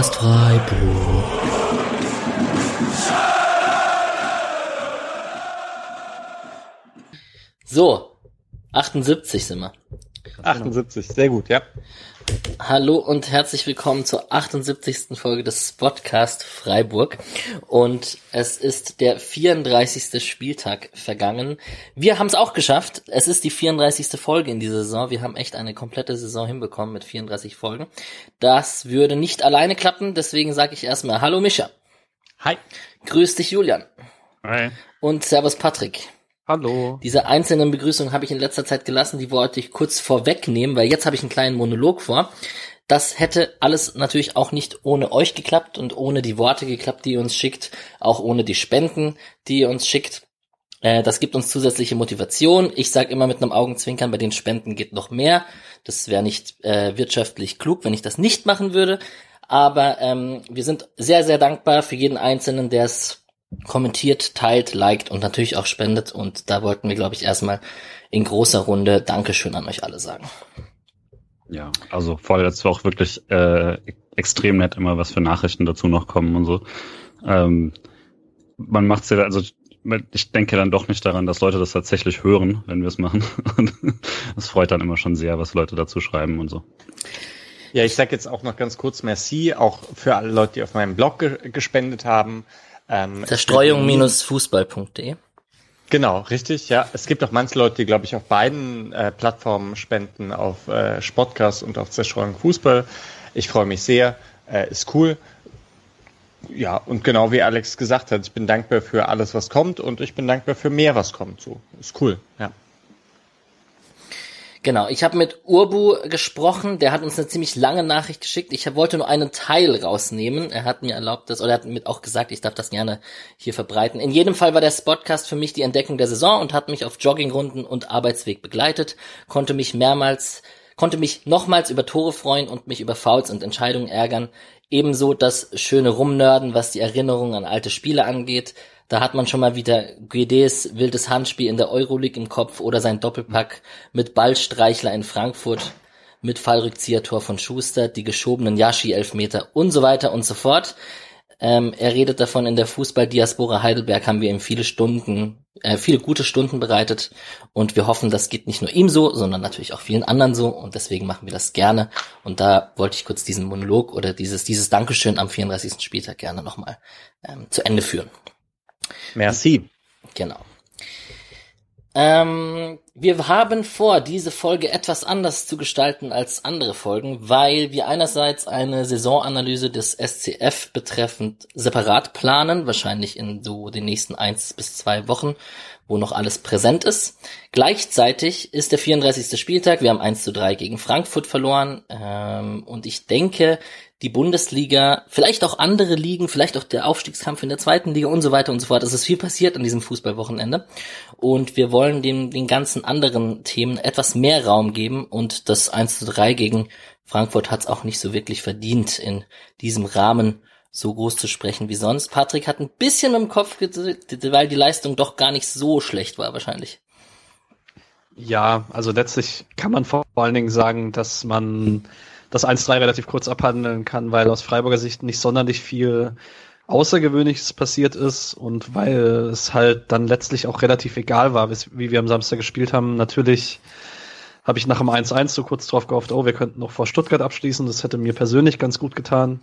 Podcast Freiburg. So, 78 sind wir. 78, sehr gut, ja. Hallo und herzlich willkommen zur 78. Folge des Podcast Freiburg. Und es ist der 34. Spieltag vergangen. Wir haben es auch geschafft. Es ist die 34. Folge in dieser Saison. Wir haben echt eine komplette Saison hinbekommen mit 34 Folgen. Das würde nicht alleine klappen, deswegen sage ich erstmal Hallo Mischa. Hi. Grüß dich Julian. Hi. Und Servus Patrick. Hallo. Diese einzelnen Begrüßungen habe ich in letzter Zeit gelassen, die wollte ich kurz vorwegnehmen, weil jetzt habe ich einen kleinen Monolog vor. Das hätte alles natürlich auch nicht ohne euch geklappt und ohne die Worte geklappt, die ihr uns schickt, auch ohne die Spenden, die ihr uns schickt. Äh, das gibt uns zusätzliche Motivation. Ich sage immer mit einem Augenzwinkern, bei den Spenden geht noch mehr. Das wäre nicht äh, wirtschaftlich klug, wenn ich das nicht machen würde. Aber ähm, wir sind sehr, sehr dankbar für jeden Einzelnen, der es kommentiert, teilt, liked und natürlich auch spendet. Und da wollten wir, glaube ich, erstmal in großer Runde Dankeschön an euch alle sagen. Ja, also vorletzte auch wirklich äh, extrem nett immer, was für Nachrichten dazu noch kommen und so. Ähm, man macht's ja, also ich denke dann doch nicht daran, dass Leute das tatsächlich hören, wenn wir es machen. Es freut dann immer schon sehr, was Leute dazu schreiben und so. Ja, ich sage jetzt auch noch ganz kurz Merci, auch für alle Leute, die auf meinem Blog ge gespendet haben. Ähm, Zerstreuung-fußball.de Genau, richtig, ja. Es gibt auch manche Leute, die, glaube ich, auf beiden äh, Plattformen spenden, auf äh, Spotcast und auf Zerstreuung Fußball. Ich freue mich sehr, äh, ist cool. Ja, und genau wie Alex gesagt hat, ich bin dankbar für alles, was kommt und ich bin dankbar für mehr, was kommt. So, ist cool, ja. Genau, ich habe mit Urbu gesprochen, der hat uns eine ziemlich lange Nachricht geschickt. Ich wollte nur einen Teil rausnehmen. Er hat mir erlaubt, das, oder er hat mir auch gesagt, ich darf das gerne hier verbreiten. In jedem Fall war der Spotcast für mich die Entdeckung der Saison und hat mich auf Joggingrunden und Arbeitsweg begleitet, konnte mich mehrmals, konnte mich nochmals über Tore freuen und mich über Fouls und Entscheidungen ärgern. Ebenso das schöne Rumnörden, was die Erinnerung an alte Spiele angeht. Da hat man schon mal wieder Guedes wildes Handspiel in der Euroleague im Kopf oder sein Doppelpack mit Ballstreichler in Frankfurt, mit Fallrückziehertor von Schuster, die geschobenen Yashi-Elfmeter und so weiter und so fort. Ähm, er redet davon, in der Fußball-Diaspora Heidelberg haben wir ihm viele Stunden, äh, viele gute Stunden bereitet und wir hoffen, das geht nicht nur ihm so, sondern natürlich auch vielen anderen so und deswegen machen wir das gerne und da wollte ich kurz diesen Monolog oder dieses, dieses Dankeschön am 34. Spieltag gerne nochmal ähm, zu Ende führen. Merci. Genau. Ähm, wir haben vor, diese Folge etwas anders zu gestalten als andere Folgen, weil wir einerseits eine Saisonanalyse des SCF betreffend separat planen, wahrscheinlich in so den nächsten eins bis zwei Wochen, wo noch alles präsent ist. Gleichzeitig ist der 34. Spieltag, wir haben 1 zu 3 gegen Frankfurt verloren ähm, und ich denke, die Bundesliga, vielleicht auch andere Ligen, vielleicht auch der Aufstiegskampf in der zweiten Liga und so weiter und so fort. Es ist viel passiert an diesem Fußballwochenende und wir wollen dem, den ganzen anderen Themen etwas mehr Raum geben und das 1 zu 3 gegen Frankfurt hat es auch nicht so wirklich verdient, in diesem Rahmen so groß zu sprechen wie sonst. Patrick hat ein bisschen im Kopf, weil die Leistung doch gar nicht so schlecht war wahrscheinlich. Ja, also letztlich kann man vor allen Dingen sagen, dass man das 1-3 relativ kurz abhandeln kann, weil aus Freiburger Sicht nicht sonderlich viel Außergewöhnliches passiert ist und weil es halt dann letztlich auch relativ egal war, wie wir am Samstag gespielt haben. Natürlich habe ich nach dem 1-1 so kurz drauf gehofft, oh, wir könnten noch vor Stuttgart abschließen. Das hätte mir persönlich ganz gut getan.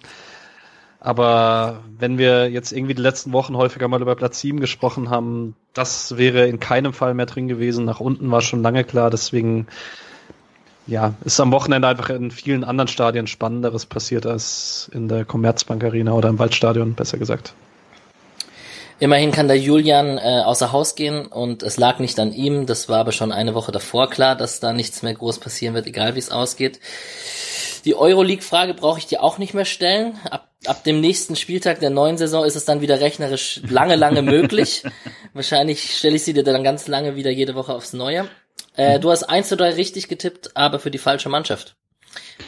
Aber wenn wir jetzt irgendwie die letzten Wochen häufiger mal über Platz 7 gesprochen haben, das wäre in keinem Fall mehr drin gewesen. Nach unten war schon lange klar. Deswegen ja, ist am Wochenende einfach in vielen anderen Stadien Spannenderes passiert als in der Commerzbank Arena oder im Waldstadion, besser gesagt. Immerhin kann der Julian äh, außer Haus gehen und es lag nicht an ihm. Das war aber schon eine Woche davor klar, dass da nichts mehr groß passieren wird, egal wie es ausgeht. Die Euroleague-Frage brauche ich dir auch nicht mehr stellen. Ab, ab dem nächsten Spieltag der neuen Saison ist es dann wieder rechnerisch lange, lange möglich. Wahrscheinlich stelle ich sie dir dann ganz lange wieder jede Woche aufs Neue. Äh, du hast eins oder drei richtig getippt, aber für die falsche Mannschaft.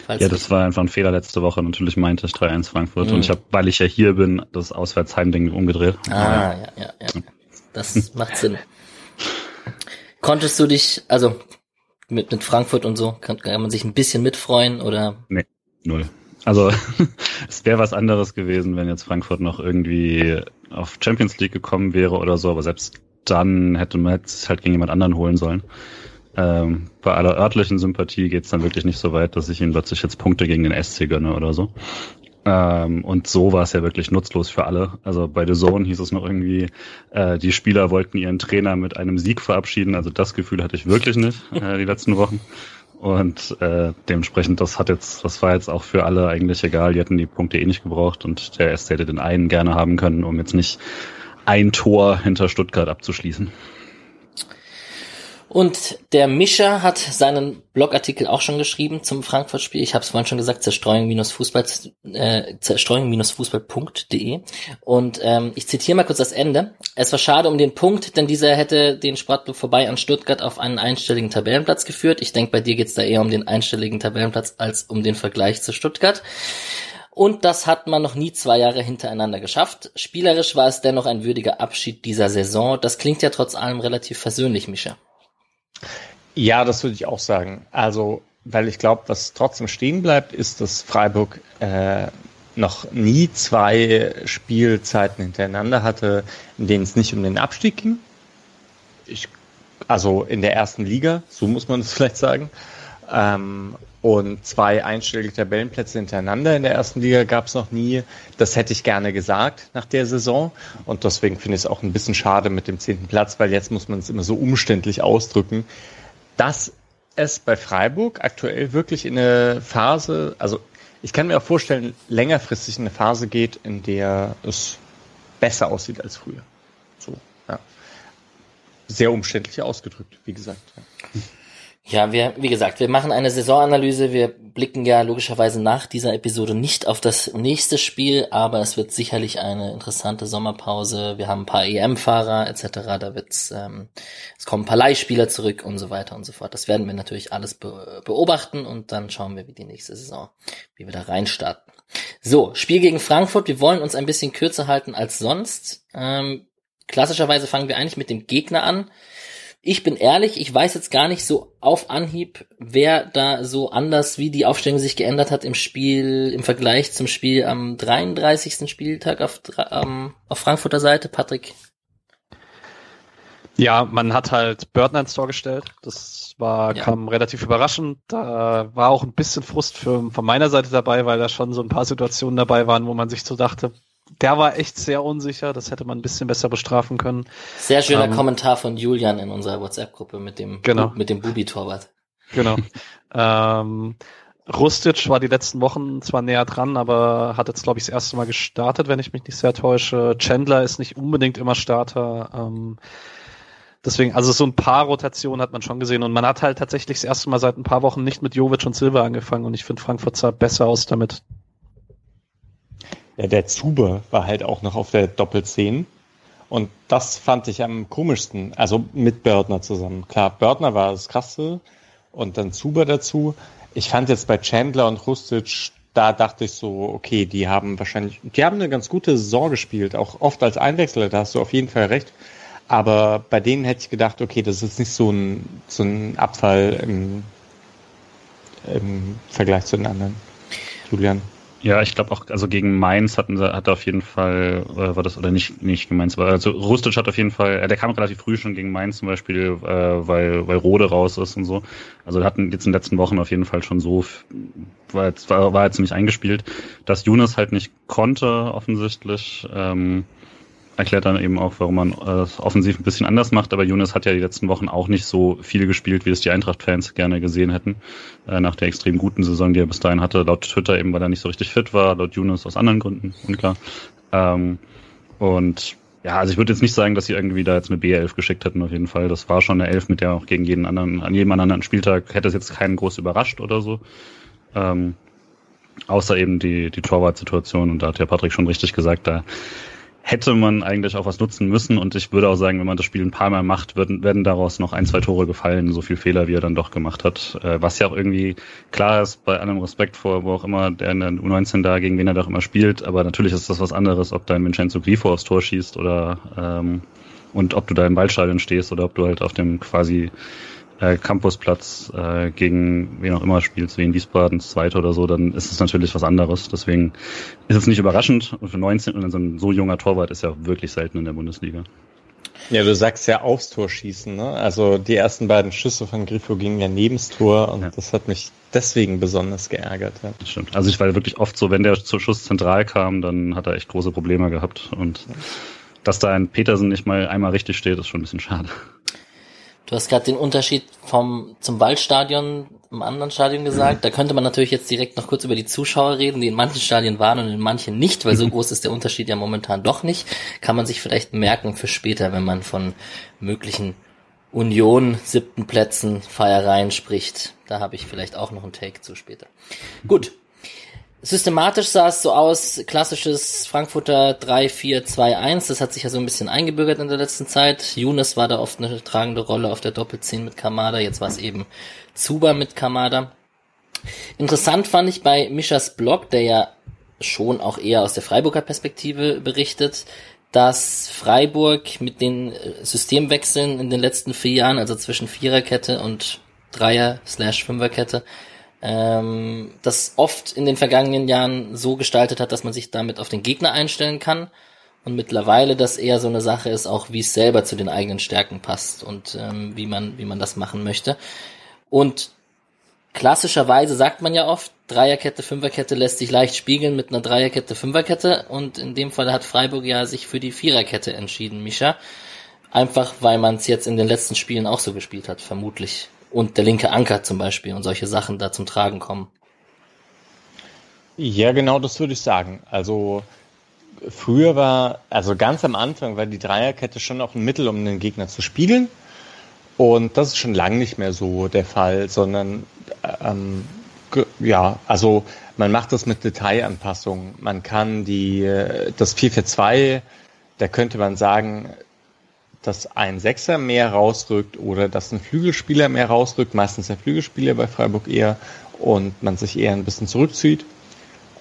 Falls ja, das war einfach ein Fehler letzte Woche. Natürlich meinte ich 3-1 Frankfurt. Mhm. Und ich habe, weil ich ja hier bin, das Auswärtsheim-Ding umgedreht. Ah, ja, ja, ja. Das macht Sinn. Konntest du dich, also mit, mit Frankfurt und so, kann, kann man sich ein bisschen mitfreuen oder? Nee, null. Also es wäre was anderes gewesen, wenn jetzt Frankfurt noch irgendwie auf Champions League gekommen wäre oder so, aber selbst dann hätte man es halt gegen jemand anderen holen sollen. Ähm, bei aller örtlichen Sympathie geht es dann wirklich nicht so weit, dass ich ihnen plötzlich jetzt Punkte gegen den SC gönne oder so. Ähm, und so war es ja wirklich nutzlos für alle. Also bei The Zone hieß es noch irgendwie, äh, die Spieler wollten ihren Trainer mit einem Sieg verabschieden. Also das Gefühl hatte ich wirklich nicht äh, die letzten Wochen. Und äh, dementsprechend, das hat jetzt, das war jetzt auch für alle eigentlich egal. Die hätten die Punkte eh nicht gebraucht und der SC hätte den einen gerne haben können, um jetzt nicht ein Tor hinter Stuttgart abzuschließen. Und der Mischer hat seinen Blogartikel auch schon geschrieben zum Frankfurt-Spiel. Ich habe es vorhin schon gesagt, zerstreuung-fußball, äh, zerstreuung-fußball.de. Und ähm, ich zitiere mal kurz das Ende. Es war schade um den Punkt, denn dieser hätte den Sportclub vorbei an Stuttgart auf einen einstelligen Tabellenplatz geführt. Ich denke, bei dir geht's da eher um den einstelligen Tabellenplatz als um den Vergleich zu Stuttgart. Und das hat man noch nie zwei Jahre hintereinander geschafft. Spielerisch war es dennoch ein würdiger Abschied dieser Saison. Das klingt ja trotz allem relativ versöhnlich, Mischa. Ja, das würde ich auch sagen. Also, weil ich glaube, was trotzdem stehen bleibt, ist, dass Freiburg äh, noch nie zwei Spielzeiten hintereinander hatte, in denen es nicht um den Abstieg ging. Ich, also in der ersten Liga, so muss man es vielleicht sagen. Ähm, und zwei einstellige Tabellenplätze hintereinander in der ersten Liga gab es noch nie. Das hätte ich gerne gesagt nach der Saison. Und deswegen finde ich es auch ein bisschen schade mit dem zehnten Platz, weil jetzt muss man es immer so umständlich ausdrücken, dass es bei Freiburg aktuell wirklich in eine Phase, also ich kann mir auch vorstellen, längerfristig in eine Phase geht, in der es besser aussieht als früher. So, ja. Sehr umständlich ausgedrückt, wie gesagt. Ja. Ja, wir, wie gesagt, wir machen eine Saisonanalyse. Wir blicken ja logischerweise nach dieser Episode nicht auf das nächste Spiel, aber es wird sicherlich eine interessante Sommerpause. Wir haben ein paar EM-Fahrer etc. Da wird's, ähm, es kommen ein paar Leihspieler zurück und so weiter und so fort. Das werden wir natürlich alles be beobachten und dann schauen wir, wie die nächste Saison, wie wir da reinstarten. So, Spiel gegen Frankfurt. Wir wollen uns ein bisschen kürzer halten als sonst. Ähm, klassischerweise fangen wir eigentlich mit dem Gegner an. Ich bin ehrlich, ich weiß jetzt gar nicht so auf Anhieb, wer da so anders, wie die Aufstellung sich geändert hat im Spiel, im Vergleich zum Spiel am 33. Spieltag auf, ähm, auf Frankfurter Seite. Patrick? Ja, man hat halt Börtner ins Tor gestellt. Das war, ja. kam relativ überraschend. Da war auch ein bisschen Frust für, von meiner Seite dabei, weil da schon so ein paar Situationen dabei waren, wo man sich so dachte, der war echt sehr unsicher. Das hätte man ein bisschen besser bestrafen können. Sehr schöner ähm, Kommentar von Julian in unserer WhatsApp-Gruppe mit dem, genau. mit dem Bubi-Torwart. Genau. ähm, Rustic war die letzten Wochen zwar näher dran, aber hat jetzt, glaube ich, das erste Mal gestartet, wenn ich mich nicht sehr täusche. Chandler ist nicht unbedingt immer Starter. Ähm, deswegen, also so ein paar Rotationen hat man schon gesehen und man hat halt tatsächlich das erste Mal seit ein paar Wochen nicht mit Jovic und Silva angefangen und ich finde Frankfurt sah besser aus damit. Ja, der Zuber war halt auch noch auf der Doppelzehn. Und das fand ich am komischsten. Also mit Börtner zusammen. Klar, Börtner war das Krasse und dann Zuber dazu. Ich fand jetzt bei Chandler und Rustic, da dachte ich so, okay, die haben wahrscheinlich, die haben eine ganz gute Saison gespielt, auch oft als Einwechsler, da hast du auf jeden Fall recht. Aber bei denen hätte ich gedacht, okay, das ist nicht so ein, so ein Abfall im, im Vergleich zu den anderen. Julian. Ja, ich glaube auch, also gegen Mainz hatten sie, hat er auf jeden Fall, äh, war das, oder nicht, nicht Mainz, aber also Rustic hat auf jeden Fall, äh, der kam relativ früh schon gegen Mainz zum Beispiel, äh, weil, weil Rode raus ist und so. Also hatten jetzt in den letzten Wochen auf jeden Fall schon so, war jetzt, war, war jetzt ziemlich eingespielt, dass Jonas halt nicht konnte, offensichtlich. Ähm, erklärt dann eben auch, warum man äh, offensiv ein bisschen anders macht. Aber Jonas hat ja die letzten Wochen auch nicht so viel gespielt, wie es die Eintracht-Fans gerne gesehen hätten. Äh, nach der extrem guten Saison, die er bis dahin hatte. Laut Twitter eben, weil er nicht so richtig fit war. Laut Jonas aus anderen Gründen, unklar. Ähm, und ja, also ich würde jetzt nicht sagen, dass sie irgendwie da jetzt eine B11 geschickt hätten, auf jeden Fall. Das war schon eine Elf, mit der auch gegen jeden anderen, an jedem anderen Spieltag hätte es jetzt keinen groß überrascht oder so. Ähm, außer eben die, die Torwart-Situation. Und da hat ja Patrick schon richtig gesagt, da hätte man eigentlich auch was nutzen müssen. Und ich würde auch sagen, wenn man das Spiel ein paar Mal macht, werden, werden daraus noch ein, zwei Tore gefallen, so viel Fehler, wie er dann doch gemacht hat. Äh, was ja auch irgendwie klar ist, bei allem Respekt vor, wo auch immer der in der U19 da, gegen wen er doch immer spielt. Aber natürlich ist das was anderes, ob dein Vincenzo Grifo aufs Tor schießt oder ähm, und ob du da im Waldstadion stehst oder ob du halt auf dem quasi äh, Campusplatz äh, gegen wen auch immer spielst, wie in Wiesbaden Zweite oder so, dann ist es natürlich was anderes. Deswegen ist es nicht überraschend. Und für 19 und so ein so junger Torwart ist ja wirklich selten in der Bundesliga. Ja, du sagst ja aufs Tor schießen, ne? Also die ersten beiden Schüsse von Grifo gingen ja nebens Tor und ja. das hat mich deswegen besonders geärgert. Ja. Das stimmt. Also ich war wirklich oft so, wenn der zur Schuss zentral kam, dann hat er echt große Probleme gehabt und dass da ein Petersen nicht mal einmal richtig steht, ist schon ein bisschen schade. Du hast gerade den Unterschied vom zum Waldstadion im anderen Stadion gesagt. Da könnte man natürlich jetzt direkt noch kurz über die Zuschauer reden, die in manchen Stadien waren und in manchen nicht, weil so groß ist der Unterschied ja momentan doch nicht. Kann man sich vielleicht merken für später, wenn man von möglichen Union siebten Plätzen Feiereien spricht. Da habe ich vielleicht auch noch einen Take zu später. Gut, Systematisch sah es so aus, klassisches Frankfurter 3-4-2-1, das hat sich ja so ein bisschen eingebürgert in der letzten Zeit. Younes war da oft eine tragende Rolle auf der Doppelzehn mit Kamada, jetzt war es eben Zuba mit Kamada. Interessant fand ich bei Mischas Blog, der ja schon auch eher aus der Freiburger Perspektive berichtet, dass Freiburg mit den äh, Systemwechseln in den letzten vier Jahren, also zwischen Viererkette und Dreier-Fünferkette, ähm, das oft in den vergangenen Jahren so gestaltet hat, dass man sich damit auf den Gegner einstellen kann und mittlerweile das eher so eine Sache ist, auch wie es selber zu den eigenen Stärken passt und ähm, wie man wie man das machen möchte. Und klassischerweise sagt man ja oft, Dreierkette, Fünferkette lässt sich leicht spiegeln mit einer Dreierkette, Fünferkette und in dem Fall hat Freiburg ja sich für die Viererkette entschieden, Mischa. Einfach weil man es jetzt in den letzten Spielen auch so gespielt hat, vermutlich und der linke Anker zum Beispiel und solche Sachen da zum Tragen kommen. Ja, genau, das würde ich sagen. Also früher war, also ganz am Anfang war die Dreierkette schon auch ein Mittel, um den Gegner zu spiegeln. Und das ist schon lange nicht mehr so der Fall, sondern ähm, ja, also man macht das mit Detailanpassungen. Man kann die das 442, da könnte man sagen, dass ein Sechser mehr rausrückt oder dass ein Flügelspieler mehr rausrückt, meistens der Flügelspieler bei Freiburg eher, und man sich eher ein bisschen zurückzieht.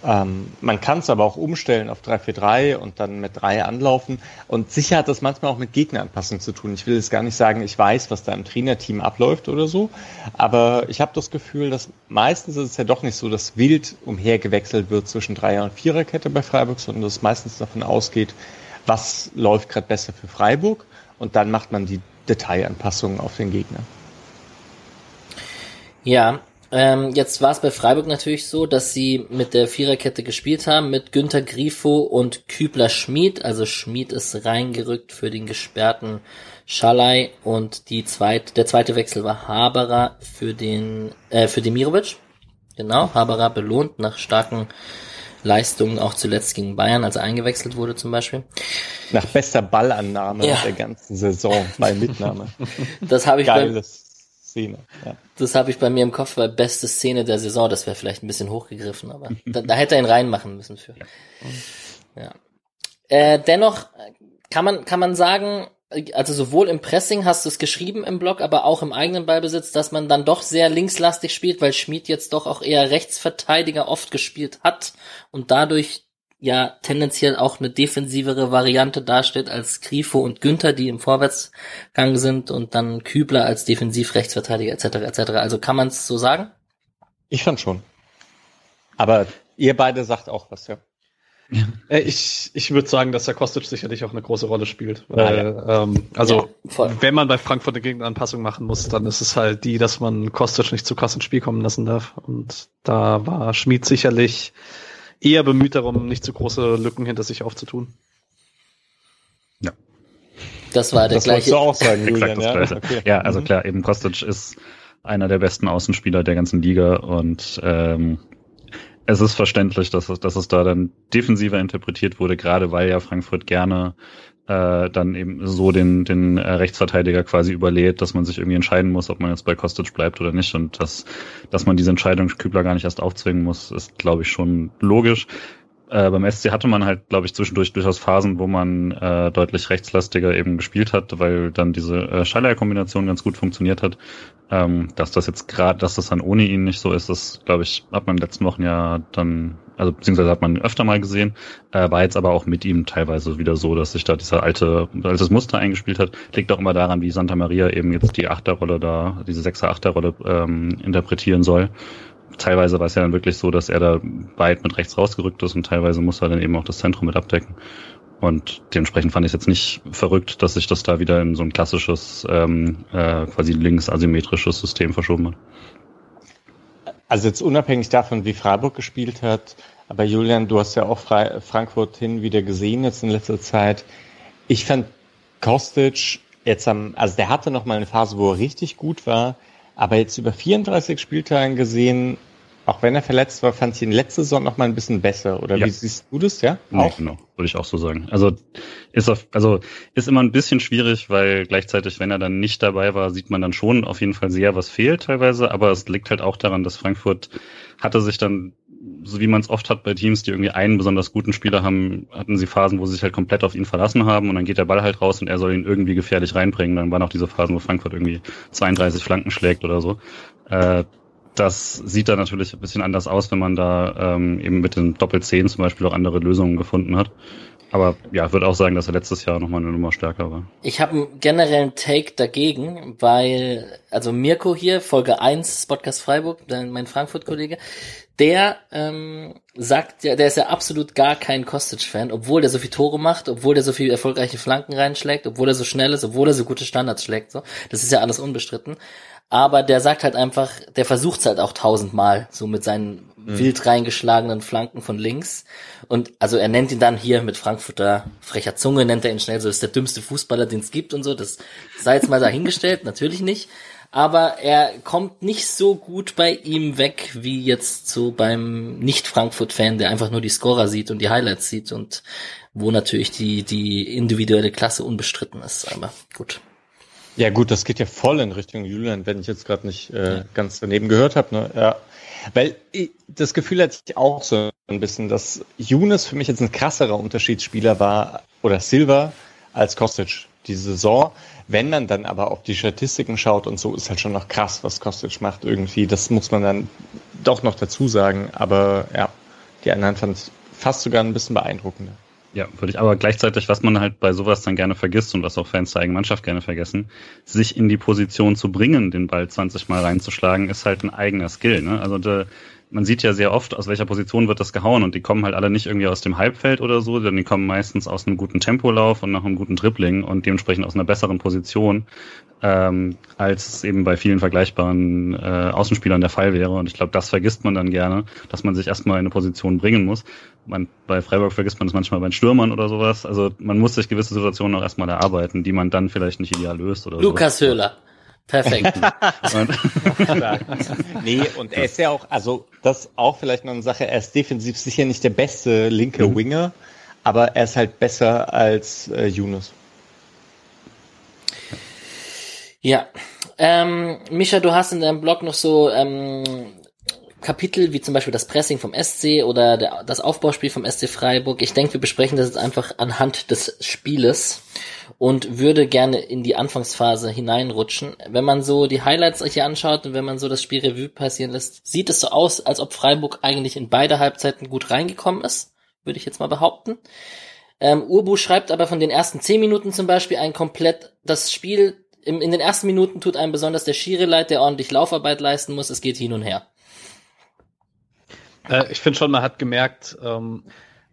Ähm, man kann es aber auch umstellen auf 3-4-3 und dann mit 3 anlaufen. Und sicher hat das manchmal auch mit Gegneranpassung zu tun. Ich will jetzt gar nicht sagen, ich weiß, was da im Trainerteam abläuft oder so. Aber ich habe das Gefühl, dass meistens ist es ja doch nicht so, dass wild umhergewechselt wird zwischen Dreier- und Viererkette bei Freiburg, sondern dass es meistens davon ausgeht, was läuft gerade besser für Freiburg und dann macht man die Detailanpassungen auf den Gegner. Ja, ähm, jetzt war es bei Freiburg natürlich so, dass sie mit der Viererkette gespielt haben, mit Günter Grifo und Kübler Schmid. Also Schmid ist reingerückt für den gesperrten Schalai und die zweite, der zweite Wechsel war Haberer für den, äh, für Demirovic. Genau, Haberer belohnt nach starken Leistungen auch zuletzt gegen Bayern, als er eingewechselt wurde zum Beispiel. Nach bester Ballannahme ja. der ganzen Saison bei Mitnahme. Das habe ich Geile Szene. Ja. Das habe ich bei mir im Kopf, weil beste Szene der Saison, das wäre vielleicht ein bisschen hochgegriffen, aber da, da hätte er ihn reinmachen müssen für. Ja. Äh, dennoch kann man kann man sagen, also sowohl im Pressing hast du es geschrieben im Blog, aber auch im eigenen Ballbesitz, dass man dann doch sehr linkslastig spielt, weil Schmid jetzt doch auch eher Rechtsverteidiger oft gespielt hat und dadurch ja tendenziell auch eine defensivere Variante darstellt als Grifo und Günther, die im Vorwärtsgang sind und dann Kübler als Defensiv-Rechtsverteidiger etc. etc. Also kann man es so sagen? Ich fand schon. Aber ihr beide sagt auch was, ja. Ja. Äh, ich, ich würde sagen, dass der Kostic sicherlich auch eine große Rolle spielt. Weil, ja. ähm, also, ja, wenn man bei Frankfurt eine Gegenanpassung machen muss, dann ist es halt die, dass man Kostic nicht zu krass ins Spiel kommen lassen darf. Und da war Schmid sicherlich eher bemüht darum, nicht zu große Lücken hinter sich aufzutun. Ja. Das war der das gleiche. Du auch sagen, Julian, ja? Okay. ja, also mhm. klar, eben Kostic ist einer der besten Außenspieler der ganzen Liga und ähm, es ist verständlich, dass es, dass es da dann defensiver interpretiert wurde, gerade weil ja Frankfurt gerne äh, dann eben so den, den äh, Rechtsverteidiger quasi überlädt, dass man sich irgendwie entscheiden muss, ob man jetzt bei Kostic bleibt oder nicht. Und dass, dass man diese Entscheidung Kübler gar nicht erst aufzwingen muss, ist, glaube ich, schon logisch. Äh, beim SC hatte man halt, glaube ich, zwischendurch durchaus Phasen, wo man äh, deutlich rechtslastiger eben gespielt hat, weil dann diese äh, Schaller-Kombination ganz gut funktioniert hat. Ähm, dass das jetzt gerade, dass das dann ohne ihn nicht so ist, das, glaube ich, hat man in den letzten Wochen ja dann also beziehungsweise hat man öfter mal gesehen, äh, war jetzt aber auch mit ihm teilweise wieder so, dass sich da dieser alte, altes Muster eingespielt hat. Liegt auch immer daran, wie Santa Maria eben jetzt die Achterrolle da, diese Sechser Achterrolle ähm, interpretieren soll. Teilweise war es ja dann wirklich so, dass er da weit mit rechts rausgerückt ist und teilweise muss er dann eben auch das Zentrum mit abdecken. Und dementsprechend fand ich es jetzt nicht verrückt, dass sich das da wieder in so ein klassisches, ähm, äh, quasi links asymmetrisches System verschoben hat. Also jetzt unabhängig davon, wie Freiburg gespielt hat, aber Julian, du hast ja auch Fre Frankfurt hin wieder gesehen jetzt in letzter Zeit. Ich fand Kostic jetzt am, also der hatte noch mal eine Phase, wo er richtig gut war, aber jetzt über 34 Spieltagen gesehen, auch wenn er verletzt war, fand ich ihn letzte Saison noch mal ein bisschen besser. Oder ja. wie siehst du das, ja? Nee, genau, würde ich auch so sagen. Also ist auf, also ist immer ein bisschen schwierig, weil gleichzeitig, wenn er dann nicht dabei war, sieht man dann schon auf jeden Fall sehr, was fehlt teilweise. Aber es liegt halt auch daran, dass Frankfurt hatte sich dann, so wie man es oft hat bei Teams, die irgendwie einen besonders guten Spieler haben, hatten sie Phasen, wo sie sich halt komplett auf ihn verlassen haben und dann geht der Ball halt raus und er soll ihn irgendwie gefährlich reinbringen. Dann waren auch diese Phasen, wo Frankfurt irgendwie 32 Flanken schlägt oder so. Äh, das sieht dann natürlich ein bisschen anders aus, wenn man da ähm, eben mit den Doppel-10 zum Beispiel auch andere Lösungen gefunden hat. Aber ja, würde auch sagen, dass er letztes Jahr nochmal eine Nummer stärker war. Ich habe einen generellen Take dagegen, weil, also Mirko hier, Folge 1, Podcast Freiburg, mein Frankfurt-Kollege, der ähm, sagt ja, der ist ja absolut gar kein Kostic-Fan, obwohl der so viel Tore macht, obwohl der so viel erfolgreiche Flanken reinschlägt, obwohl er so schnell ist, obwohl er so gute Standards schlägt. So, das ist ja alles unbestritten. Aber der sagt halt einfach, der versucht's halt auch tausendmal, so mit seinen mhm. wild reingeschlagenen Flanken von links. Und also er nennt ihn dann hier mit Frankfurter frecher Zunge, nennt er ihn schnell so, das ist der dümmste Fußballer, den es gibt und so. Das sei jetzt mal dahingestellt, natürlich nicht. Aber er kommt nicht so gut bei ihm weg, wie jetzt so beim Nicht-Frankfurt-Fan, der einfach nur die Scorer sieht und die Highlights sieht und wo natürlich die, die individuelle Klasse unbestritten ist. Aber gut. Ja gut, das geht ja voll in Richtung Julian, wenn ich jetzt gerade nicht äh, ganz daneben gehört habe. Ne? Ja. Weil ich, das Gefühl hatte ich auch so ein bisschen, dass Younes für mich jetzt ein krasserer Unterschiedsspieler war oder Silva als Kostic diese Saison. Wenn man dann aber auf die Statistiken schaut und so, ist halt schon noch krass, was Kostic macht irgendwie. Das muss man dann doch noch dazu sagen. Aber ja, die anderen fand ich fast sogar ein bisschen beeindruckender. Ja, würde ich aber gleichzeitig, was man halt bei sowas dann gerne vergisst und was auch Fans der eigenen Mannschaft gerne vergessen, sich in die Position zu bringen, den Ball 20 Mal reinzuschlagen, ist halt ein eigener Skill. Ne? Also de, man sieht ja sehr oft, aus welcher Position wird das gehauen und die kommen halt alle nicht irgendwie aus dem Halbfeld oder so, sondern die kommen meistens aus einem guten Tempolauf und nach einem guten Dribbling und dementsprechend aus einer besseren Position, ähm, als eben bei vielen vergleichbaren äh, Außenspielern der Fall wäre. Und ich glaube, das vergisst man dann gerne, dass man sich erstmal in eine Position bringen muss man, bei Freiburg vergisst man das manchmal bei den Stürmern oder sowas. Also man muss sich gewisse Situationen auch erstmal erarbeiten, die man dann vielleicht nicht ideal löst oder Lukas so. Höhler. Perfekt. nee, und er ist ja auch, also das auch vielleicht noch eine Sache, er ist defensiv sicher nicht der beste linke mhm. Winger, aber er ist halt besser als äh, Yunus. Ja. Ähm, Micha, du hast in deinem Blog noch so ähm, Kapitel, wie zum Beispiel das Pressing vom SC oder der, das Aufbauspiel vom SC Freiburg. Ich denke, wir besprechen das jetzt einfach anhand des Spieles und würde gerne in die Anfangsphase hineinrutschen. Wenn man so die Highlights hier anschaut und wenn man so das Spiel Revue passieren lässt, sieht es so aus, als ob Freiburg eigentlich in beide Halbzeiten gut reingekommen ist, würde ich jetzt mal behaupten. Ähm, Urbu schreibt aber von den ersten zehn Minuten zum Beispiel ein komplett das Spiel in den ersten Minuten tut einem besonders der Schiri leid, der ordentlich Laufarbeit leisten muss. Es geht hin und her. Äh, ich finde schon, man hat gemerkt, ähm,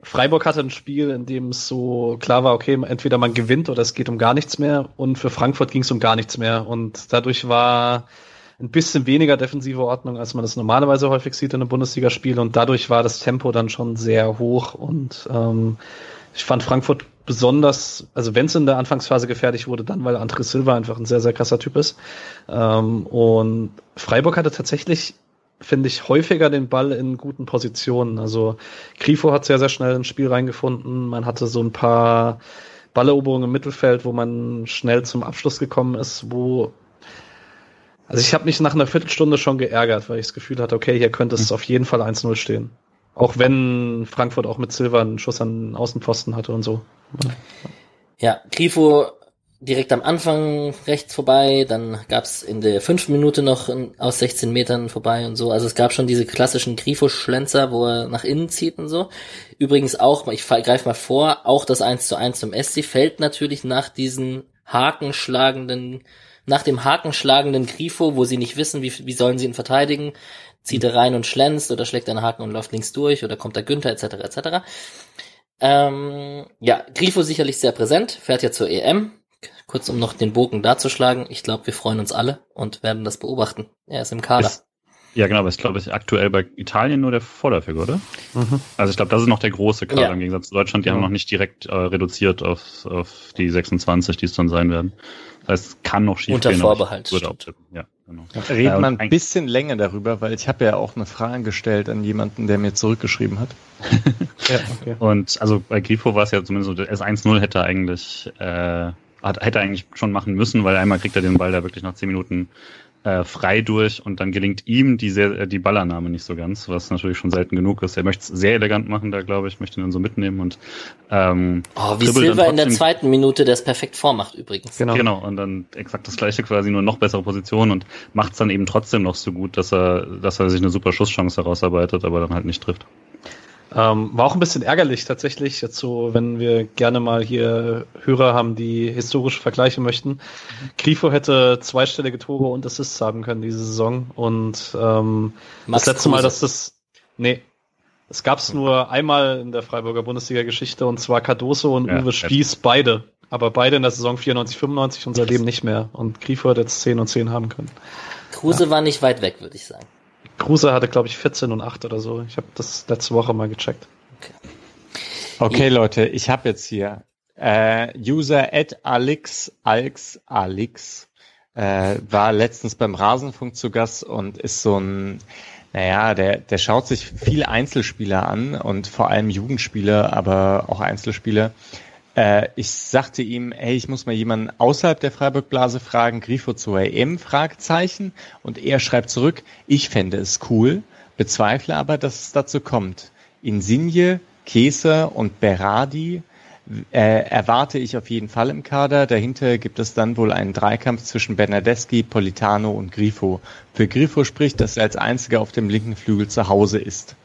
Freiburg hatte ein Spiel, in dem es so klar war, okay, entweder man gewinnt oder es geht um gar nichts mehr. Und für Frankfurt ging es um gar nichts mehr. Und dadurch war ein bisschen weniger defensive Ordnung, als man das normalerweise häufig sieht in einem Bundesligaspiel. Und dadurch war das Tempo dann schon sehr hoch. Und ähm, ich fand Frankfurt besonders, also wenn es in der Anfangsphase gefährlich wurde, dann weil André Silva einfach ein sehr, sehr krasser Typ ist. Ähm, und Freiburg hatte tatsächlich finde ich, häufiger den Ball in guten Positionen. Also Grifo hat sehr, sehr schnell ins Spiel reingefunden. Man hatte so ein paar Balleroberungen im Mittelfeld, wo man schnell zum Abschluss gekommen ist, wo also ich habe mich nach einer Viertelstunde schon geärgert, weil ich das Gefühl hatte, okay, hier könnte es mhm. auf jeden Fall 1-0 stehen. Auch wenn Frankfurt auch mit Silva einen Schuss an Außenpfosten hatte und so. Ja, Grifo direkt am Anfang rechts vorbei, dann gab's in der fünften Minute noch aus 16 Metern vorbei und so. Also es gab schon diese klassischen Grifo-Schlenzer, wo er nach innen zieht und so. Übrigens auch, ich greife mal vor, auch das 1 zu 1 zum SC fällt natürlich nach diesen hakenschlagenden, nach dem hakenschlagenden Grifo, wo sie nicht wissen, wie, wie sollen sie ihn verteidigen, zieht er rein und schlänzt oder schlägt einen Haken und läuft links durch oder kommt der Günther etc. etc. Ähm, ja, Grifo sicherlich sehr präsent, fährt ja zur EM. Kurz um noch den Bogen darzuschlagen, ich glaube, wir freuen uns alle und werden das beobachten. Er ist im Kader. Ist, ja, genau, aber ich glaube, ist aktuell bei Italien nur der Vorläufiger, oder? Mhm. Also ich glaube, das ist noch der große Kader ja. im Gegensatz zu Deutschland. Die ja. haben noch nicht direkt äh, reduziert auf, auf die 26, die es dann sein werden. Das heißt, es kann noch schief Unter gehen. Unter Vorbehalt. Würde auch tippen. Ja, genau. Reden wir ja, ein bisschen länger darüber, weil ich habe ja auch eine Frage gestellt an jemanden, der mir zurückgeschrieben hat. ja, okay. Und also bei Grifo war es ja zumindest so, das 1-0 hätte eigentlich äh, hat, hätte eigentlich schon machen müssen, weil einmal kriegt er den Ball da wirklich nach zehn Minuten äh, frei durch und dann gelingt ihm die, sehr, äh, die Ballannahme nicht so ganz, was natürlich schon selten genug ist. Er möchte es sehr elegant machen, da glaube ich, möchte ihn dann so mitnehmen und ähm, Oh, wie Silva in der zweiten Minute das perfekt vormacht übrigens. Genau. genau, und dann exakt das gleiche quasi, nur noch bessere Position und macht es dann eben trotzdem noch so gut, dass er, dass er sich eine super Schusschance herausarbeitet, aber dann halt nicht trifft. Ähm, war auch ein bisschen ärgerlich tatsächlich, jetzt so, wenn wir gerne mal hier Hörer haben, die historische Vergleiche möchten. Grifo hätte zweistellige Tore und Assists haben können diese Saison und ähm, das letzte Mal, dass das nee, es gab es nur einmal in der Freiburger Bundesliga-Geschichte und zwar Cardoso und ja, Uwe Spieß beide, aber beide in der Saison 94, 95 und seitdem nicht mehr und Grifo hat jetzt 10 und 10 haben können. Kruse ja. war nicht weit weg, würde ich sagen. Kruse hatte, glaube ich, 14 und 8 oder so. Ich habe das letzte Woche mal gecheckt. Okay, okay Leute, ich habe jetzt hier äh, User at Alex, Alex, Alex äh, war letztens beim Rasenfunk zu Gast und ist so ein, naja, der, der schaut sich viele Einzelspieler an und vor allem Jugendspieler, aber auch Einzelspieler äh, ich sagte ihm, hey, ich muss mal jemanden außerhalb der Freiburg-Blase fragen, Grifo zur EM, Fragezeichen. Und er schreibt zurück, ich fände es cool, bezweifle aber, dass es dazu kommt. Insigne, Käse und Berardi äh, erwarte ich auf jeden Fall im Kader. Dahinter gibt es dann wohl einen Dreikampf zwischen Bernardeschi, Politano und Grifo. Für Grifo spricht, dass er als einziger auf dem linken Flügel zu Hause ist.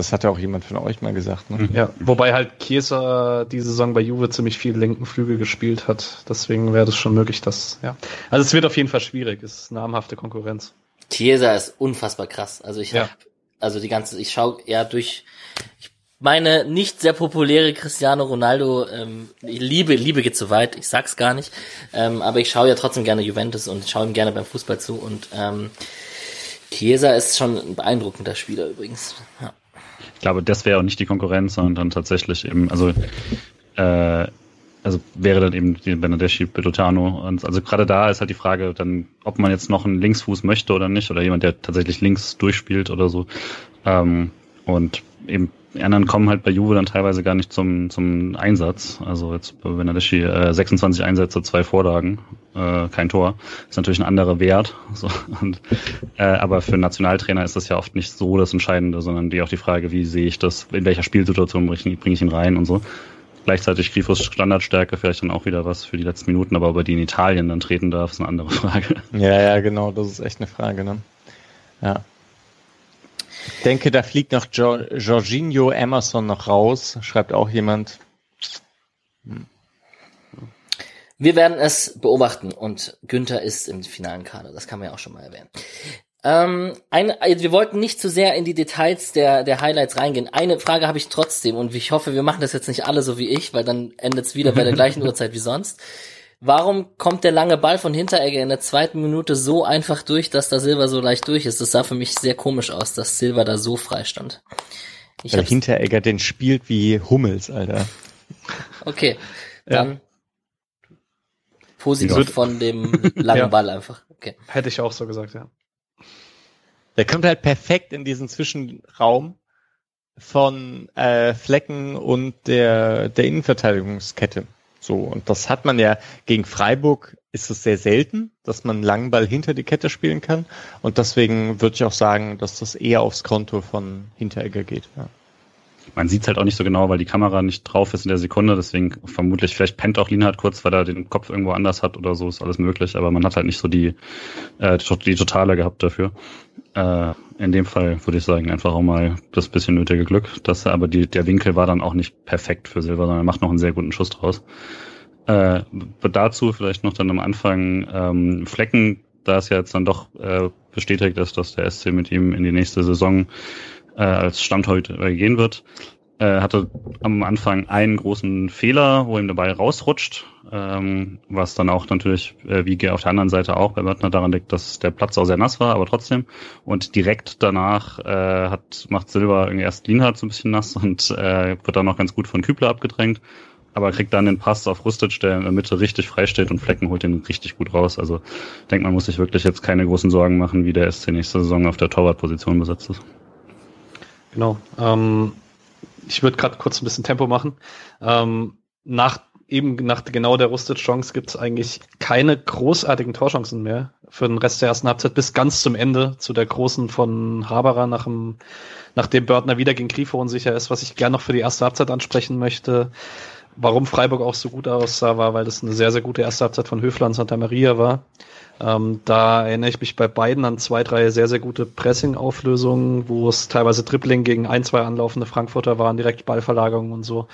Das hat ja auch jemand von euch mal gesagt. Ne? Ja, wobei halt Chiesa die Saison bei Juve ziemlich viel linken Flügel gespielt hat. Deswegen wäre das schon möglich, dass, ja. Also es wird auf jeden Fall schwierig. Es ist namhafte Konkurrenz. Chiesa ist unfassbar krass. Also ich ja. hab, also die ganze, ich schaue eher durch, ich meine nicht sehr populäre Cristiano Ronaldo, ähm, Liebe, Liebe geht zu weit, ich sag's gar nicht, ähm, aber ich schaue ja trotzdem gerne Juventus und schaue ihm gerne beim Fußball zu und ähm, Chiesa ist schon ein beeindruckender Spieler übrigens. Ja. Ich glaube, das wäre auch nicht die Konkurrenz, sondern tatsächlich eben, also äh, also wäre dann eben die Benedeschi Belutano. Und also gerade da ist halt die Frage, dann, ob man jetzt noch einen Linksfuß möchte oder nicht, oder jemand, der tatsächlich links durchspielt oder so. Ähm, und eben die anderen kommen halt bei Juve dann teilweise gar nicht zum, zum Einsatz. Also jetzt bei Bernardeschi äh, 26 Einsätze, zwei Vorlagen, äh, kein Tor. Ist natürlich ein anderer Wert. So, und, äh, aber für einen Nationaltrainer ist das ja oft nicht so das Entscheidende, sondern die auch die Frage, wie sehe ich das, in welcher Spielsituation bringe ich, bring ich ihn rein und so. Gleichzeitig Grifos Standardstärke vielleicht dann auch wieder was für die letzten Minuten, aber ob er die in Italien dann treten darf, ist eine andere Frage. Ja, ja, genau, das ist echt eine Frage, ne? Ja. Ich denke, da fliegt noch jo Jorginho Emerson noch raus, schreibt auch jemand. Hm. Wir werden es beobachten und Günther ist im finalen Kader, das kann man ja auch schon mal erwähnen. Ähm, eine, also wir wollten nicht zu sehr in die Details der, der Highlights reingehen. Eine Frage habe ich trotzdem und ich hoffe, wir machen das jetzt nicht alle so wie ich, weil dann endet es wieder bei der gleichen Uhrzeit wie sonst. Warum kommt der lange Ball von Hinteregger in der zweiten Minute so einfach durch, dass da Silva so leicht durch ist? Das sah für mich sehr komisch aus, dass Silva da so frei stand. Ich Weil Hinteregger den spielt wie Hummels, Alter. Okay, dann ja. positiv von dem langen ja. Ball einfach. Okay. Hätte ich auch so gesagt, ja. Der kommt halt perfekt in diesen Zwischenraum von äh, Flecken und der, der Innenverteidigungskette. So, und das hat man ja gegen Freiburg ist es sehr selten, dass man einen langen Ball hinter die Kette spielen kann. Und deswegen würde ich auch sagen, dass das eher aufs Konto von Hinteregger geht. Ja. man sieht es halt auch nicht so genau, weil die Kamera nicht drauf ist in der Sekunde. Deswegen vermutlich, vielleicht pennt auch Lienhardt kurz, weil er den Kopf irgendwo anders hat oder so, ist alles möglich. Aber man hat halt nicht so die, äh, die Totale gehabt dafür. Äh, in dem Fall würde ich sagen, einfach auch mal das bisschen nötige Glück. Dass, aber die, der Winkel war dann auch nicht perfekt für Silber, sondern er macht noch einen sehr guten Schuss draus. Äh, dazu vielleicht noch dann am Anfang ähm, Flecken, da es ja jetzt dann doch äh, bestätigt ist, dass der SC mit ihm in die nächste Saison äh, als Stammtorhüter gehen wird. Äh, hatte am Anfang einen großen Fehler, wo ihm dabei rausrutscht, ähm, was dann auch natürlich, äh, wie auf der anderen Seite auch bei Mörtner daran liegt, dass der Platz auch sehr nass war, aber trotzdem. Und direkt danach äh, hat macht Silber irgendwie erst Lienhardt so ein bisschen nass und äh, wird dann noch ganz gut von Kübler abgedrängt aber kriegt dann den Pass auf Rustic, der in der Mitte richtig frei steht und Flecken holt den richtig gut raus. Also ich denke, man muss sich wirklich jetzt keine großen Sorgen machen, wie der SC nächste Saison auf der Torwartposition besetzt ist. Genau. Ähm, ich würde gerade kurz ein bisschen Tempo machen. Ähm, nach eben nach genau der Rusted-Chance gibt es eigentlich keine großartigen Torchancen mehr für den Rest der ersten Halbzeit bis ganz zum Ende zu der großen von Haberer nach dem, nachdem Börtner wieder gegen Grifo unsicher ist, was ich gerne noch für die erste Halbzeit ansprechen möchte. Warum Freiburg auch so gut aussah, war, weil das eine sehr, sehr gute erste Halbzeit von Höfler und Santa Maria war. Ähm, da erinnere ich mich bei beiden an zwei, drei sehr, sehr gute Pressing-Auflösungen, wo es teilweise Dribbling gegen ein, zwei anlaufende Frankfurter waren, direkt Ballverlagerungen und so.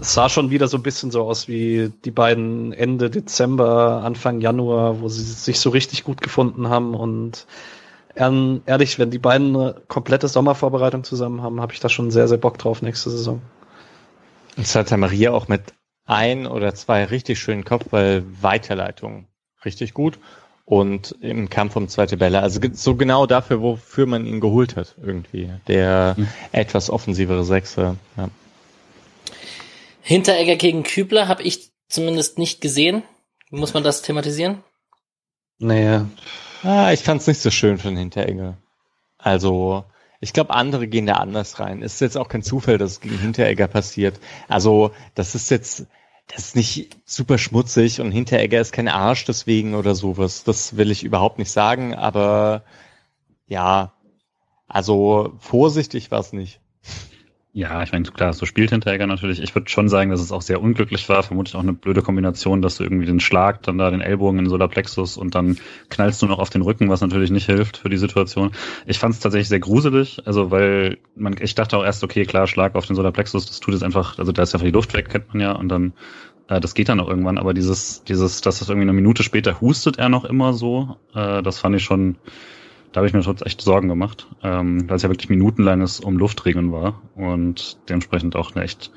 Es sah schon wieder so ein bisschen so aus wie die beiden Ende Dezember, Anfang Januar, wo sie sich so richtig gut gefunden haben und ehrlich, wenn die beiden eine komplette Sommervorbereitung zusammen haben, habe ich da schon sehr, sehr Bock drauf nächste Saison. Und Santa Maria auch mit ein oder zwei richtig schönen Kopfball-Weiterleitungen richtig gut und im Kampf um zweite Bälle. Also so genau dafür, wofür man ihn geholt hat, irgendwie. Der mhm. etwas offensivere Sechser. Ja. Hinteregger gegen Kübler habe ich zumindest nicht gesehen. Muss man das thematisieren? Naja. Ah, ich fand es nicht so schön von Hinteregger. Also, ich glaube, andere gehen da anders rein. Es ist jetzt auch kein Zufall, dass es gegen Hinteregger passiert. Also, das ist jetzt, das ist nicht super schmutzig und Hinteregger ist kein Arsch deswegen oder sowas. Das will ich überhaupt nicht sagen, aber ja, also vorsichtig war es nicht. Ja, ich meine, klar, so spielt Hinteregger natürlich. Ich würde schon sagen, dass es auch sehr unglücklich war. Vermutlich auch eine blöde Kombination, dass du irgendwie den Schlag, dann da den Ellbogen in Solarplexus und dann knallst du noch auf den Rücken, was natürlich nicht hilft für die Situation. Ich fand es tatsächlich sehr gruselig, also weil man, ich dachte auch erst, okay, klar, Schlag auf den Solarplexus, das tut es einfach, also da ist einfach die Luft weg, kennt man ja, und dann äh, das geht dann auch irgendwann, aber dieses, dieses, dass das irgendwie eine Minute später hustet er noch immer so, äh, das fand ich schon da habe ich mir schon echt Sorgen gemacht, ähm, weil es ja wirklich minutenlanges um Luftregeln war und dementsprechend auch eine echt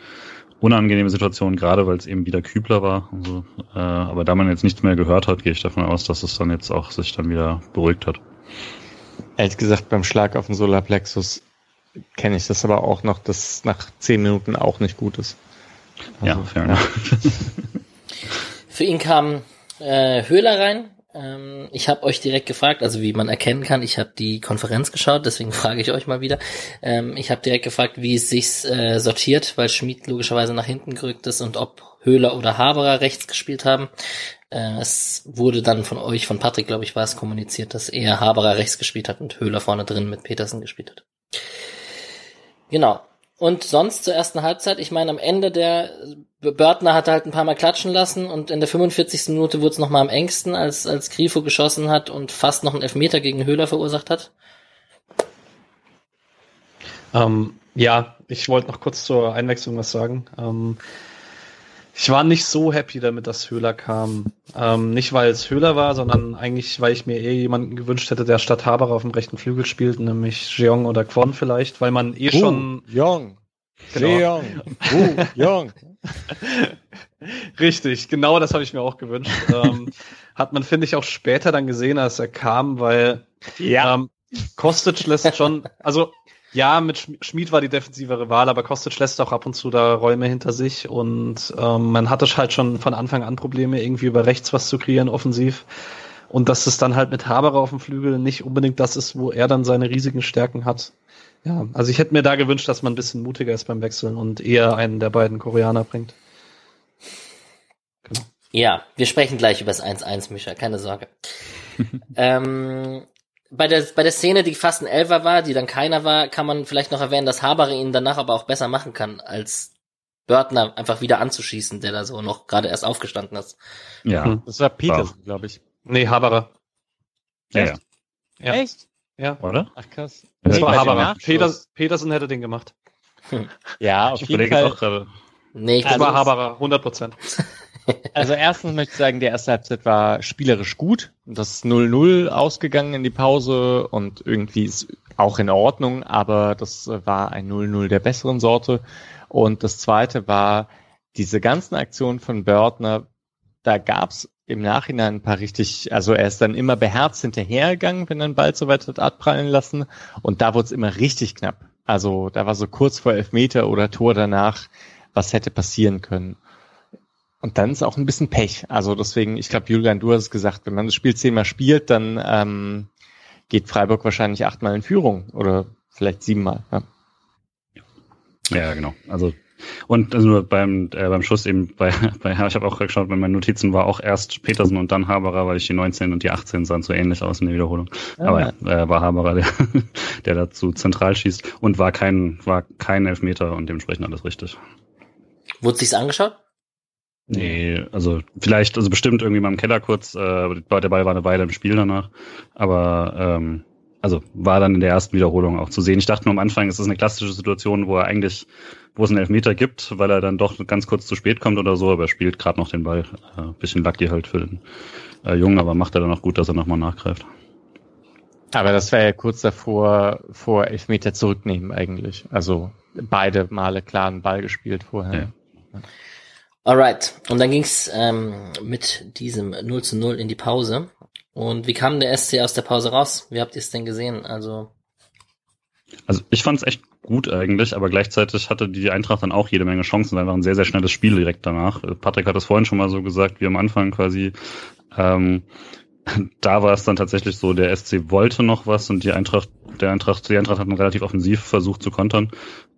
unangenehme Situation, gerade weil es eben wieder Kübler war. Also, äh, aber da man jetzt nichts mehr gehört hat, gehe ich davon aus, dass es dann jetzt auch sich dann wieder beruhigt hat. Ehrlich gesagt, beim Schlag auf den Solarplexus kenne ich das aber auch noch, dass nach zehn Minuten auch nicht gut ist. Also, ja, fair ja. Für ihn kam äh, Höhler rein, ähm, ich habe euch direkt gefragt, also wie man erkennen kann, ich habe die Konferenz geschaut, deswegen frage ich euch mal wieder. Ähm, ich habe direkt gefragt, wie es sich äh, sortiert, weil Schmid logischerweise nach hinten gerückt ist und ob Höhler oder Haberer rechts gespielt haben. Äh, es wurde dann von euch, von Patrick, glaube ich, war es kommuniziert, dass er Haberer rechts gespielt hat und Höhler vorne drin mit Petersen gespielt hat. Genau. Und sonst zur ersten Halbzeit, ich meine, am Ende der Börtner hat halt ein paar Mal klatschen lassen und in der 45. Minute wurde es nochmal am engsten, als, als Grifo geschossen hat und fast noch einen Elfmeter gegen Höhler verursacht hat. Ähm, ja, ich wollte noch kurz zur Einwechslung was sagen. Ähm, ich war nicht so happy damit, dass Höhler kam. Ähm, nicht weil es Höhler war, sondern eigentlich, weil ich mir eh jemanden gewünscht hätte, der statt Haber auf dem rechten Flügel spielt, nämlich Jeong oder Kwon vielleicht, weil man eh uh, schon. Jong. Genau. Jeong. Uh, Jong. Richtig, genau das habe ich mir auch gewünscht. ähm, hat man, finde ich, auch später dann gesehen, als er kam, weil ja. ähm, Kostic lässt schon, also ja, mit Schmid war die defensivere Wahl, aber Kostic lässt auch ab und zu da Räume hinter sich und ähm, man hatte halt schon von Anfang an Probleme, irgendwie über rechts was zu kreieren, offensiv. Und dass es dann halt mit Haberer auf dem Flügel nicht unbedingt das ist, wo er dann seine riesigen Stärken hat. Ja, also ich hätte mir da gewünscht, dass man ein bisschen mutiger ist beim Wechseln und eher einen der beiden Koreaner bringt. Genau. Ja, wir sprechen gleich über das 1-1, Mischa, keine Sorge. ähm, bei der, bei der Szene, die fast ein Elfer war, die dann keiner war, kann man vielleicht noch erwähnen, dass Haber ihn danach aber auch besser machen kann, als Börtner einfach wieder anzuschießen, der da so noch gerade erst aufgestanden ist. Ja. Hm. Das war Peterson, glaube ich. Nee, Haberer. Ja, ja. Ja. Echt? Ja. Oder? Ach krass. Das Nee, war Haberer. Peters, Petersen hätte den gemacht. Ja, auf Ich jeden Fall. auch gerade. Nee, ich Das Also war Haberer, 100 Prozent. Also erstens möchte ich sagen, die erste Halbzeit war spielerisch gut. Das ist 0-0 ausgegangen in die Pause und irgendwie ist auch in Ordnung, aber das war ein 0-0 der besseren Sorte. Und das zweite war diese ganzen Aktionen von Börtner, da gab's im Nachhinein ein paar richtig, also er ist dann immer beherzt hinterhergegangen, wenn er den Ball so weit hat abprallen lassen und da wurde es immer richtig knapp. Also da war so kurz vor Elfmeter oder Tor danach, was hätte passieren können. Und dann ist auch ein bisschen Pech. Also deswegen, ich glaube, Julian, du hast es gesagt, wenn man das Spiel zehnmal spielt, dann ähm, geht Freiburg wahrscheinlich achtmal in Führung oder vielleicht siebenmal. Ja. Ja, genau. Also und also nur beim äh, beim Schuss eben bei bei ich habe auch geschaut, bei meinen Notizen war auch erst Petersen und dann Haberer, weil ich die 19 und die 18 sahen so ähnlich aus in der Wiederholung. Ah. Aber äh, war Haberer, der, der dazu zentral schießt und war kein war kein Elfmeter und dementsprechend alles richtig. wurde sich's angeschaut? Nee, also vielleicht, also bestimmt irgendwie mal im Keller kurz, äh, aber der Ball war eine Weile im Spiel danach. Aber ähm, also war dann in der ersten Wiederholung auch zu sehen. Ich dachte nur am Anfang, es ist eine klassische Situation, wo er eigentlich, wo es einen Elfmeter gibt, weil er dann doch ganz kurz zu spät kommt oder so, aber er spielt gerade noch den Ball. Äh, bisschen lucky halt für den äh, Jungen, aber macht er dann auch gut, dass er nochmal nachgreift. Aber das wäre ja kurz davor, vor Elfmeter zurücknehmen eigentlich. Also beide Male klar einen Ball gespielt vorher. Ja. Alright. Und dann ging's ähm, mit diesem 0 zu 0 in die Pause. Und wie kam der SC aus der Pause raus? Wie habt ihr es denn gesehen? Also, Also ich fand es echt gut eigentlich, aber gleichzeitig hatte die Eintracht dann auch jede Menge Chancen, weil war ein sehr, sehr schnelles Spiel direkt danach. Patrick hat es vorhin schon mal so gesagt, wie am Anfang quasi. Ähm, da war es dann tatsächlich so, der SC wollte noch was und die Eintracht, der Eintracht, die Eintracht hat dann relativ offensiv versucht zu kontern.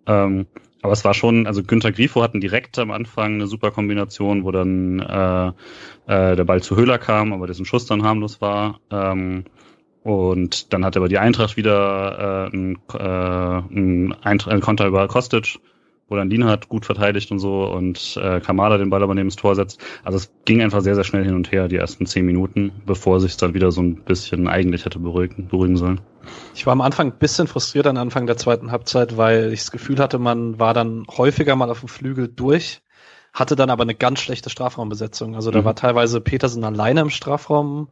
Ähm, aber es war schon, also Günther Grifo hatten direkt am Anfang eine super Kombination, wo dann äh, äh, der Ball zu Höhler kam, aber dessen Schuss dann harmlos war. Ähm, und dann hat aber die Eintracht wieder äh, ein, äh, ein, Eintra ein Konter über Kostic, wo dann Lienhardt gut verteidigt und so und äh, Kamada den Ball aber neben das Tor setzt. Also es ging einfach sehr, sehr schnell hin und her, die ersten zehn Minuten, bevor sich dann wieder so ein bisschen eigentlich hätte beruhigen, beruhigen sollen. Ich war am Anfang ein bisschen frustriert an Anfang der zweiten Halbzeit, weil ich das Gefühl hatte, man war dann häufiger mal auf dem Flügel durch, hatte dann aber eine ganz schlechte Strafraumbesetzung. Also da Mhm. war teilweise Petersen alleine im Strafraum,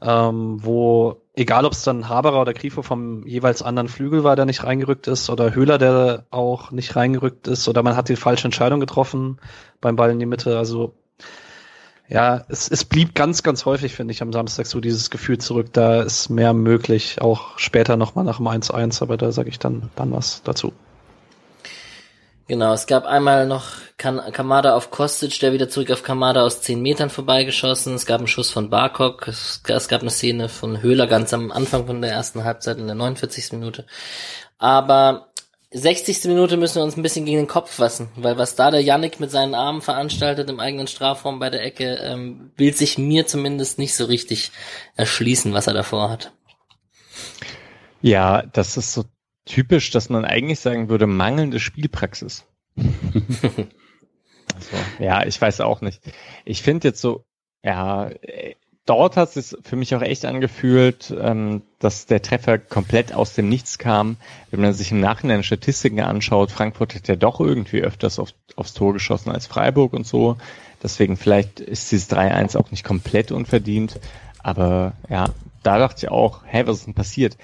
ähm, wo, egal ob es dann Haberer oder Grifo vom jeweils anderen Flügel war, der nicht reingerückt ist, oder Höhler, der auch nicht reingerückt ist, oder man hat die falsche Entscheidung getroffen beim Ball in die Mitte. Also ja, es, es blieb ganz, ganz häufig, finde ich, am Samstag so dieses Gefühl zurück. Da ist mehr möglich, auch später nochmal nach dem 1-1, aber da sage ich dann, dann was dazu. genau, es gab einmal noch kan Kamada auf Kostic, der wieder zurück auf Kamada aus 10 Metern vorbeigeschossen. Es gab einen Schuss von Barkok. Es, es gab eine Szene von Höhler ganz am Anfang von der ersten Halbzeit in der 49. Minute. Aber 60. Minute müssen wir uns ein bisschen gegen den Kopf fassen, weil was da der Yannick mit seinen Armen veranstaltet im eigenen Strafraum bei der Ecke, ähm, will sich mir zumindest nicht so richtig erschließen, was er davor hat. Ja, das ist so typisch, dass man eigentlich sagen würde, mangelnde Spielpraxis. also, ja, ich weiß auch nicht. Ich finde jetzt so, ja, dort hat es für mich auch echt angefühlt, ähm, dass der Treffer komplett aus dem Nichts kam. Wenn man sich im Nachhinein Statistiken anschaut, Frankfurt hat ja doch irgendwie öfters auf, aufs Tor geschossen als Freiburg und so. Deswegen vielleicht ist dieses 3-1 auch nicht komplett unverdient. Aber ja, da dachte ich auch, hä, was ist denn passiert?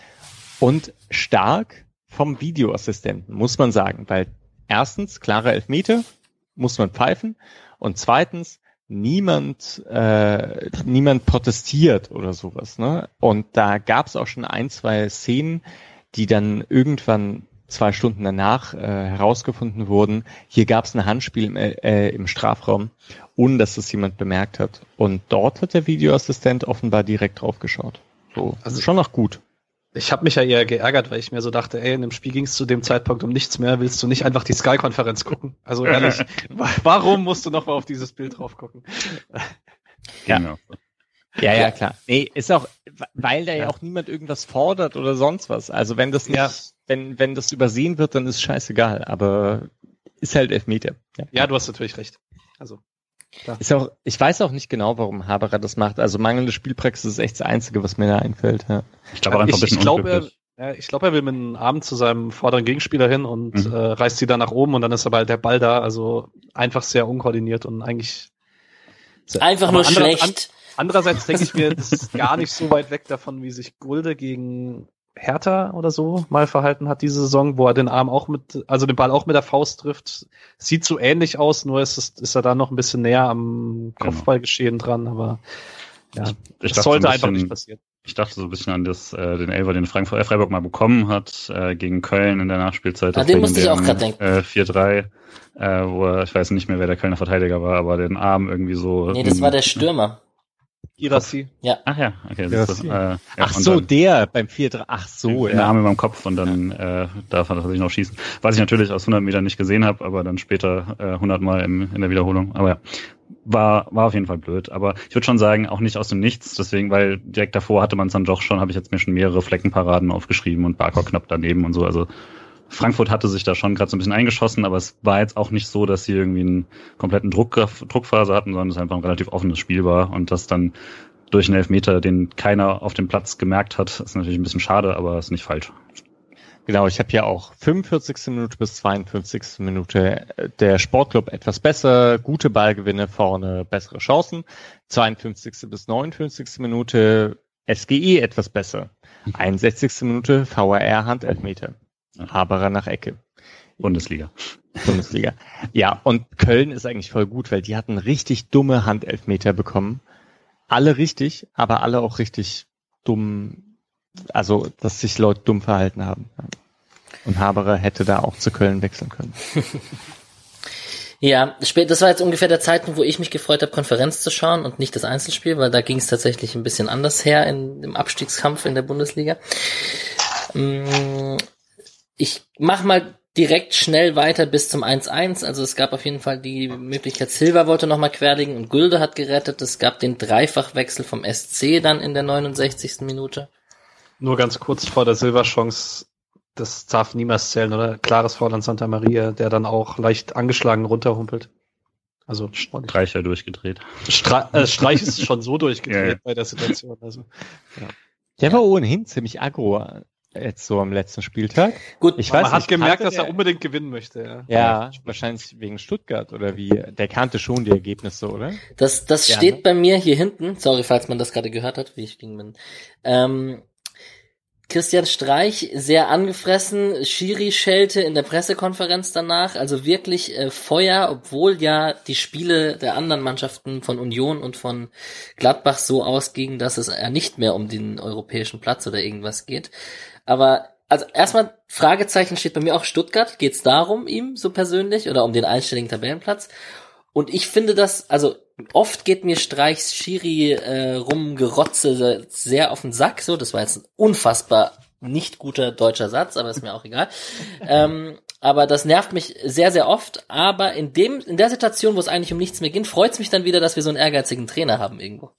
Und stark vom Videoassistenten, muss man sagen, weil erstens, klare Elfmeter, muss man pfeifen. Und zweitens, niemand, äh, niemand protestiert oder sowas. Ne? Und da gab es auch schon ein, zwei Szenen, die dann irgendwann zwei Stunden danach äh, herausgefunden wurden. Hier gab es ein Handspiel im, äh, im Strafraum, ohne dass es jemand bemerkt hat. Und dort hat der Videoassistent offenbar direkt drauf geschaut. So, also schon noch gut. Ich habe mich ja eher geärgert, weil ich mir so dachte, ey, in dem Spiel ging es zu dem Zeitpunkt um nichts mehr. Willst du nicht einfach die Sky-Konferenz gucken? Also ehrlich, wa- warum musst du noch mal auf dieses Bild drauf gucken? Ja. Genau. Ja, ja, klar. Nee, ist auch, weil da ja, auch niemand irgendwas fordert oder sonst was. Also wenn das nicht, ja. wenn, wenn das übersehen wird, dann ist scheißegal. Aber ist halt Elfmeter. Ja, ja du hast natürlich recht. Also. Klar. Ist auch, ich weiß auch nicht genau, warum Haberer das macht. Also mangelnde Spielpraxis ist echt das Einzige, was mir da einfällt. Ja. Ich glaube einfach ein bisschen ich, ich glaube, er, ich glaube, er will mit einem Arm zu seinem vorderen Gegenspieler hin und mhm. äh, reißt sie dann nach oben und dann ist aber halt der Ball da. Also einfach sehr unkoordiniert und eigentlich einfach nur schlecht. An, andererseits denke ich mir, das ist gar nicht so weit weg davon, wie sich Gulde gegen Hertha oder so mal verhalten hat diese Saison, wo er den Arm auch mit, also den Ball auch mit der Faust trifft. Sieht so ähnlich aus, nur ist, es, ist er da noch ein bisschen näher am genau. Kopfballgeschehen dran, aber ja, ich, ich das sollte so ein bisschen, einfach nicht passieren. Ich dachte so ein bisschen an das, äh, den Elfer, den Frankfurt, äh, Freiburg mal bekommen hat, äh, gegen Köln in der Nachspielzeit. An den musste ich auch gerade denken. Äh, 4-3, äh, wo er, ich weiß nicht mehr, wer der Kölner Verteidiger war, aber den Arm irgendwie so. Nee, das war der Stürmer. Irasi. Ja. Ach ja, okay. Das ist, äh, ja, ach so, dann, der beim 4 Ach so, ja. Arm über dem Kopf und dann äh, darf er tatsächlich noch schießen. Was ich natürlich aus 100 Metern nicht gesehen habe, aber dann später äh, 100 Mal im, in der Wiederholung. Aber ja, war, war auf jeden Fall blöd. Aber ich würde schon sagen, auch nicht aus dem Nichts. Deswegen, weil direkt davor hatte man es dann doch schon, habe ich jetzt mir schon mehrere Fleckenparaden aufgeschrieben und Barker knapp daneben und so. Also Frankfurt hatte sich da schon gerade so ein bisschen eingeschossen, aber es war jetzt auch nicht so, dass sie irgendwie einen kompletten Druck, Druckphase hatten, sondern es einfach ein relativ offenes Spiel war und das dann durch einen Elfmeter, den keiner auf dem Platz gemerkt hat, ist natürlich ein bisschen schade, aber ist nicht falsch. Genau, ich habe ja auch 45. Minute bis 52. Minute der Sportclub etwas besser, gute Ballgewinne vorne, bessere Chancen. 52. bis 59. Minute SGE etwas besser. 61. Minute VRR Handelfmeter. Haberer nach Ecke. Bundesliga. Bundesliga. Ja, und Köln ist eigentlich voll gut, weil die hatten richtig dumme Handelfmeter bekommen. Alle richtig, aber alle auch richtig dumm, also dass sich Leute dumm verhalten haben. Und Haberer hätte da auch zu Köln wechseln können. Ja, das war jetzt ungefähr der Zeitpunkt, wo ich mich gefreut habe, Konferenz zu schauen und nicht das Einzelspiel, weil da ging es tatsächlich ein bisschen anders her in, im Abstiegskampf in der Bundesliga. Ich mach mal direkt schnell weiter bis zum 1-1. Also es gab auf jeden Fall die Möglichkeit, Silva wollte nochmal querlegen und Gulde hat gerettet. Es gab den Dreifachwechsel vom SC dann in der 69. Minute. Nur ganz kurz vor der Silva-Chance, das darf niemals zählen, oder? Klares Foul an Santa Maria, der dann auch leicht angeschlagen runterhumpelt. Also Streich ja durchgedreht. Stre äh, Streich ist schon so durchgedreht ja, ja. bei der Situation. Also, ja. Der war ohnehin ziemlich aggro Jetzt so am letzten Spieltag. Gut, ich weiß man hat gemerkt, dass er unbedingt gewinnen möchte. Ja. ja, wahrscheinlich wegen Stuttgart oder wie. Der kannte schon die Ergebnisse, oder? Das, das ja, steht ne? bei mir hier hinten. Sorry, falls man das gerade gehört hat, wie ich ging bin. Ähm, Christian Streich sehr angefressen, Schiri-Schelte in der Pressekonferenz danach, also wirklich äh, Feuer, obwohl ja die Spiele der anderen Mannschaften von Union und von Gladbach so ausgingen, dass es ja nicht mehr um den europäischen Platz oder irgendwas geht. Aber also erstmal Fragezeichen steht bei mir auch Stuttgart. Geht es darum, ihm so persönlich oder um den einstelligen Tabellenplatz? Und ich finde das, also oft geht mir Streichs Schiri äh, rumgerotze sehr auf den Sack. So, das war jetzt ein unfassbar nicht guter deutscher Satz, aber ist mir auch egal. ähm, aber das nervt mich sehr, sehr oft. Aber in dem, in der Situation, wo es eigentlich um nichts mehr geht, freut es mich dann wieder, dass wir so einen ehrgeizigen Trainer haben irgendwo.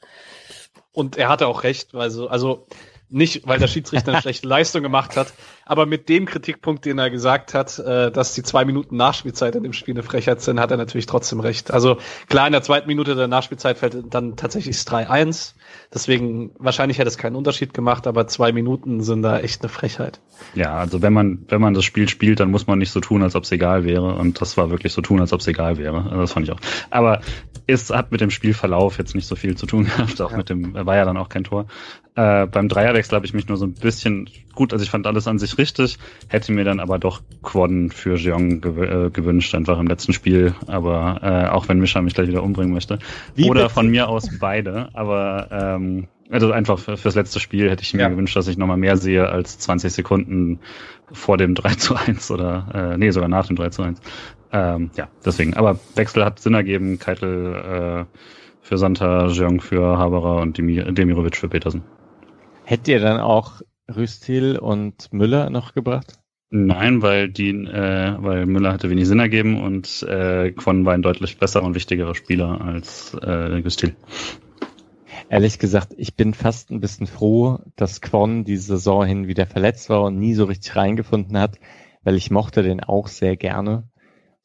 Und er hatte auch recht, weil so, also nicht, weil der Schiedsrichter eine schlechte Leistung gemacht hat, aber mit dem Kritikpunkt, den er gesagt hat, äh, dass die zwei Minuten Nachspielzeit in dem Spiel eine Frechheit sind, hat er natürlich trotzdem recht. Also klar, in der zweiten Minute der Nachspielzeit fällt dann tatsächlich 3-1. Deswegen, wahrscheinlich hätte es keinen Unterschied gemacht, aber zwei Minuten sind da echt eine Frechheit. Ja, also wenn man, wenn man das Spiel spielt, dann muss man nicht so tun, als ob es egal wäre. Und das war wirklich so tun, als ob es egal wäre. Also das fand ich auch. Aber es hat mit dem Spielverlauf jetzt nicht so viel zu tun gehabt. Auch ja. mit dem, war ja dann auch kein Tor. Äh, beim Dreierwechsel habe ich mich nur so ein bisschen gut, also ich fand alles an sich richtig, hätte mir dann aber doch Quadden für Jeong gew äh, gewünscht, einfach im letzten Spiel. Aber äh, auch wenn Mischa mich gleich wieder umbringen möchte. Wie Oder von mir aus beide. Aber ähm, also einfach für, fürs letzte Spiel hätte ich mir ja. gewünscht, dass ich nochmal mehr sehe als 20 Sekunden vor dem 3 zu 1 oder äh, nee, sogar nach dem 3 zu 1. Ähm, ja, deswegen. Aber Wechsel hat Sinn ergeben, Keitel äh, für Santa, Jeong für Haberer und Demirovic für Petersen. Hättet ihr dann auch Rüstil und Müller noch gebracht? Nein, weil die, äh, weil Müller hatte wenig Sinn ergeben und äh, Quon war ein deutlich besserer und wichtigerer Spieler als äh, Rüstil. Ehrlich gesagt, ich bin fast ein bisschen froh, dass Quon die Saison hin wieder verletzt war und nie so richtig reingefunden hat, weil ich mochte den auch sehr gerne.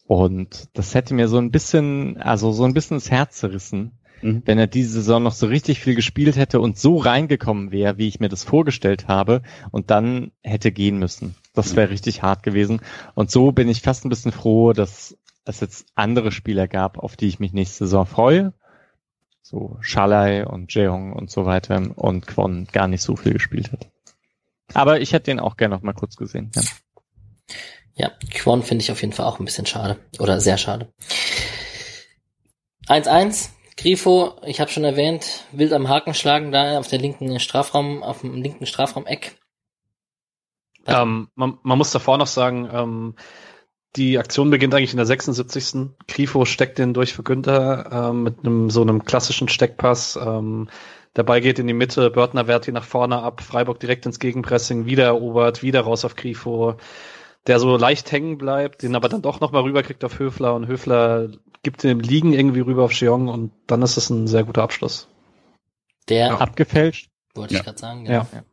Und das hätte mir so ein bisschen, also so ein bisschen das Herz zerrissen, mhm. wenn er diese Saison noch so richtig viel gespielt hätte und so reingekommen wäre, wie ich mir das vorgestellt habe und dann hätte gehen müssen. Das wäre richtig hart gewesen. Und so bin ich fast ein bisschen froh, dass es jetzt andere Spieler gab, auf die ich mich nächste Saison freue so Shalai und Jeong und so weiter und Kwon gar nicht so viel gespielt hat. Aber ich hätte den auch gerne noch mal kurz gesehen. Ja, ja Kwon finde ich auf jeden Fall auch ein bisschen schade oder sehr schade. 1-1, Grifo, ich habe schon erwähnt, wild am Haken schlagen da auf der linken Strafraum, auf dem linken Strafraum-Eck. Ähm, man, man muss davor noch sagen, ähm, die Aktion beginnt eigentlich in der 76. Grifo steckt den durch für Günther ähm, mit einem so einem klassischen Steckpass. Ähm, der Ball geht in die Mitte, Börtner wehrt ihn nach vorne ab, Freiburg direkt ins Gegenpressing, wieder erobert, wieder raus auf Grifo, der so leicht hängen bleibt, den aber dann doch nochmal rüberkriegt auf Höfler und Höfler gibt den im Liegen irgendwie rüber auf Jeong und dann ist es ein sehr guter Abschluss. Der ja. abgefälscht? Wollte ja. ich gerade sagen, genau. ja.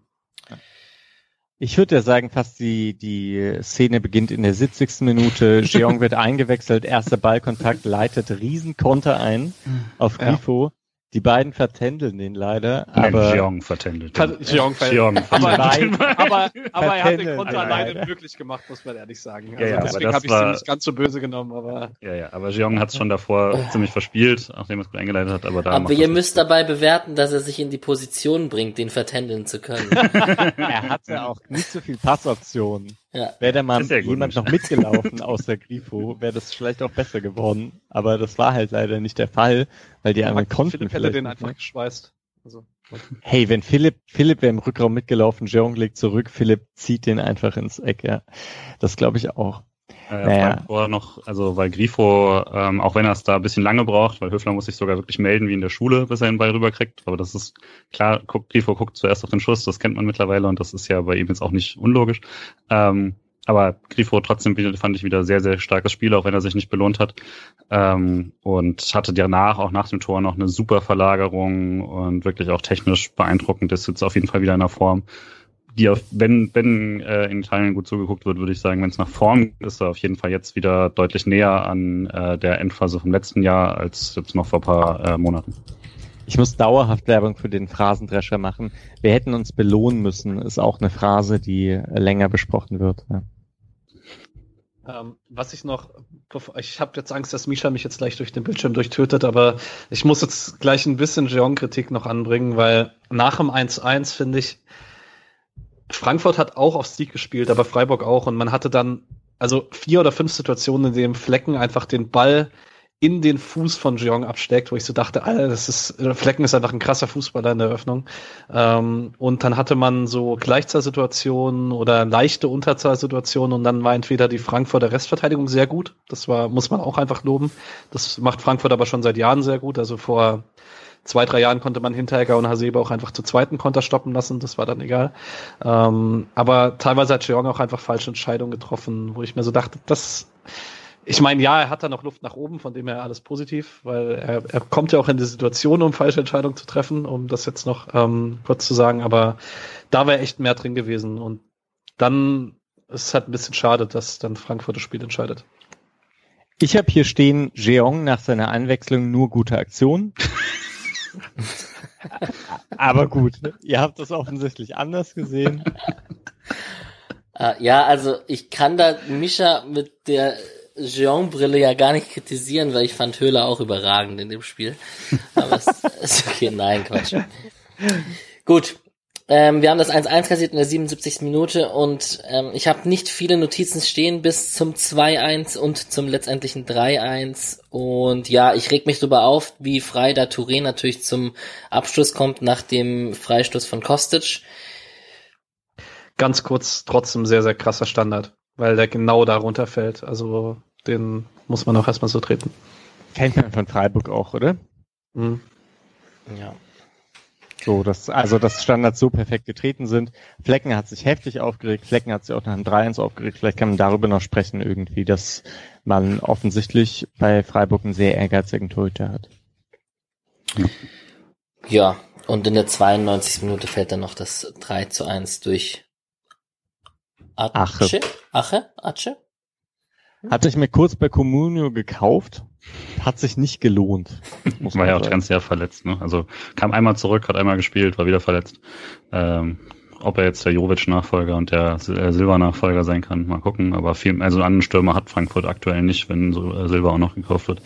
Ich würde ja sagen, fast die, die Szene beginnt in der 70. Minute. Jeong wird eingewechselt, erster Ballkontakt, leitet Riesenkonter ein auf Grifo. Ja. Die beiden vertändeln den leider, aber Jeong vertändelt. Jeong vertändelt. Aber, aber, aber er hat den Konter alleine möglich gemacht, muss man ehrlich sagen. Also ja, ja, deswegen habe ich es nicht ganz so böse genommen, aber. Ja, ja, aber Jeong hat es schon davor ziemlich verspielt, nachdem er es gut eingeleitet hat, aber da. Aber ihr müsst dabei bewerten, dass er sich in die Position bringt, den vertändeln zu können. er hatte auch nicht so viel Passoptionen. Ja. Wäre da mal jemand noch mitgelaufen außer Grifo, wäre das vielleicht auch besser geworden. Aber das war halt leider nicht der Fall, weil die einmal konnten. Philipp hätte den einfach nicht. geschweißt. Also. Hey, wenn Philipp, Philipp wäre im Rückraum mitgelaufen, Jeong legt zurück, Philipp zieht den einfach ins Eck, ja. Das glaube ich auch. Äh, naja. Vorher noch, also weil Grifo, ähm, auch wenn er es da ein bisschen lange braucht, weil Höfler muss sich sogar wirklich melden wie in der Schule, bis er den Ball rüberkriegt. Aber das ist klar, guckt, Grifo guckt zuerst auf den Schuss, das kennt man mittlerweile und das ist ja bei ihm jetzt auch nicht unlogisch. Ähm, aber Grifo trotzdem fand ich wieder sehr, sehr starkes Spiel, auch wenn er sich nicht belohnt hat. Ähm, und hatte danach, auch nach dem Tor, noch eine super Verlagerung und wirklich auch technisch beeindruckend. Ist jetzt auf jeden Fall wieder in der Form die auf, wenn, wenn äh, in Italien gut zugeguckt wird, würde ich sagen, wenn es nach vorn ist, er auf jeden Fall jetzt wieder deutlich näher an äh, der Endphase vom letzten Jahr als jetzt noch vor paar äh, Monaten. Ich muss dauerhaft Werbung für den Phrasendrescher machen. Wir hätten uns belohnen müssen, ist auch eine Phrase, die länger besprochen wird. Ja. Ähm, was ich noch, ich habe jetzt Angst, dass Misha mich jetzt gleich durch den Bildschirm durchtötet, aber ich muss jetzt gleich ein bisschen Jeong-Kritik noch anbringen, weil nach dem 1-1 finde ich, Frankfurt hat auch auf Sieg gespielt, aber Freiburg auch. Und man hatte dann also vier oder fünf Situationen, in denen Flecken einfach den Ball in den Fuß von Jeong absteckt, wo ich so dachte, Alter, das ist, Flecken ist einfach ein krasser Fußballer in der Öffnung. Ähm, und dann hatte man so Gleichzahlsituationen oder leichte Unterzahlsituationen und dann war entweder die Frankfurter Restverteidigung sehr gut. Das war, muss man auch einfach loben. Das macht Frankfurt aber schon seit Jahren sehr gut. Also vor zwei, drei Jahren konnte man Hinteregger und Hasebe auch einfach zu zweiten Konter stoppen lassen, das war dann egal. Ähm, aber teilweise hat Jeong auch einfach falsche Entscheidungen getroffen, wo ich mir so dachte, das, ich meine, ja, er hat da noch Luft nach oben, von dem her alles positiv, weil er, er kommt ja auch in die Situation, um falsche Entscheidungen zu treffen, um das jetzt noch ähm, kurz zu sagen, aber da wäre echt mehr drin gewesen und dann ist es halt ein bisschen schade, dass dann Frankfurt das Spiel entscheidet. Ich habe hier stehen, Jeong nach seiner Einwechslung nur gute Aktion. Aber gut, ihr habt das offensichtlich anders gesehen. Uh, ja, also ich kann da Mischa mit der Jean-Brille ja gar nicht kritisieren, weil ich fand Höhler auch überragend in dem Spiel. Aber es ist okay, nein, Quatsch. Gut, ähm, wir haben das 1-1 kassiert in der 77. Minute und ähm, ich habe nicht viele Notizen stehen bis zum 2-1 und zum letztendlichen 3-1. Und ja, ich reg mich darüber auf, wie frei da Touré natürlich zum Abschluss kommt nach dem Freistoß von Kostic. Ganz kurz, trotzdem sehr, sehr krasser Standard, weil der genau da runterfällt. Also den muss man auch erstmal so treten. Kennt man von Freiburg auch, oder? Mhm. Ja. So, dass, also, dass Standards so perfekt getreten sind. Flecken hat sich heftig aufgeregt, Flecken hat sich auch nach einem 3-1 aufgeregt. Vielleicht kann man darüber noch sprechen irgendwie, dass man offensichtlich bei Freiburg einen sehr ehrgeizigen Torhüter hat. Ja, Und in der 92. Minute fällt dann noch das 3 zu 1 durch Ache. Ache? Ache? Hatte ich mir kurz bei Comunio gekauft, hat sich nicht gelohnt. Muss war ja auch Transfer verletzt, ne? Also kam einmal zurück, hat einmal gespielt, war wieder verletzt. Ähm, ob er jetzt der Jovic-Nachfolger und der äh, Silva-Nachfolger sein kann, mal gucken. Aber viel, also einen anderen Stürmer hat Frankfurt aktuell nicht, wenn so äh, Silva auch noch gekauft wird.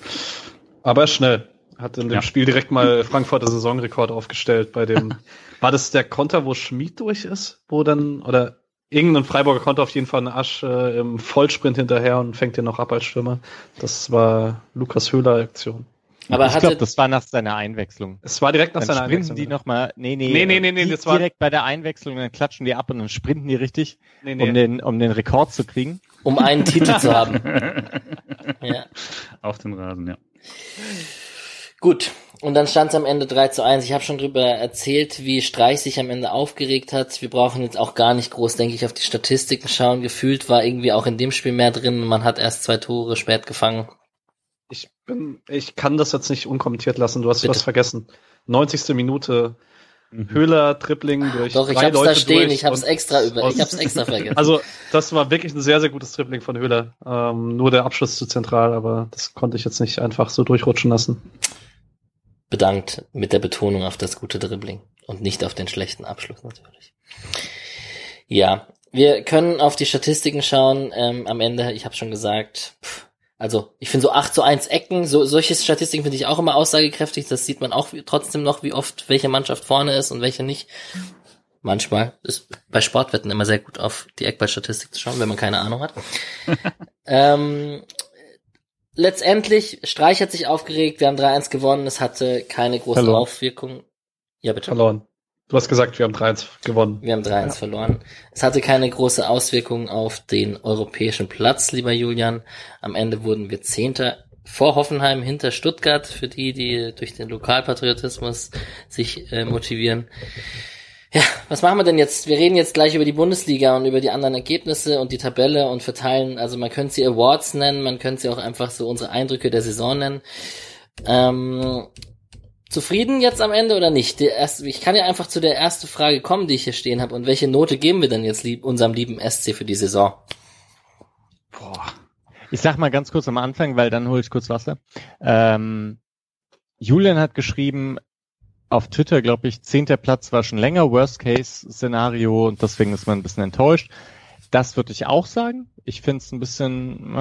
Aber schnell. Hat in dem ja. Spiel direkt mal Frankfurter Saisonrekord aufgestellt bei dem. war das der Konter, wo Schmied durch ist? Wo dann, oder irgendein Freiburger konnte auf jeden Fall eine Asch äh, im Vollsprint hinterher und fängt den noch ab als Stürmer. Das war Lukas Höhler Aktion. Aber ich glaube, das war nach seiner Einwechslung. Es war direkt nach dann seiner Einwechslung. die noch mal, nee, nee, nee, nee, nee, nee das war direkt bei der Einwechslung, dann klatschen die ab und dann sprinten die richtig, nee, nee. um den, um den Rekord zu kriegen. Um einen Titel zu haben. ja. Auf dem Rasen, ja. Gut, und dann stand es am Ende 3 zu 1. Ich habe schon drüber erzählt, wie Streich sich am Ende aufgeregt hat. Wir brauchen jetzt auch gar nicht groß, denke ich, auf die Statistiken schauen. Gefühlt war irgendwie auch in dem Spiel mehr drin. Man hat erst zwei Tore spät gefangen. Ich bin, ich kann das jetzt nicht unkommentiert lassen. Du hast Bitte. was vergessen. 90. Minute. Mhm. Höhler, Tripling durch Doch, ich drei hab's Leute da stehen, ich hab's extra über, ich hab's extra vergessen. Also, das war wirklich ein sehr, sehr gutes Tripling von Höhler. Ähm, nur der Abschluss zu zentral, aber das konnte ich jetzt nicht einfach so durchrutschen lassen bedankt mit der Betonung auf das gute Dribbling und nicht auf den schlechten Abschluss natürlich. Ja, wir können auf die Statistiken schauen. Ähm, am Ende, ich habe schon gesagt, pff, also ich finde so 8 zu 1 Ecken, so solche Statistiken finde ich auch immer aussagekräftig. Das sieht man auch trotzdem noch, wie oft welche Mannschaft vorne ist und welche nicht. Manchmal ist bei Sportwetten immer sehr gut auf die Eckballstatistik zu schauen, wenn man keine Ahnung hat. ähm, letztendlich, Streich hat sich aufgeregt, wir haben 3-1 gewonnen, es hatte keine große verloren. Auswirkung. Ja, bitte. Verloren. Du hast gesagt, wir haben 3-1 gewonnen. Wir haben 3-1 ja. verloren. Es hatte keine große Auswirkung auf den europäischen Platz, lieber Julian. Am Ende wurden wir Zehnter vor Hoffenheim hinter Stuttgart, für die, die durch den Lokalpatriotismus sich äh, motivieren. Ja, was machen wir denn jetzt? Wir reden jetzt gleich über die Bundesliga und über die anderen Ergebnisse und die Tabelle und verteilen, also man könnte sie Awards nennen, man könnte sie auch einfach so unsere Eindrücke der Saison nennen. Ähm, zufrieden jetzt am Ende oder nicht? Erste, ich kann ja einfach zu der ersten Frage kommen, die ich hier stehen habe. Und welche Note geben wir denn jetzt lieb, unserem lieben SC für die Saison? Boah. Ich sag mal ganz kurz am Anfang, weil dann hole ich kurz Wasser. Ähm, Julian hat geschrieben, auf Twitter, glaube ich, zehnter Platz war schon länger Worst-Case-Szenario und deswegen ist man ein bisschen enttäuscht. Das würde ich auch sagen. Ich finde es ein bisschen,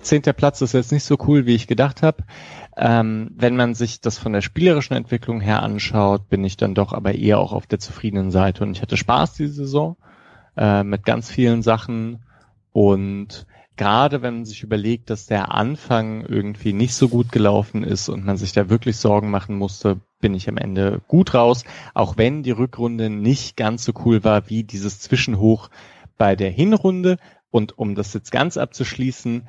zehnter Platz ist jetzt nicht so cool, wie ich gedacht habe. Ähm, wenn man sich das von der spielerischen Entwicklung her anschaut, bin ich dann doch aber eher auch auf der zufriedenen Seite. Und ich hatte Spaß diese Saison äh, mit ganz vielen Sachen und gerade wenn man sich überlegt, dass der Anfang irgendwie nicht so gut gelaufen ist und man sich da wirklich Sorgen machen musste, bin ich am Ende gut raus, auch wenn die Rückrunde nicht ganz so cool war wie dieses Zwischenhoch bei der Hinrunde. Und um das jetzt ganz abzuschließen,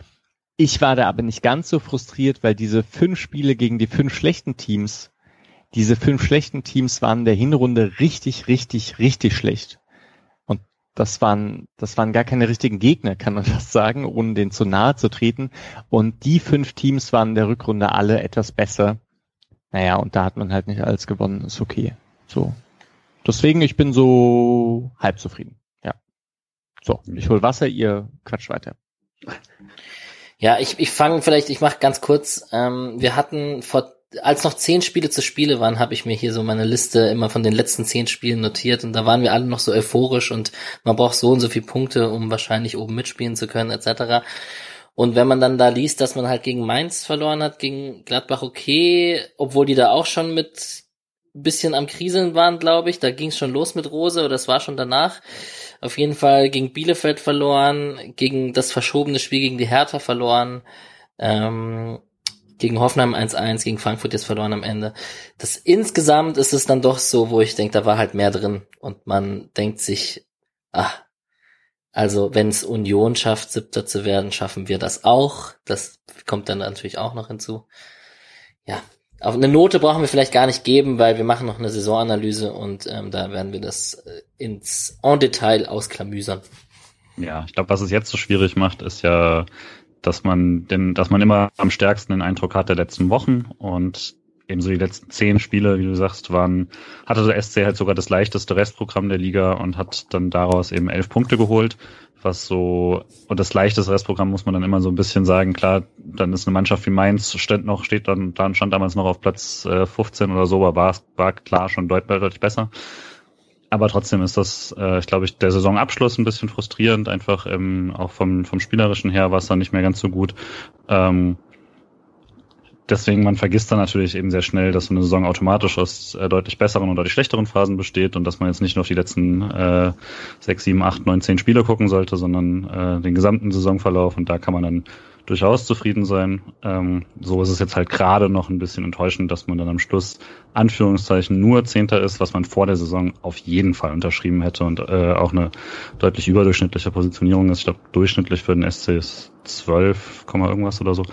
ich war da aber nicht ganz so frustriert, weil diese fünf Spiele gegen die fünf schlechten Teams, diese fünf schlechten Teams waren der Hinrunde richtig, richtig, richtig schlecht das waren, das waren gar keine richtigen Gegner, kann man fast sagen, ohne den zu nahe zu treten. Und die fünf Teams waren der Rückrunde alle etwas besser. Naja, und da hat man halt nicht alles gewonnen, ist okay. So. Deswegen, ich bin so halb zufrieden. Ja. So, ich hol Wasser, ihr quatscht weiter. Ja, ich, ich fange vielleicht, ich mache ganz kurz. Ähm, wir hatten vor als noch zehn Spiele zu Spiele waren, habe ich mir hier so meine Liste immer von den letzten zehn Spielen notiert und da waren wir alle noch so euphorisch und man braucht so und so viele Punkte, um wahrscheinlich oben mitspielen zu können, etc. Und wenn man dann da liest, dass man halt gegen Mainz verloren hat, gegen Gladbach okay, obwohl die da auch schon mit bisschen am Kriseln waren, glaube ich, da ging es schon los mit Rose oder das war schon danach. Auf jeden Fall gegen Bielefeld verloren, gegen das verschobene Spiel gegen die Hertha verloren. Ähm, gegen Hoffenheim 1-1, gegen Frankfurt jetzt verloren am Ende. Das insgesamt ist es dann doch so, wo ich denke, da war halt mehr drin und man denkt sich, ah, also wenn es Union schafft, siebter zu werden, schaffen wir das auch. Das kommt dann natürlich auch noch hinzu. Ja, auf eine Note brauchen wir vielleicht gar nicht geben, weil wir machen noch eine Saisonanalyse und ähm, da werden wir das äh, ins en Detail ausklamüsern. Ja, ich glaube, was es jetzt so schwierig macht, ist ja dass man den, dass man immer am stärksten den Eindruck hat der letzten Wochen und ebenso die letzten zehn Spiele, wie du sagst, waren, hatte der SC halt sogar das leichteste Restprogramm der Liga und hat dann daraus eben elf Punkte geholt. Was so, und das leichteste Restprogramm muss man dann immer so ein bisschen sagen, klar, dann ist eine Mannschaft wie Mainz, steht noch, steht dann, dann stand damals noch auf Platz äh, 15 oder so, aber war, war klar schon deutlich, deutlich besser. Aber trotzdem ist das, äh, ich glaube, ich, der Saisonabschluss ein bisschen frustrierend, einfach ähm, auch vom, vom Spielerischen her war es dann nicht mehr ganz so gut. Ähm, deswegen, man vergisst dann natürlich eben sehr schnell, dass so eine Saison automatisch aus äh, deutlich besseren oder deutlich schlechteren Phasen besteht und dass man jetzt nicht nur auf die letzten äh, sechs, sieben, acht, neun, zehn Spiele gucken sollte, sondern äh, den gesamten Saisonverlauf und da kann man dann durchaus zufrieden sein. Ähm, so ist es jetzt halt gerade noch ein bisschen enttäuschend, dass man dann am Schluss Anführungszeichen nur Zehnter ist, was man vor der Saison auf jeden Fall unterschrieben hätte und äh, auch eine deutlich überdurchschnittliche Positionierung ist. Ich glaube, durchschnittlich für den SC ist 12, irgendwas oder so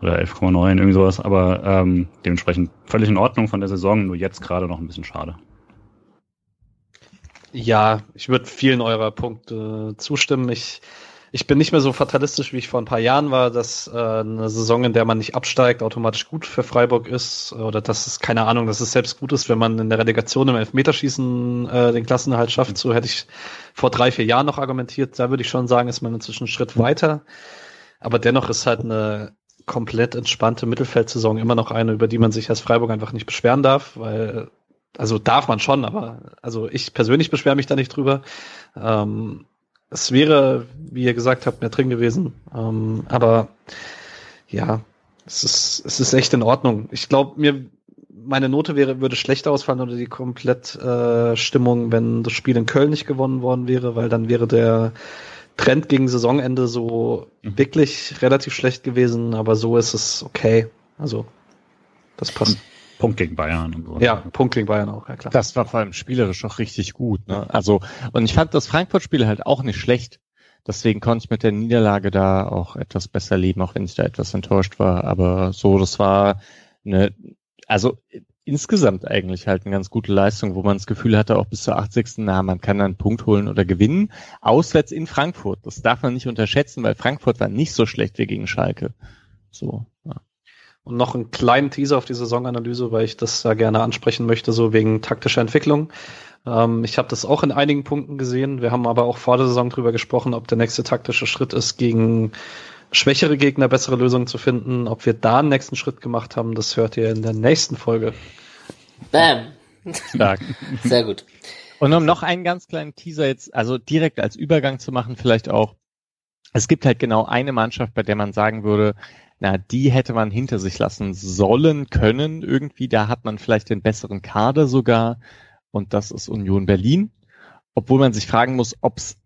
oder 11,9, irgendwie sowas, aber ähm, dementsprechend völlig in Ordnung von der Saison, nur jetzt gerade noch ein bisschen schade. Ja, ich würde vielen eurer Punkte zustimmen. Ich ich bin nicht mehr so fatalistisch, wie ich vor ein paar Jahren war, dass äh, eine Saison, in der man nicht absteigt, automatisch gut für Freiburg ist. Oder dass es, keine Ahnung, dass es selbst gut ist, wenn man in der Relegation im Elfmeterschießen äh, den Klassenerhalt schafft. So hätte ich vor drei, vier Jahren noch argumentiert. Da würde ich schon sagen, ist man inzwischen einen Schritt weiter. Aber dennoch ist halt eine komplett entspannte Mittelfeldsaison immer noch eine, über die man sich als Freiburg einfach nicht beschweren darf, weil also darf man schon, aber also ich persönlich beschwere mich da nicht drüber. Ähm, es wäre, wie ihr gesagt habt, mehr drin gewesen. Ähm, aber ja, es ist, es ist echt in Ordnung. Ich glaube, mir meine Note wäre, würde schlechter ausfallen oder die Komplettstimmung, äh, wenn das Spiel in Köln nicht gewonnen worden wäre, weil dann wäre der Trend gegen Saisonende so mhm. wirklich relativ schlecht gewesen, aber so ist es okay. Also, das passt. Punkt gegen Bayern und so. Ja, Punkt gegen Bayern auch, ja klar. Das war vor allem spielerisch auch richtig gut. Ne? Also, und ich fand das Frankfurt-Spiel halt auch nicht schlecht. Deswegen konnte ich mit der Niederlage da auch etwas besser leben, auch wenn ich da etwas enttäuscht war. Aber so, das war eine, also insgesamt eigentlich halt eine ganz gute Leistung, wo man das Gefühl hatte, auch bis zur 80. Na, man kann dann einen Punkt holen oder gewinnen. Auswärts in Frankfurt. Das darf man nicht unterschätzen, weil Frankfurt war nicht so schlecht wie gegen Schalke. So. Und noch einen kleinen Teaser auf die Saisonanalyse, weil ich das da gerne ansprechen möchte, so wegen taktischer Entwicklung. Ähm, ich habe das auch in einigen Punkten gesehen. Wir haben aber auch vor der Saison drüber gesprochen, ob der nächste taktische Schritt ist, gegen schwächere Gegner bessere Lösungen zu finden. Ob wir da einen nächsten Schritt gemacht haben, das hört ihr in der nächsten Folge. Bam. Stark. Sehr gut. Und um noch einen ganz kleinen Teaser jetzt, also direkt als Übergang zu machen, vielleicht auch. Es gibt halt genau eine Mannschaft, bei der man sagen würde, na, die hätte man hinter sich lassen sollen können irgendwie. Da hat man vielleicht den besseren Kader sogar. Und das ist Union Berlin. Obwohl man sich fragen muss, ob es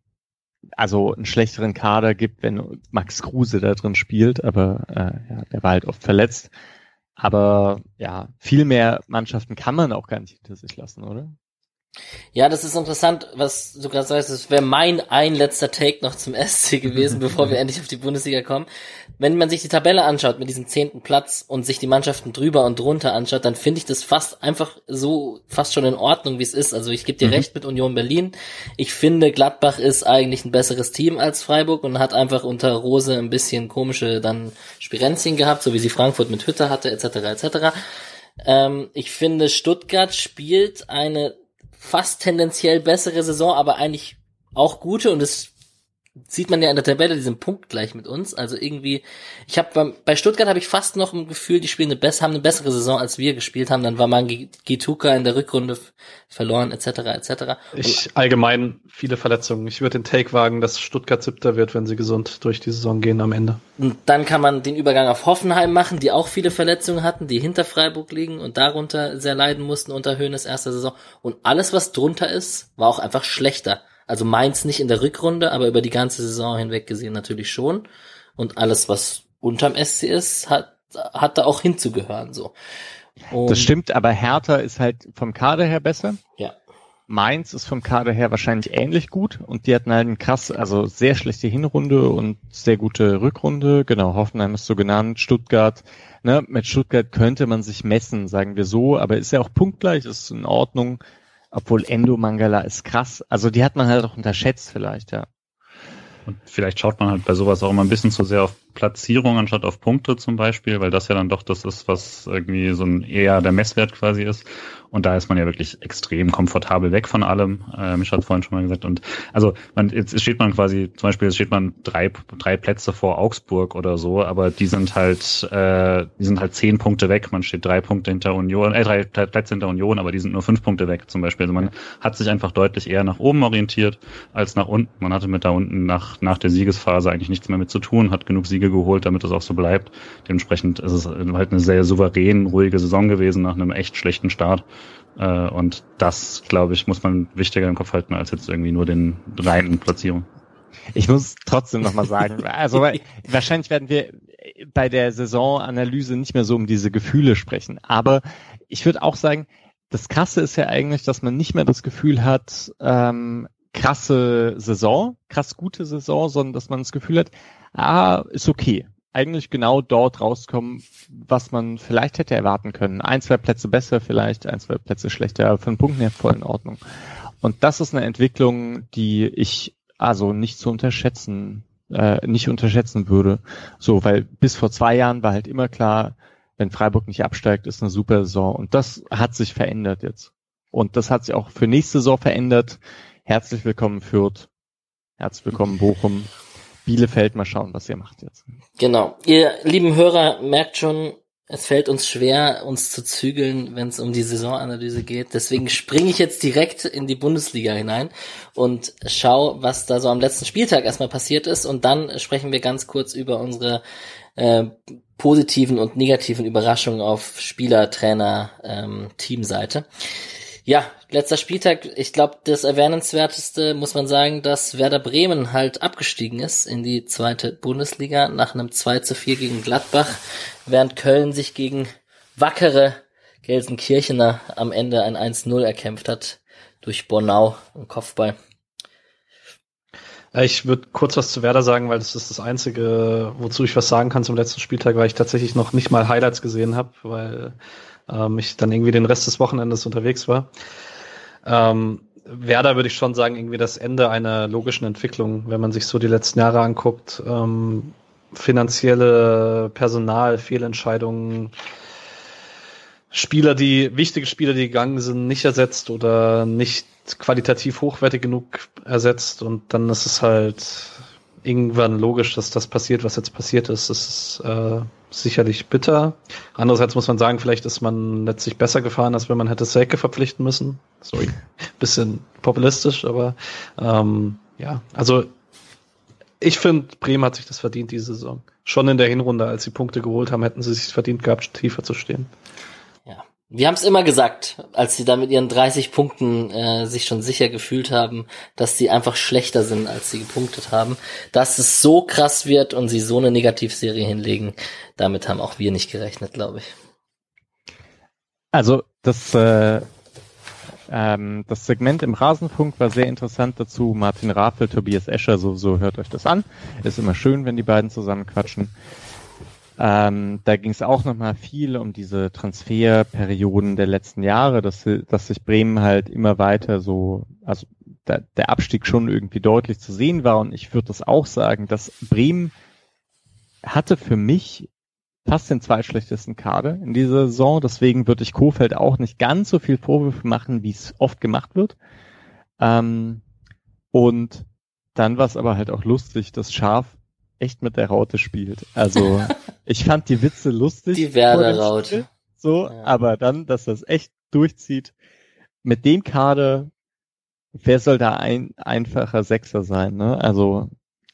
also einen schlechteren Kader gibt, wenn Max Kruse da drin spielt. Aber äh, ja, der war halt oft verletzt. Aber ja, viel mehr Mannschaften kann man auch gar nicht hinter sich lassen, oder? Ja, das ist interessant, was du gerade sagst. Das wäre mein ein letzter Take noch zum SC gewesen, bevor wir endlich auf die Bundesliga kommen. Wenn man sich die Tabelle anschaut mit diesem zehnten Platz und sich die Mannschaften drüber und drunter anschaut, dann finde ich das fast einfach so, fast schon in Ordnung, wie es ist. Also ich gebe dir mhm. recht mit Union Berlin. Ich finde, Gladbach ist eigentlich ein besseres Team als Freiburg und hat einfach unter Rose ein bisschen komische dann Spirenzien gehabt, so wie sie Frankfurt mit Hütter hatte, etc. etc. Ähm, ich finde, Stuttgart spielt eine fast tendenziell bessere Saison, aber eigentlich auch gute und es sieht man ja in der Tabelle diesen Punkt gleich mit uns. Also irgendwie, ich habe bei Stuttgart habe ich fast noch ein Gefühl, die spielen eine bessere, haben eine bessere Saison als wir gespielt haben. Dann war man Gituka in der Rückrunde verloren etc. etc. Ich allgemein viele Verletzungen. Ich würde den Take wagen, dass Stuttgart siebter wird, wenn sie gesund durch die Saison gehen am Ende. Und dann kann man den Übergang auf Hoffenheim machen, die auch viele Verletzungen hatten, die hinter Freiburg liegen und darunter sehr leiden mussten unter Höhnes erster Saison. Und alles, was drunter ist, war auch einfach schlechter. Also Mainz nicht in der Rückrunde, aber über die ganze Saison hinweg gesehen natürlich schon. Und alles, was unterm SC ist, hat, hat da auch hinzugehören, so. Und das stimmt, aber Hertha ist halt vom Kader her besser. Ja. Mainz ist vom Kader her wahrscheinlich ähnlich gut und die hatten halt einen krass, also sehr schlechte Hinrunde und sehr gute Rückrunde. Genau, Hoffenheim ist so genannt, Stuttgart. Ne, mit Stuttgart könnte man sich messen, sagen wir so, aber ist ja auch punktgleich, ist in Ordnung. Obwohl Endo Mangala ist krass. Also die hat man halt auch unterschätzt vielleicht, ja. Und vielleicht schaut man halt bei sowas auch immer ein bisschen zu sehr auf Platzierung anstatt auf Punkte zum Beispiel, weil das ja dann doch das ist, was irgendwie so ein eher der Messwert quasi ist. Und da ist man ja wirklich extrem komfortabel weg von allem. Äh, Mich hat vorhin schon mal gesagt. Und also man, jetzt steht man quasi, zum Beispiel jetzt steht man drei, drei Plätze vor Augsburg oder so, aber die sind halt, äh, die sind halt zehn Punkte weg. Man steht drei Punkte hinter Union, äh, drei Plätze hinter Union, aber die sind nur fünf Punkte weg zum Beispiel. Also man hat sich einfach deutlich eher nach oben orientiert als nach unten. Man hatte mit da unten nach, nach der Siegesphase eigentlich nichts mehr mit zu tun, hat genug Siege geholt, damit es auch so bleibt. Dementsprechend ist es halt eine sehr souverän, ruhige Saison gewesen nach einem echt schlechten Start. Äh, und das, glaube ich, muss man wichtiger im Kopf halten, als jetzt irgendwie nur den reinen Platzierung. Ich muss trotzdem nochmal sagen, also wahrscheinlich werden wir bei der Saisonanalyse nicht mehr so um diese Gefühle sprechen. Aber ich würde auch sagen, das Krasse ist ja eigentlich, dass man nicht mehr das Gefühl hat, ähm, krasse Saison, krass gute Saison, sondern dass man das Gefühl hat, ah, ist okay eigentlich genau dort rauskommen, was man vielleicht hätte erwarten können. Ein, zwei Plätze besser vielleicht, ein, zwei Plätze schlechter, aber für einen Punkt her voll in Ordnung. Und das ist eine Entwicklung, die ich also nicht zu unterschätzen, äh, nicht unterschätzen würde. So, weil bis vor zwei Jahren war halt immer klar, wenn Freiburg nicht absteigt, ist eine super Saison. Und das hat sich verändert jetzt. Und das hat sich auch für nächste Saison verändert. Herzlich willkommen Fürth. Herzlich willkommen Bochum. Bielefeld mal schauen, was ihr macht jetzt. Genau. Ihr lieben Hörer merkt schon, es fällt uns schwer, uns zu zügeln, wenn es um die Saisonanalyse geht. Deswegen springe ich jetzt direkt in die Bundesliga hinein und schau, was da so am letzten Spieltag erstmal passiert ist. Und dann sprechen wir ganz kurz über unsere äh, positiven und negativen Überraschungen auf Spieler, Trainer, ähm, Teamseite. Ja, letzter Spieltag, ich glaube, das erwähnenswerteste muss man sagen, dass Werder Bremen halt abgestiegen ist in die zweite Bundesliga nach einem 2 zu 4 gegen Gladbach, während Köln sich gegen wackere Gelsenkirchener am Ende ein 1-0 erkämpft hat durch Bornau im Kopfball. Ich würde kurz was zu Werder sagen, weil das ist das Einzige, wozu ich was sagen kann zum letzten Spieltag, weil ich tatsächlich noch nicht mal Highlights gesehen habe, weil ähm, ich dann irgendwie den Rest des Wochenendes unterwegs war. Ähm, Werder würde ich schon sagen, irgendwie das Ende einer logischen Entwicklung, wenn man sich so die letzten Jahre anguckt. Ähm, finanzielle Personal, Fehlentscheidungen, Spieler, die, wichtige Spieler, die gegangen sind, nicht ersetzt oder nicht qualitativ hochwertig genug ersetzt und dann ist es halt irgendwann logisch, dass das passiert, was jetzt passiert ist. Das ist äh, sicherlich bitter. Andererseits muss man sagen, vielleicht ist man letztlich besser gefahren, als wenn man hätte Selke verpflichten müssen. Sorry, bisschen populistisch, aber ähm, ja, also ich finde, Bremen hat sich das verdient diese Saison. Schon in der Hinrunde, als sie Punkte geholt haben, hätten sie sich verdient gehabt, tiefer zu stehen. Wir haben es immer gesagt, als sie da mit ihren 30 Punkten äh, sich schon sicher gefühlt haben, dass sie einfach schlechter sind, als sie gepunktet haben. Dass es so krass wird und sie so eine Negativserie hinlegen, damit haben auch wir nicht gerechnet, glaube ich. Also das, äh, ähm, das Segment im Rasenfunk war sehr interessant dazu. Martin Rafel, Tobias Escher, so, so hört euch das an. Ist immer schön, wenn die beiden zusammen quatschen. Ähm, da ging es auch nochmal viel um diese Transferperioden der letzten Jahre, dass, dass sich Bremen halt immer weiter so, also da, der Abstieg schon irgendwie deutlich zu sehen war. Und ich würde das auch sagen, dass Bremen hatte für mich fast den zweitschlechtesten Kader in dieser Saison. Deswegen würde ich Kofeld auch nicht ganz so viel Vorwürfe machen, wie es oft gemacht wird. Ähm, und dann war es aber halt auch lustig, dass Schaf echt mit der Raute spielt. Also ich fand die Witze lustig. Die Werder-Raute. So, ja. aber dann, dass das echt durchzieht, mit dem Kader, wer soll da ein einfacher Sechser sein, ne? Also,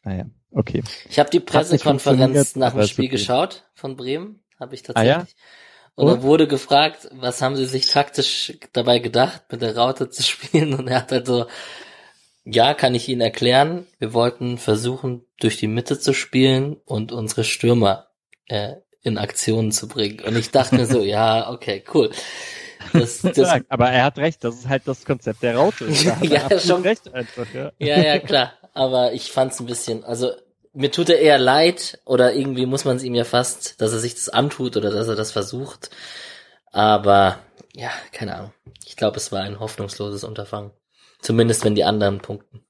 naja, okay. Ich habe die Pressekonferenz nach dem Spiel okay. geschaut von Bremen, habe ich tatsächlich. Ah, ja? Und, und er wurde gefragt, was haben sie sich taktisch dabei gedacht, mit der Raute zu spielen? Und er hat halt so, ja, kann ich Ihnen erklären. Wir wollten versuchen, durch die Mitte zu spielen und unsere Stürmer äh, in Aktionen zu bringen. Und ich dachte mir so, ja, okay, cool. Das, das aber er hat recht, das ist halt das Konzept der Raute. ja, schon recht einfach, ja. ja, ja, klar. Aber ich fand's ein bisschen, also mir tut er eher leid oder irgendwie muss man es ihm ja fast, dass er sich das antut oder dass er das versucht. Aber ja, keine Ahnung. Ich glaube, es war ein hoffnungsloses Unterfangen. Zumindest wenn die anderen punkten.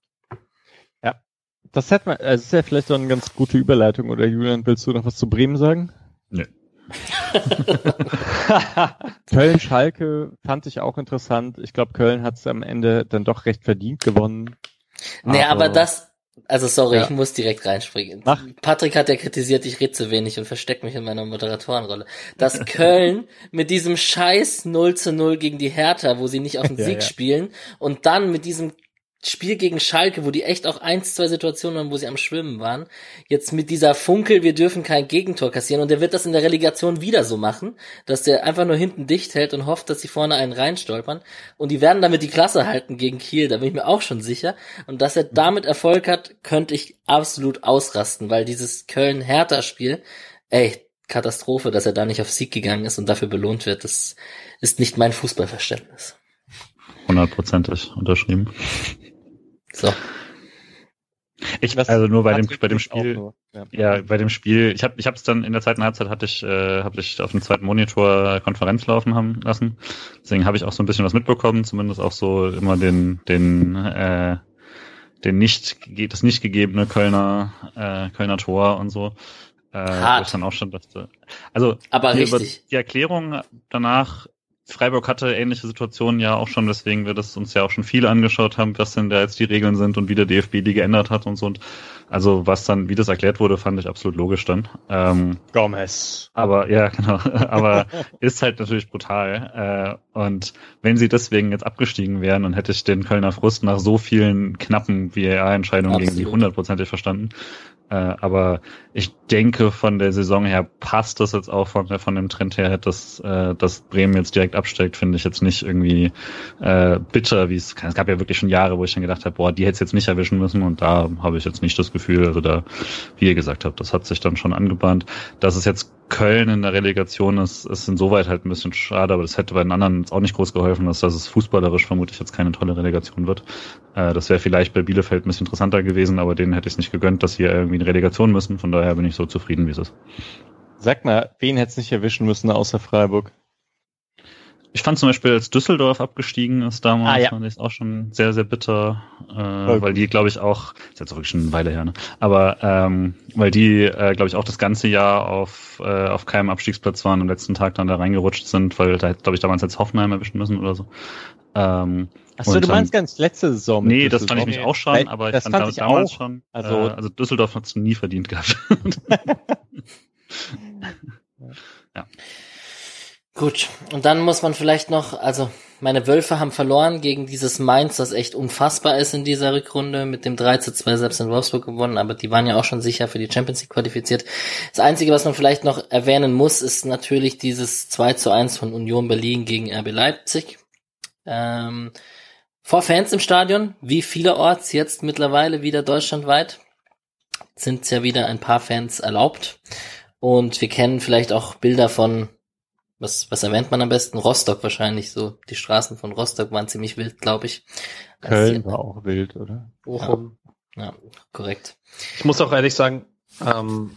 Ja, das hat man, also ist ja vielleicht so eine ganz gute Überleitung. Oder Julian, willst du noch was zu Bremen sagen? Nö. Köln Schalke fand ich auch interessant. Ich glaube, Köln hat es am Ende dann doch recht verdient gewonnen. Nee, aber, das, also sorry, Ja. ich muss direkt reinspringen. Mach. Patrick hat ja kritisiert, ich rede zu wenig und verstecke mich in meiner Moderatorenrolle. Dass Köln mit diesem scheiß 0 zu 0 gegen die Hertha, wo sie nicht auf den Ja, Sieg ja. spielen, und dann mit diesem Spiel gegen Schalke, wo die echt auch eins, zwei Situationen haben, wo sie am Schwimmen waren, jetzt mit dieser Funkel, wir dürfen kein Gegentor kassieren und der wird das in der Relegation wieder so machen, dass der einfach nur hinten dicht hält und hofft, dass sie vorne einen reinstolpern und die werden damit die Klasse halten gegen Kiel, da bin ich mir auch schon sicher und dass er damit Erfolg hat, könnte ich absolut ausrasten, weil dieses Köln-Hertha-Spiel, ey, Katastrophe, dass er da nicht auf Sieg gegangen ist und dafür belohnt wird, das ist nicht mein Fußballverständnis. Hundertprozentig unterschrieben. So. Ich, Was also nur bei dem, bei dem Spiel, nur, ja. ja, bei dem Spiel, ich habe ich hab's dann in der zweiten Halbzeit hatte ich, äh, habe ich auf dem zweiten Monitor Konferenz laufen haben lassen. Deswegen habe ich auch so ein bisschen was mitbekommen, zumindest auch so immer den, den, äh, den nicht, das nicht gegebene Kölner, äh, Kölner Tor und so. Äh, Hart. wo ich dann auch schon dachte. Also Aber richtig. die Erklärung danach, Freiburg hatte ähnliche Situationen ja auch schon, weswegen wir das uns ja auch schon viel angeschaut haben, was denn da jetzt die Regeln sind und wie der DFB die geändert hat und so. Und also was dann, wie das erklärt wurde, fand ich absolut logisch dann. Ähm, Gomez. aber ja, genau. Aber ist halt natürlich brutal. Äh, und wenn sie deswegen jetzt abgestiegen wären, dann hätte ich den Kölner Frust nach so vielen knappen VAR-Entscheidungen gegen sie hundertprozentig verstanden. Äh, aber ich denke, von der Saison her passt das jetzt auch von, von dem Trend her, dass, äh, dass Bremen jetzt direkt absteigt, finde ich jetzt nicht irgendwie äh, bitter, wie es es gab ja wirklich schon Jahre, wo ich dann gedacht habe, boah, die hätte es jetzt nicht erwischen müssen und da habe ich jetzt nicht das Gefühl, also da, wie ihr gesagt habt, das hat sich dann schon angebahnt. Dass es jetzt Köln in der Relegation ist, ist insoweit halt ein bisschen schade, aber das hätte bei den anderen jetzt auch nicht groß geholfen, dass, es fußballerisch vermutlich jetzt keine tolle Relegation wird. Äh, das wäre vielleicht bei Bielefeld ein bisschen interessanter gewesen, aber denen hätte ich es nicht gegönnt, dass sie irgendwie in Relegation müssen. Von daher bin ich so zufrieden, wie es ist. Sag mal, wen hätte es nicht erwischen müssen außer Freiburg? Ich fand zum Beispiel, als Düsseldorf abgestiegen ist damals, Ah, ja. fand ich es auch schon sehr, sehr bitter, äh, weil die, glaube ich, auch, ist jetzt auch wirklich schon eine Weile her, ne? aber ähm, weil die, äh, glaube ich, auch das ganze Jahr auf, äh, auf keinem Abstiegsplatz waren und am letzten Tag dann da reingerutscht sind, weil da, glaube ich, damals jetzt Hoffenheim erwischen müssen oder so. Ähm, Achso, du meinst ganz letzte Saison. mit nee, das fand ich mich auch schon, Weil aber ich das fand, fand ich damals auch. schon, Also- äh, also Düsseldorf hat es nie verdient gehabt. Gut, und dann muss man vielleicht noch, also meine Wölfe haben verloren gegen dieses Mainz, das echt unfassbar ist in dieser Rückrunde, mit dem 3 zu 2 selbst in Wolfsburg gewonnen, aber die waren ja auch schon sicher für die Champions League qualifiziert. Das Einzige, was man vielleicht noch erwähnen muss, ist natürlich dieses 2 zu 1 von Union Berlin gegen RB Leipzig. Ähm, vor Fans im Stadion, wie vielerorts jetzt mittlerweile wieder deutschlandweit, sind ja wieder ein paar Fans erlaubt. Und wir kennen vielleicht auch Bilder von was, was erwähnt man am besten? Rostock wahrscheinlich so. Die Straßen von Rostock waren ziemlich wild, glaube ich. Köln war auch wild, oder? Bochum. Ja, korrekt. Ich muss auch ehrlich sagen, ähm,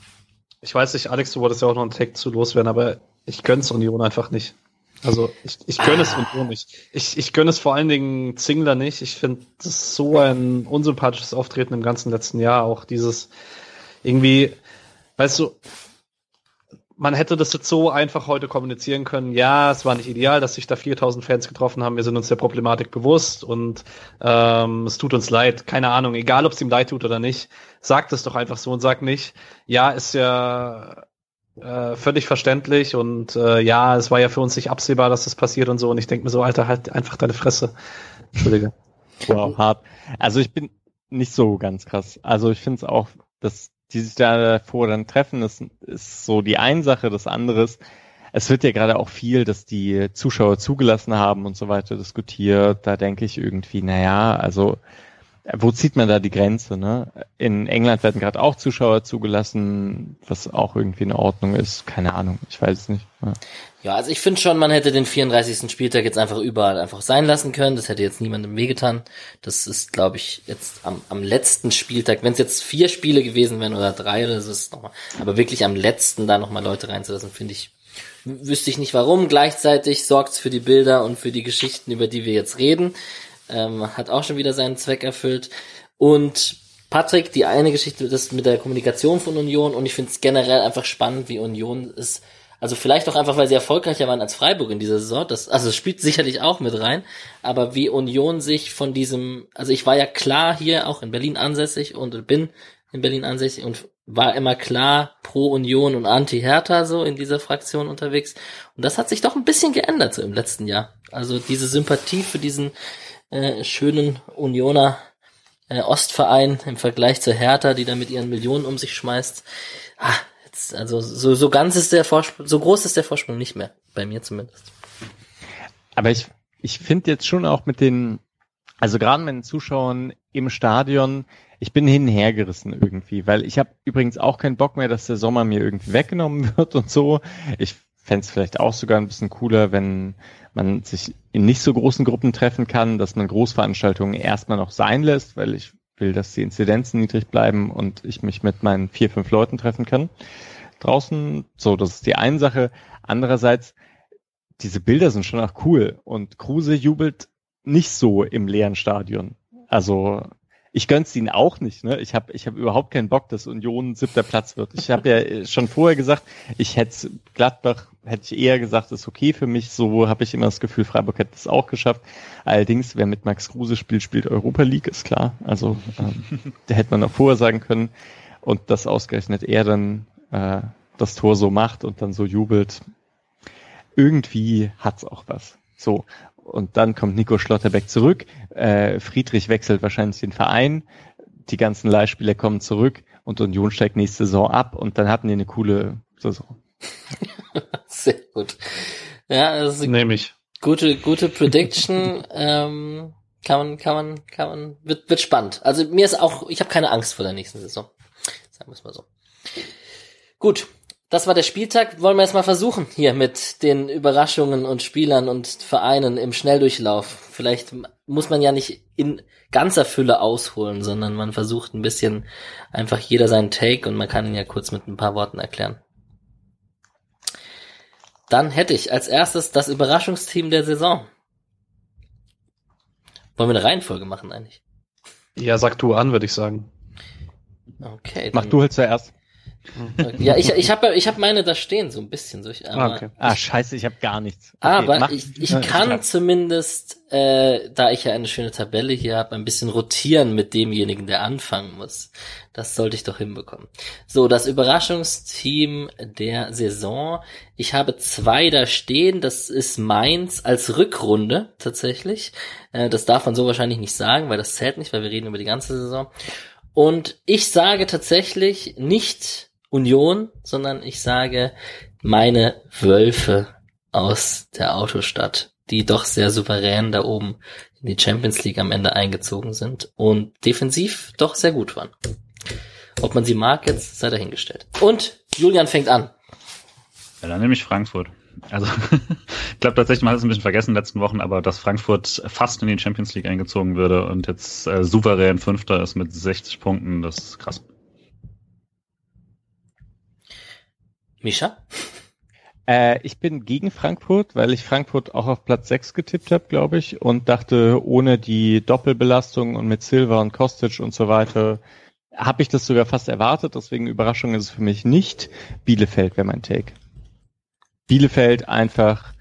ich weiß nicht, Alex, du wolltest ja auch noch einen Tag zu loswerden, aber ich gönn's Union einfach nicht. Also ich, ich gönne es Union nicht. Ich, ich gönne es vor allen Dingen Zingler nicht. Ich finde das ist so ein unsympathisches Auftreten im ganzen letzten Jahr. Auch dieses irgendwie, weißt du, man hätte das jetzt so einfach heute kommunizieren können. Ja, es war nicht ideal, dass sich da 4000 Fans getroffen haben. Wir sind uns der Problematik bewusst und ähm, es tut uns leid. Keine Ahnung, egal ob es ihm leid tut oder nicht. Sagt es doch einfach so und sagt nicht, ja, ist ja äh, völlig verständlich und äh, ja, es war ja für uns nicht absehbar, dass das passiert und so. Und ich denke mir so, Alter, halt einfach deine Fresse. Entschuldige. Wow, hart. Also ich bin nicht so ganz krass. Also ich finde es auch, dass die sich da davor dann treffen, ist, ist so die eine Sache, das andere ist, es wird ja gerade auch viel, dass die Zuschauer zugelassen haben und so weiter diskutiert. Da denke ich irgendwie, naja, also wo zieht man da die Grenze? Ne? In England werden gerade auch Zuschauer zugelassen, was auch irgendwie in Ordnung ist. Keine Ahnung, ich weiß es nicht. Ja. Ja, also ich finde schon, man hätte den 34. Spieltag jetzt einfach überall einfach sein lassen können. Das hätte jetzt niemandem wehgetan. Das ist, glaube ich, jetzt am, am letzten Spieltag, wenn es jetzt vier Spiele gewesen wären oder drei oder so, ist es nochmal. Aber wirklich am letzten da nochmal Leute reinzulassen, finde ich, wüsste ich nicht warum. Gleichzeitig sorgt's für die Bilder und für die Geschichten, über die wir jetzt reden. Ähm, hat auch schon wieder seinen Zweck erfüllt. Und Patrick, die eine Geschichte, das mit der Kommunikation von Union und ich finde es generell einfach spannend, wie Union ist. Also vielleicht auch einfach, weil sie erfolgreicher waren als Freiburg in dieser Saison. Das, also es spielt sicherlich auch mit rein. Aber wie Union sich von diesem, also ich war ja klar hier auch in Berlin ansässig und bin in Berlin ansässig und war immer klar pro Union und anti Hertha so in dieser Fraktion unterwegs. Und das hat sich doch ein bisschen geändert so im letzten Jahr. Also diese Sympathie für diesen äh, schönen Unioner äh, Ostverein im Vergleich zur Hertha, die da mit ihren Millionen um sich schmeißt. Ah, jetzt, also so, so ganz ist der Vorsprung, so groß ist der Vorsprung nicht mehr, bei mir zumindest. Aber ich, ich finde jetzt schon auch mit den, also gerade mit den Zuschauern im Stadion, ich bin hin und her gerissen irgendwie, weil ich habe übrigens auch keinen Bock mehr, dass der Sommer mir irgendwie weggenommen wird und so. Ich fände es vielleicht auch sogar ein bisschen cooler, wenn man sich in nicht so großen Gruppen treffen kann, dass man Großveranstaltungen erstmal noch sein lässt, weil ich will, dass die Inzidenzen niedrig bleiben und ich mich mit meinen vier, fünf Leuten treffen kann. Draußen, so, das ist die eine Sache. Andererseits, diese Bilder sind schon auch cool und Kruse jubelt nicht so im leeren Stadion. Also ich gönn's ihnen auch nicht. Ne? Ich habe ich hab überhaupt keinen Bock, dass Union siebter Platz wird. Ich habe ja schon vorher gesagt, ich hätte Gladbach, hätte ich eher gesagt, ist okay für mich. So habe ich immer das Gefühl, Freiburg hätte es auch geschafft. Allerdings, wer mit Max Kruse spielt, spielt Europa League, ist klar. Also ähm, da hätte man auch vorher sagen können. Und dass ausgerechnet er dann äh, das Tor so macht und dann so jubelt, irgendwie hat's auch was. So, und dann kommt Nico Schlotterbeck zurück. Äh, Friedrich wechselt wahrscheinlich den Verein. Die ganzen Leihspieler kommen zurück und Union steigt nächste Saison ab und dann hatten die eine coole Saison. Sehr gut. Ja, das ist Nehme ich. gute, gute Prediction. ähm, kann man, kann man, kann man, wird, wird spannend. Also mir ist auch, ich habe keine Angst vor der nächsten Saison. Sagen wir es mal so. Gut, das war der Spieltag. Wollen wir jetzt mal versuchen hier mit den Überraschungen und Spielern und Vereinen im Schnelldurchlauf. Vielleicht muss man ja nicht in ganzer Fülle ausholen, sondern man versucht ein bisschen einfach jeder seinen Take und man kann ihn ja kurz mit ein paar Worten erklären. Dann hätte ich als erstes das Überraschungsteam der Saison. Wollen wir eine Reihenfolge machen eigentlich? Ja, sag du an, würde ich sagen. Okay. Mach du halt zuerst. Ja, ich, ich habe ich hab meine da stehen, so ein bisschen. So ich, aber, Ah, okay. Ah, scheiße, ich habe gar nichts. Okay, aber mach- ich, ich Ja, kann schreib. zumindest, äh, da ich ja eine schöne Tabelle hier habe, ein bisschen rotieren mit demjenigen, der anfangen muss. Das sollte ich doch hinbekommen. So, das Überraschungsteam der Saison. Ich habe zwei da stehen. Das ist Mainz als Rückrunde tatsächlich. Äh, das darf man so wahrscheinlich nicht sagen, weil das zählt nicht, weil wir reden über die ganze Saison. Und ich sage tatsächlich nicht Union, sondern ich sage meine Wölfe aus der Autostadt, die doch sehr souverän da oben in die Champions League am Ende eingezogen sind und defensiv doch sehr gut waren. Ob man sie mag, jetzt sei dahingestellt. Und Julian fängt an. Ja, dann nehme ich Frankfurt. Also, ich glaube tatsächlich, man hat es ein bisschen vergessen in den letzten Wochen, aber dass Frankfurt fast in die Champions League eingezogen würde und jetzt äh, souverän Fünfter ist mit 60 Punkten, das ist krass. Mischa? Äh, ich bin gegen Frankfurt, weil ich Frankfurt auch auf Platz 6 getippt habe, glaube ich, und dachte, ohne die Doppelbelastung und mit Silva und Kostic und so weiter, habe ich das sogar fast erwartet. Deswegen Überraschung ist es für mich nicht. Bielefeld wäre mein Take. Bielefeld einfach,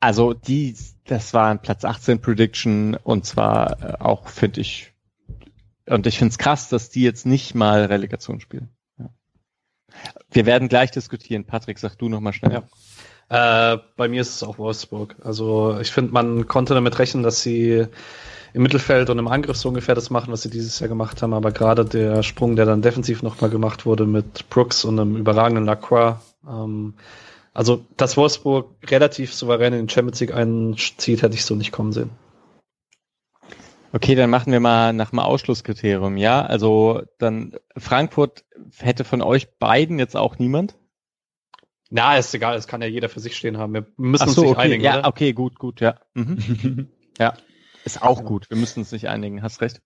also die, das war ein Platz 18 Prediction und zwar äh, auch, finde ich, und ich finde es krass, dass die jetzt nicht mal Relegation spielen. Wir werden gleich diskutieren. Patrick, sag du noch mal schnell. Ja. Äh, bei mir ist es auch Wolfsburg. Also ich finde, man konnte damit rechnen, dass sie im Mittelfeld und im Angriff so ungefähr das machen, was sie dieses Jahr gemacht haben. Aber gerade der Sprung, der dann defensiv nochmal gemacht wurde mit Brooks und einem überragenden Lacroix, ähm, also dass Wolfsburg relativ souverän in den Champions League einzieht, hätte ich so nicht kommen sehen. Okay, dann machen wir mal nach dem Ausschlusskriterium, ja? Also dann Frankfurt hätte von euch beiden jetzt auch niemand? Na, ist egal, es kann ja jeder für sich stehen haben. Wir müssen Ach uns so, nicht okay, einigen, ja, oder? okay, gut, gut, ja. Mhm. ja. Ist auch gut. Wir müssen uns nicht einigen. Hast recht.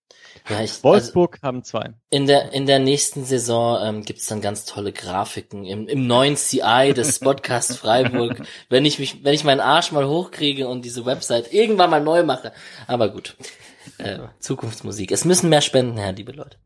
Ja, ich, Wolfsburg also, haben zwei. In der, in der nächsten Saison ähm, gibt's dann ganz tolle Grafiken im, im neuen CI des Podcast Freiburg, wenn ich mich, wenn ich meinen Arsch mal hochkriege und diese Website irgendwann mal neu mache. Aber gut. Äh, Zukunftsmusik. Es müssen mehr Spenden her, liebe Leute.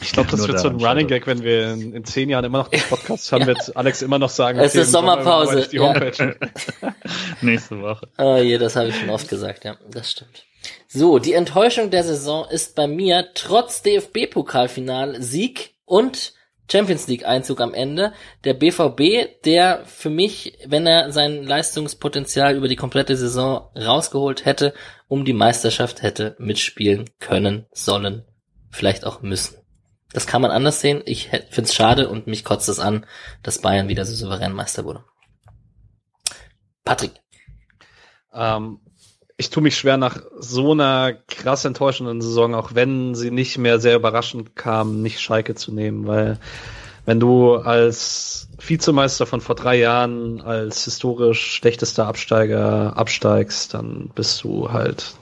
Ich glaube, das wird so ein Running Gag, wenn wir in, in, zehn Jahren immer noch den Podcast haben, ja. wird Alex immer noch sagen, es okay, ist Sommerpause. Die Homepage. Ja. Nächste Woche. Oh je, das habe ich schon oft gesagt, ja, das stimmt. So, die Enttäuschung der Saison ist bei mir trotz DFB-Pokalfinal Sieg und Champions League Einzug am Ende. Der BVB, der für mich, wenn er sein Leistungspotenzial über die komplette Saison rausgeholt hätte, um die Meisterschaft hätte mitspielen können, sollen, vielleicht auch müssen. Das kann man anders sehen. Ich finde es schade und mich kotzt es an, dass Bayern wieder so souverän Meister wurde. Patrick. Ähm, ich tue mich schwer nach so einer krass enttäuschenden Saison, auch wenn sie nicht mehr sehr überraschend kam, nicht Schalke zu nehmen, weil wenn du als Vizemeister von vor drei Jahren als historisch schlechtester Absteiger absteigst, dann bist du halt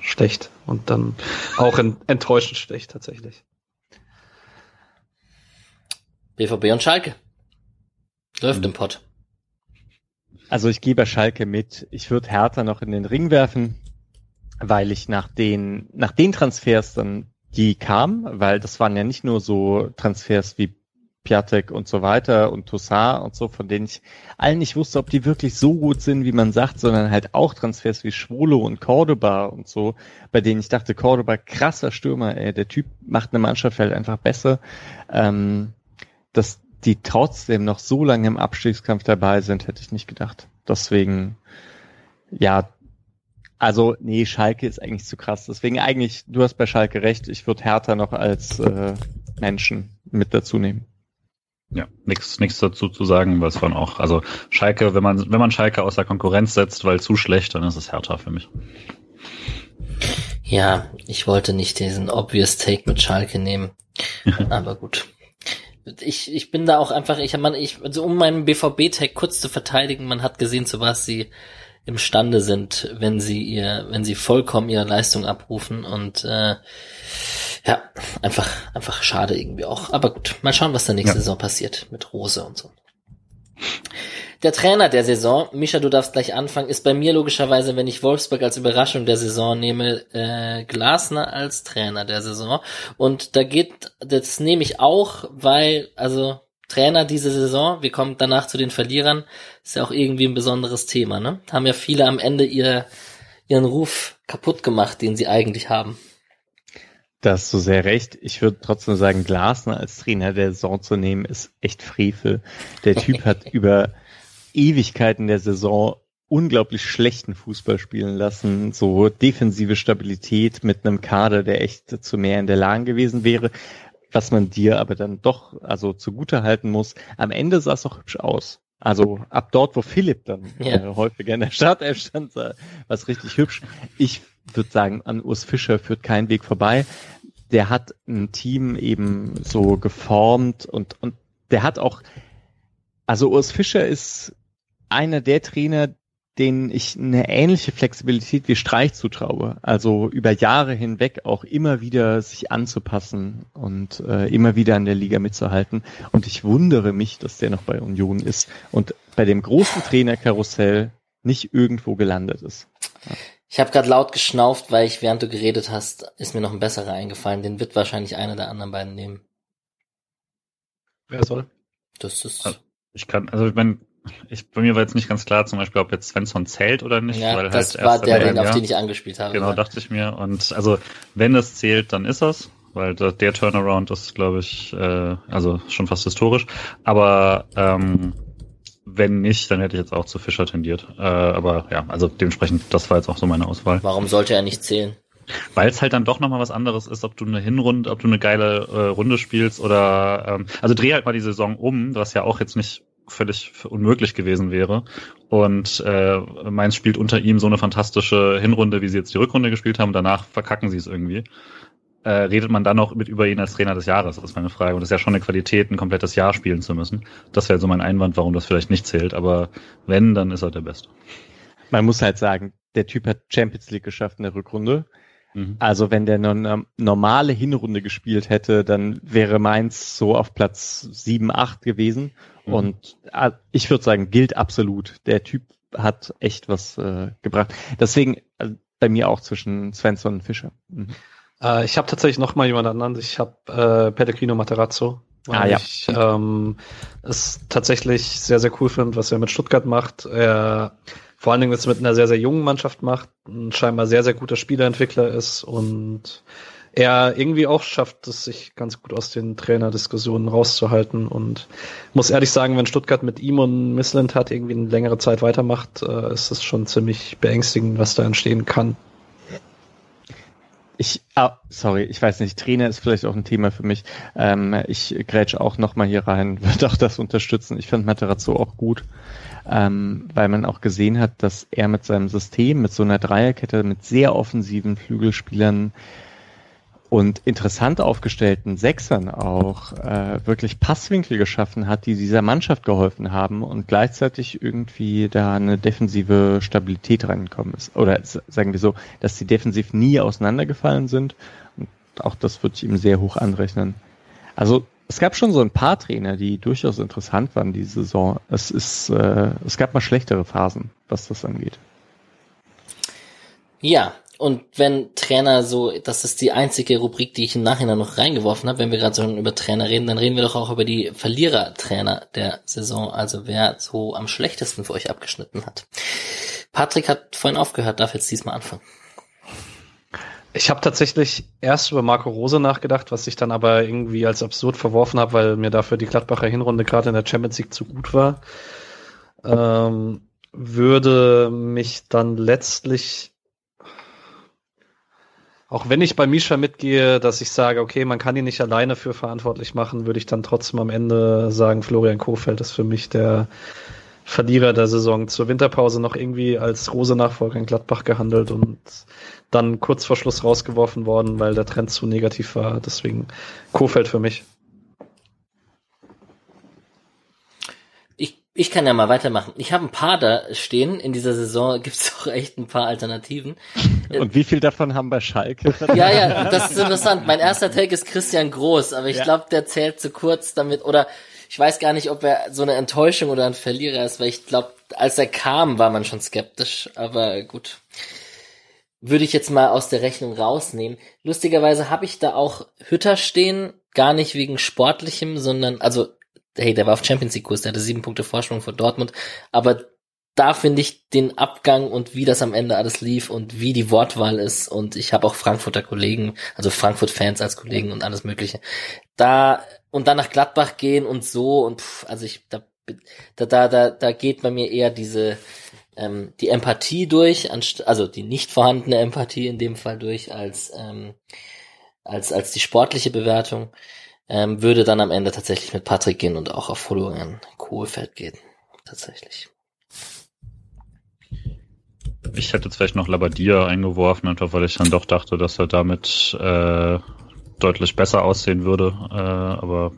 schlecht und dann auch enttäuschend schlecht tatsächlich. BVB und Schalke. Läuft im Pott. Also ich gehe bei Schalke mit. Ich würde Hertha noch in den Ring werfen, weil ich nach den, nach den Transfers dann, die kamen, weil das waren ja nicht nur so Transfers wie Piatek und so weiter und Toussaint und so, von denen ich allen nicht wusste, ob die wirklich so gut sind, wie man sagt, sondern halt auch Transfers wie Schwolo und Cordoba und so, bei denen ich dachte, Cordoba, krasser Stürmer, ey, der Typ macht eine Mannschaft halt einfach besser. Ähm, das, die trotzdem noch so lange im Abstiegskampf dabei sind, hätte ich nicht gedacht. Deswegen, ja, also nee, Schalke ist eigentlich zu krass. Deswegen eigentlich, du hast bei Schalke recht, ich würde Hertha noch als äh, Menschen mit dazu nehmen. Ja, nichts nichts dazu zu sagen, weil es waren auch, also Schalke, wenn man wenn man Schalke außer Konkurrenz setzt, weil zu schlecht, dann ist es Hertha für mich. Ja, ich wollte nicht diesen obvious Take mit Schalke nehmen, aber gut ich, ich bin da auch einfach, ich man, ich, also um meinen BVB-Tag kurz zu verteidigen, man hat gesehen, zu was sie imstande sind, wenn sie ihr, wenn sie vollkommen ihre Leistung abrufen und äh, ja, einfach, einfach schade irgendwie auch. Aber gut, mal schauen, was da nächste ja. Saison passiert mit Rose und so. Der Trainer der Saison, Mischa, du darfst gleich anfangen, ist bei mir logischerweise, wenn ich Wolfsburg als Überraschung der Saison nehme, äh, Glasner als Trainer der Saison. Und da geht, das nehme ich auch, weil, also Trainer diese Saison, wir kommen danach zu den Verlierern, ist ja auch irgendwie ein besonderes Thema, ne? Haben ja viele am Ende ihr, ihren Ruf kaputt gemacht, den sie eigentlich haben. Das hast du sehr recht. Ich würde trotzdem sagen, Glasner als Trainer der Saison zu nehmen, ist echt Frevel. Der Typ hat über Ewigkeiten der Saison unglaublich schlechten Fußball spielen lassen, so defensive Stabilität mit einem Kader, der echt zu mehr in der Lage gewesen wäre, was man dir aber dann doch also zugute halten muss. Am Ende sah es auch hübsch aus. Also ab dort, wo Philipp dann ja. äh, häufiger in der Startelf stand, war es richtig hübsch. Ich würde sagen, an Urs Fischer führt kein Weg vorbei. Der hat ein Team eben so geformt und, und der hat auch, also Urs Fischer ist einer der Trainer, denen ich eine ähnliche Flexibilität wie Streich zutraue. Also über Jahre hinweg auch immer wieder sich anzupassen und äh, immer wieder an der Liga mitzuhalten. Und ich wundere mich, dass der noch bei Union ist und bei dem großen Trainerkarussell nicht irgendwo gelandet ist. Ja. Ich habe gerade laut geschnauft, weil ich, während du geredet hast, ist mir noch ein besserer eingefallen. Den wird wahrscheinlich einer der anderen beiden nehmen. Wer soll? Das ist. Also, ich kann, also ich meine, ich, bei mir war jetzt nicht ganz klar, zum Beispiel, ob jetzt Svensson zählt oder nicht. Ja, weil das halt war der, den, auf den ich angespielt habe. Genau, ja. dachte ich mir. Und also, wenn es zählt, dann ist das, weil der, der Turnaround ist, glaube ich, äh, also schon fast historisch. Aber ähm, wenn nicht, dann hätte ich jetzt auch zu Fischer tendiert. Äh, aber ja, also dementsprechend, das war jetzt auch so meine Auswahl. Warum sollte er nicht zählen? Weil es halt dann doch nochmal was anderes ist, ob du eine Hinrunde, ob du eine geile äh, Runde spielst oder ähm, also dreh halt mal die Saison um, was ja auch jetzt nicht völlig unmöglich gewesen wäre. Und äh, Mainz spielt unter ihm so eine fantastische Hinrunde, wie sie jetzt die Rückrunde gespielt haben. Danach verkacken sie es irgendwie. Äh, redet man dann noch mit über ihn als Trainer des Jahres? Das ist meine Frage. Und das ist ja schon eine Qualität, ein komplettes Jahr spielen zu müssen. Das wäre so mein Einwand, warum das vielleicht nicht zählt. Aber wenn, dann ist er der Beste. Man muss halt sagen, der Typ hat Champions League geschafft in der Rückrunde. Mhm. Also wenn der eine normale Hinrunde gespielt hätte, dann wäre Mainz so auf Platz 7, 8 gewesen. Mhm. Und äh, ich würde sagen, gilt absolut. Der Typ hat echt was äh, gebracht. Deswegen äh, bei mir auch zwischen Svensson und Fischer. Mhm. Äh, ich habe tatsächlich noch mal jemand anderen. Ich habe äh, Pellegrino Materazzo. Weil ah, ja. ich ähm, es tatsächlich sehr, sehr cool finde, was er mit Stuttgart macht. Er vor allen Dingen es mit einer sehr, sehr jungen Mannschaft macht, ein scheinbar sehr, sehr guter Spielerentwickler ist und er irgendwie auch schafft es, sich ganz gut aus den Trainerdiskussionen rauszuhalten und muss ehrlich sagen, wenn Stuttgart mit ihm und Missland hat irgendwie eine längere Zeit weitermacht, äh, ist es schon ziemlich beängstigend, was da entstehen kann. Ich, ah, sorry, ich weiß nicht, Trainer ist vielleicht auch ein Thema für mich. Ähm, ich grätsch auch nochmal hier rein, würde auch das unterstützen. Ich fand Materazzo auch gut ähm, weil man auch gesehen hat, dass er mit seinem System, mit so einer Dreierkette, mit sehr offensiven Flügelspielern und interessant aufgestellten Sechsern auch äh, wirklich Passwinkel geschaffen hat, die dieser Mannschaft geholfen haben und gleichzeitig irgendwie da eine defensive Stabilität reingekommen ist. Oder sagen wir so, dass sie defensiv nie auseinandergefallen sind. Und auch das würde ich ihm sehr hoch anrechnen. Also es gab schon so ein paar Trainer, die durchaus interessant waren diese Saison. Es ist, äh, es gab mal schlechtere Phasen, was das angeht. Ja, und wenn Trainer so, das ist die einzige Rubrik, die ich im Nachhinein noch reingeworfen habe, wenn wir gerade so über Trainer reden, dann reden wir doch auch über die Verlierer-Trainer der Saison, also wer so am schlechtesten für euch abgeschnitten hat. Patrick hat vorhin aufgehört, darf jetzt diesmal anfangen. Ich habe tatsächlich erst über Marco Rose nachgedacht, was ich dann aber irgendwie als absurd verworfen habe, weil mir dafür die Gladbacher Hinrunde gerade in der Champions League zu gut war. Ähm, würde mich dann letztlich, auch wenn ich bei Misha mitgehe, dass ich sage, okay, man kann ihn nicht alleine für verantwortlich machen, würde ich dann trotzdem am Ende sagen, Florian Kofeld ist für mich der Verlierer der Saison. Zur Winterpause noch irgendwie als Rose-Nachfolger in Gladbach gehandelt und dann kurz vor Schluss rausgeworfen worden, weil der Trend zu negativ war. Deswegen Kofeld für mich. Ich, kann ja mal weitermachen. Ich habe ein paar da stehen. In dieser Saison gibt es auch echt ein paar Alternativen. Und wie viel davon haben bei Schalke? ja, ja, das ist interessant. Mein erster Take ist Christian Groß, aber ich ja. glaube, der zählt zu kurz damit. Oder ich weiß gar nicht, ob er so eine Enttäuschung oder ein Verlierer ist, weil ich glaube, als er kam, war man schon skeptisch. Aber gut würde ich jetzt mal aus der Rechnung rausnehmen. Lustigerweise habe ich da auch Hütter stehen, gar nicht wegen sportlichem, sondern, also, hey, der war auf Champions League Kurs, der hatte sieben Punkte Vorsprung vor Dortmund, aber da finde ich den Abgang und wie das am Ende alles lief und wie die Wortwahl ist. Und ich habe auch Frankfurter Kollegen, also Frankfurt-Fans als Kollegen und alles Mögliche. Da und dann nach Gladbach gehen und so und pff, also ich da da da da geht bei mir eher diese ähm, die Empathie durch, also die nicht vorhandene Empathie in dem Fall durch als, ähm, als, als die sportliche Bewertung, ähm, würde dann am Ende tatsächlich mit Patrick gehen und auch auf Florian Kohlfeld gehen. Tatsächlich. Ich hätte jetzt vielleicht noch Labadia eingeworfen, einfach weil ich dann doch dachte, dass er damit äh, deutlich besser aussehen würde. Äh, aber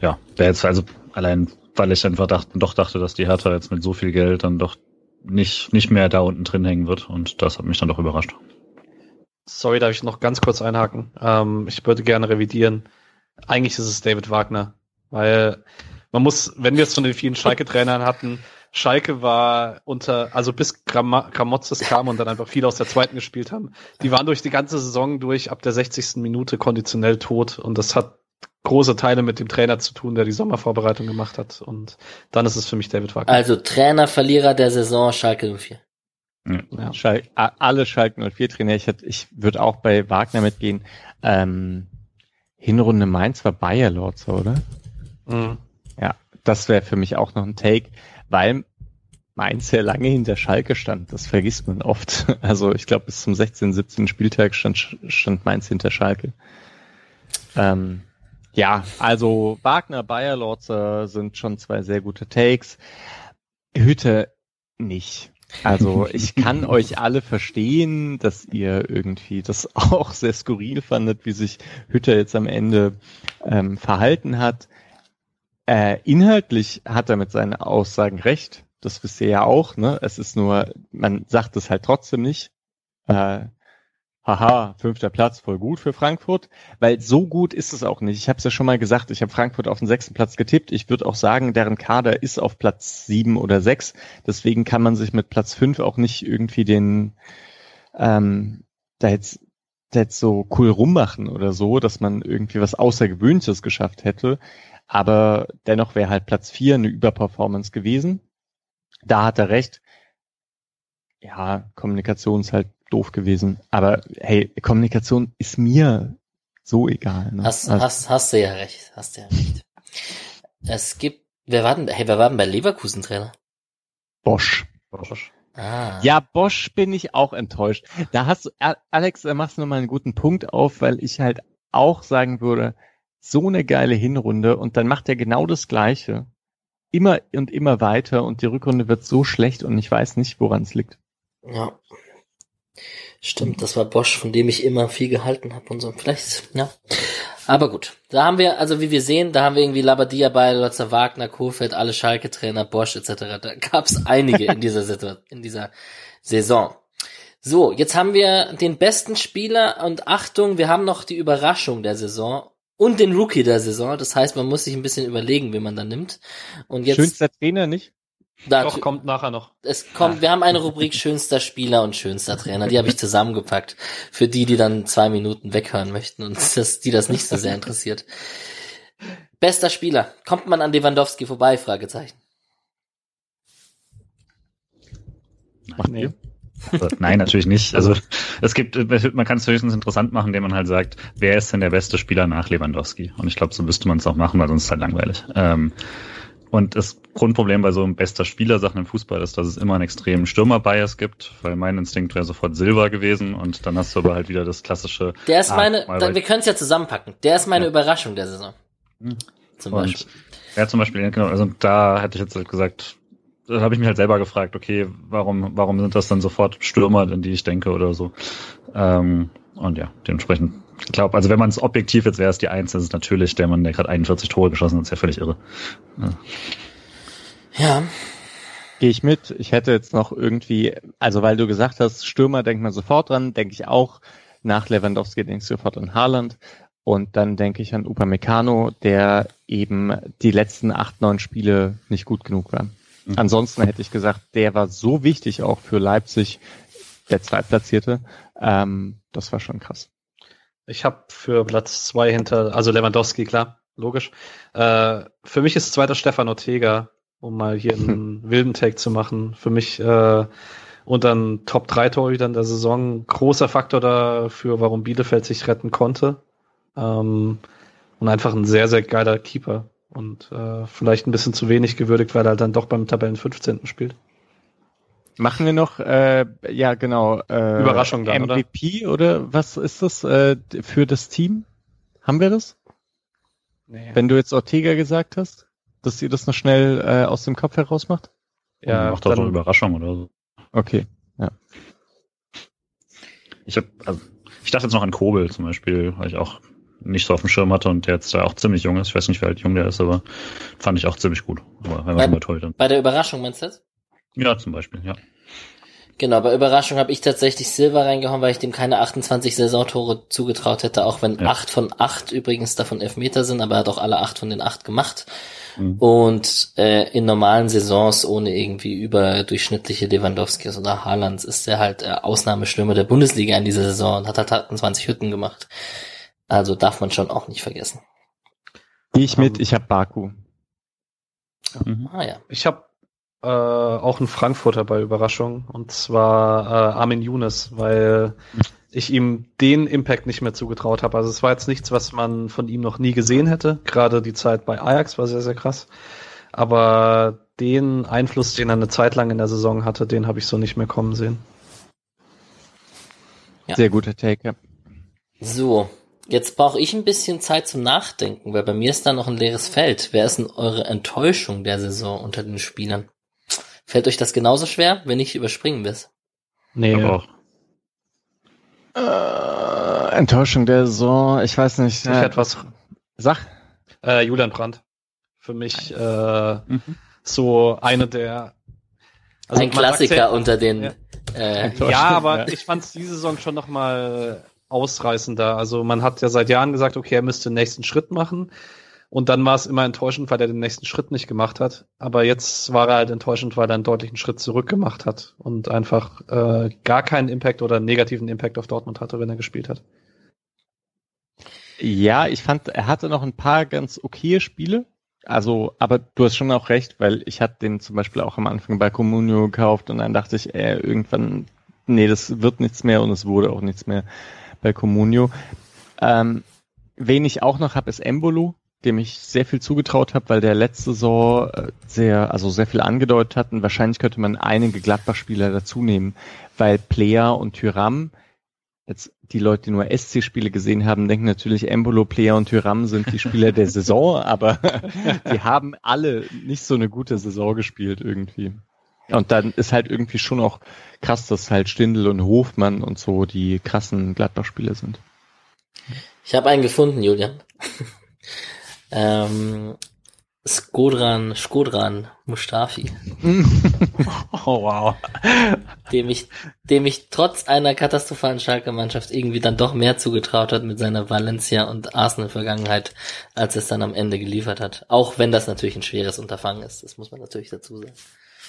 ja, wäre jetzt also allein weil ich einfach dachte, doch dachte, dass die Hertha jetzt mit so viel Geld dann doch nicht, nicht mehr da unten drin hängen wird. Und das hat mich dann doch überrascht. Sorry, darf ich noch ganz kurz einhaken? Ähm, ich würde gerne revidieren. Eigentlich ist es David Wagner, weil man muss, wenn wir es von den vielen Schalke-Trainern hatten, Schalke war unter, also bis Gram Gramotzes kam und dann einfach viel aus der zweiten gespielt haben, die waren durch die ganze Saison durch ab der 60. Minute konditionell tot und das hat große Teile mit dem Trainer zu tun, der die Sommervorbereitung gemacht hat. Und dann ist es für mich David Wagner. Also Trainer, Verlierer der Saison Schalke 04. Ja. Schalke, alle Schalke 04 Trainer. Ich, ich würde auch bei Wagner mitgehen. Ähm, Hinrunde Mainz war Bayer Lords, oder? Mhm. Ja, das wäre für mich auch noch ein Take, weil Mainz sehr lange hinter Schalke stand. Das vergisst man oft. Also ich glaube, bis zum 16., 17. Spieltag stand, stand Mainz hinter Schalke. Ähm, ja, also Wagner, Bayer Lorzer sind schon zwei sehr gute Takes. Hütte nicht. Also ich kann euch alle verstehen, dass ihr irgendwie das auch sehr skurril fandet, wie sich Hütter jetzt am Ende ähm, verhalten hat. Äh, inhaltlich hat er mit seinen Aussagen recht. Das wisst ihr ja auch. Ne? Es ist nur, man sagt es halt trotzdem nicht. Äh, haha, fünfter Platz, voll gut für Frankfurt, weil so gut ist es auch nicht. Ich habe es ja schon mal gesagt, ich habe Frankfurt auf den sechsten Platz getippt. Ich würde auch sagen, deren Kader ist auf Platz sieben oder sechs. Deswegen kann man sich mit Platz fünf auch nicht irgendwie den ähm, da jetzt, da jetzt so cool rummachen oder so, dass man irgendwie was Außergewöhnliches geschafft hätte. Aber dennoch wäre halt Platz vier eine Überperformance gewesen. Da hat er recht. Ja, Kommunikation ist halt doof gewesen. Aber hey, Kommunikation ist mir so egal. Ne? Hast, also, hast, hast du ja recht, hast du ja recht. Es gibt, wer war denn, hey, wer war denn bei Leverkusen Trainer? Bosch. Bosch. Ah. Ja, Bosch bin ich auch enttäuscht. Da hast du, Alex, da machst du nochmal einen guten Punkt auf, weil ich halt auch sagen würde, so eine geile Hinrunde und dann macht er genau das Gleiche. Immer und immer weiter und die Rückrunde wird so schlecht und ich weiß nicht, woran es liegt. Ja. Stimmt, das war Bosch, von dem ich immer viel gehalten habe und so. Vielleicht, ja. Aber gut, da haben wir, also wie wir sehen, da haben wir irgendwie Labadia bei, Lotzer Wagner, Kofeld, alle Schalke-Trainer, Bosch etc. Da gab es einige in dieser Situation, in dieser Saison. So, jetzt haben wir den besten Spieler und Achtung, wir haben noch die Überraschung der Saison und den Rookie der Saison. Das heißt, man muss sich ein bisschen überlegen, wen man da nimmt. Und jetzt Schönster Trainer, nicht? Da, Doch, kommt nachher noch. es kommt, wir haben eine Rubrik schönster Spieler und schönster Trainer. Die habe ich zusammengepackt. Für die, die dann zwei Minuten weghören möchten und das, die das nicht so sehr interessiert. Bester Spieler. Kommt man an Lewandowski vorbei? Fragezeichen. Macht nee. Also, nein, natürlich nicht. Also es gibt, man kann es höchstens interessant machen, indem man halt sagt, wer ist denn der beste Spieler nach Lewandowski? Und ich glaube, so müsste man es auch machen, weil sonst ist es halt langweilig. Ähm, und das Grundproblem bei so einem bester Spieler-Sachen im Fußball ist, dass es immer einen extremen Stürmer-Bias gibt, weil mein Instinkt wäre sofort Silber gewesen und dann hast du aber halt wieder das klassische. Der ist Ah, meine, da, wir können es ja zusammenpacken. Der ist meine Ja. Überraschung der Saison. Hm. Zum Und Beispiel. ja, zum Beispiel, genau, also da hätte ich jetzt halt gesagt, da habe ich mich halt selber gefragt, okay, warum, warum sind das dann sofort Stürmer, an die ich denke oder so. Ähm, und ja, dementsprechend, ich glaube, also wenn man es objektiv jetzt wäre, es die Eins, das ist natürlich der Mann, der gerade 41 Tore geschossen hat, ist ja völlig irre. Ja. Gehe ich mit. Ich hätte jetzt noch irgendwie, also weil du gesagt hast, Stürmer denkt man sofort dran, denke ich auch. Nach Lewandowski denkst du sofort an Haaland. Und dann denke ich an Upamecano, der eben die letzten acht, neun Spiele nicht gut genug war. Mhm. Ansonsten hätte ich gesagt, der war so wichtig auch für Leipzig, der Zweitplatzierte. Ähm, das war schon krass. Ich habe für Platz zwei hinter, also Lewandowski, klar, logisch. Äh, für mich ist zweiter Stefan Ortega, um mal hier einen wilden Take zu machen. Für mich äh, und dann Top 3 Torhüter in der Saison, großer Faktor dafür, warum Bielefeld sich retten konnte. Ähm, und einfach ein sehr, sehr geiler Keeper. Und äh, vielleicht ein bisschen zu wenig gewürdigt, weil er dann doch beim Tabellen 15. spielt. Machen wir noch, äh, ja genau, äh, Überraschung dann, oder? MVP oder? was ist das äh, für das Team? Haben wir das? Nee. Wenn du jetzt Ortega gesagt hast, dass ihr das noch schnell äh, aus dem Kopf heraus macht? Ja, macht doch so Überraschung oder so. Okay. Ich hab, also, ich dachte jetzt noch an Kobel zum Beispiel, weil ich auch nicht so auf dem Schirm hatte und der jetzt da auch ziemlich jung ist. Ich weiß nicht, wie alt jung der ist, aber fand ich auch ziemlich gut. Aber wenn man Bei- bei Torhütern. Bei der Überraschung meinst du das? Ja, zum Beispiel, ja. Genau, bei Überraschung habe ich tatsächlich Silva reingehauen, weil ich dem keine 28 Saisontore zugetraut hätte, auch wenn Ja. acht von acht übrigens davon Elfmeter sind, aber er hat auch alle acht von den acht gemacht. Mhm. Und äh, in normalen Saisons ohne irgendwie überdurchschnittliche Lewandowskis oder Haalands ist er halt äh, Ausnahmestürmer der Bundesliga in dieser Saison und hat halt 28 Hütten gemacht. Also darf man schon auch nicht vergessen. Gehe ich mit, Ähm, ich habe Baku. Mhm. Ah ja. Ich habe äh, auch einen Frankfurter bei Überraschung und zwar äh, Armin Younes, weil ich ihm den Impact nicht mehr zugetraut habe. Also es war jetzt nichts, was man von ihm noch nie gesehen hätte. Gerade die Zeit bei Ajax war sehr, sehr krass. Aber den Einfluss, den er eine Zeit lang in der Saison hatte, den habe ich so nicht mehr kommen sehen. Ja. Sehr guter Take. Ja. So, jetzt brauche ich ein bisschen Zeit zum Nachdenken, weil bei mir ist da noch ein leeres Feld. Wer ist denn eure Enttäuschung der Saison unter den Spielern? Fällt euch das genauso schwer, wenn ich überspringen will? Nee, Aber auch. Äh, Enttäuschung der Saison, ich weiß nicht. ich hätte was. Sag. Äh, Julian Brandt. Für mich äh, Mhm. so eine der. also ein Klassiker ja- unter den Ja. Äh, ja, aber ich fand es diese Saison schon noch mal ausreißender. Also man hat ja seit Jahren gesagt, okay, er müsste den nächsten Schritt machen. Und dann war es immer enttäuschend, weil er den nächsten Schritt nicht gemacht hat. Aber jetzt war er halt enttäuschend, weil er einen deutlichen Schritt zurück gemacht hat und einfach äh, gar keinen Impact oder negativen Impact auf Dortmund hatte, wenn er gespielt hat. Ja, ich fand, er hatte noch ein paar ganz okaye Spiele. Also, aber du hast schon auch recht, weil ich hatte den zum Beispiel auch am Anfang bei Comunio gekauft und dann dachte ich, äh, irgendwann, nee, das wird nichts mehr und es wurde auch nichts mehr bei Comunio. Ähm, wen ich auch noch habe, ist Embolo dem ich sehr viel zugetraut habe, weil der letzte Saison äh, sehr, also sehr viel angedeutet hat und wahrscheinlich könnte man einige Gladbach-Spieler dazu nehmen, weil Player und Tyram, jetzt die Leute, die nur SC-Spiele gesehen haben, denken natürlich, Embolo, Player und Tyram sind die Spieler der Saison, aber die haben alle nicht so eine gute Saison gespielt irgendwie. Und dann ist halt irgendwie schon auch krass, dass halt Stindl und Hofmann und so die krassen Gladbach-Spieler sind. Ich habe einen gefunden, Julian. Ähm, Skodran, Skodran Mustafi. oh wow. Dem ich, dem ich trotz einer katastrophalen Schalke-Mannschaft irgendwie dann doch mehr zugetraut hat mit seiner Valencia und Arsenal-Vergangenheit, als es dann am Ende geliefert hat. Auch wenn das natürlich ein schweres Unterfangen ist, das muss man natürlich dazu sagen.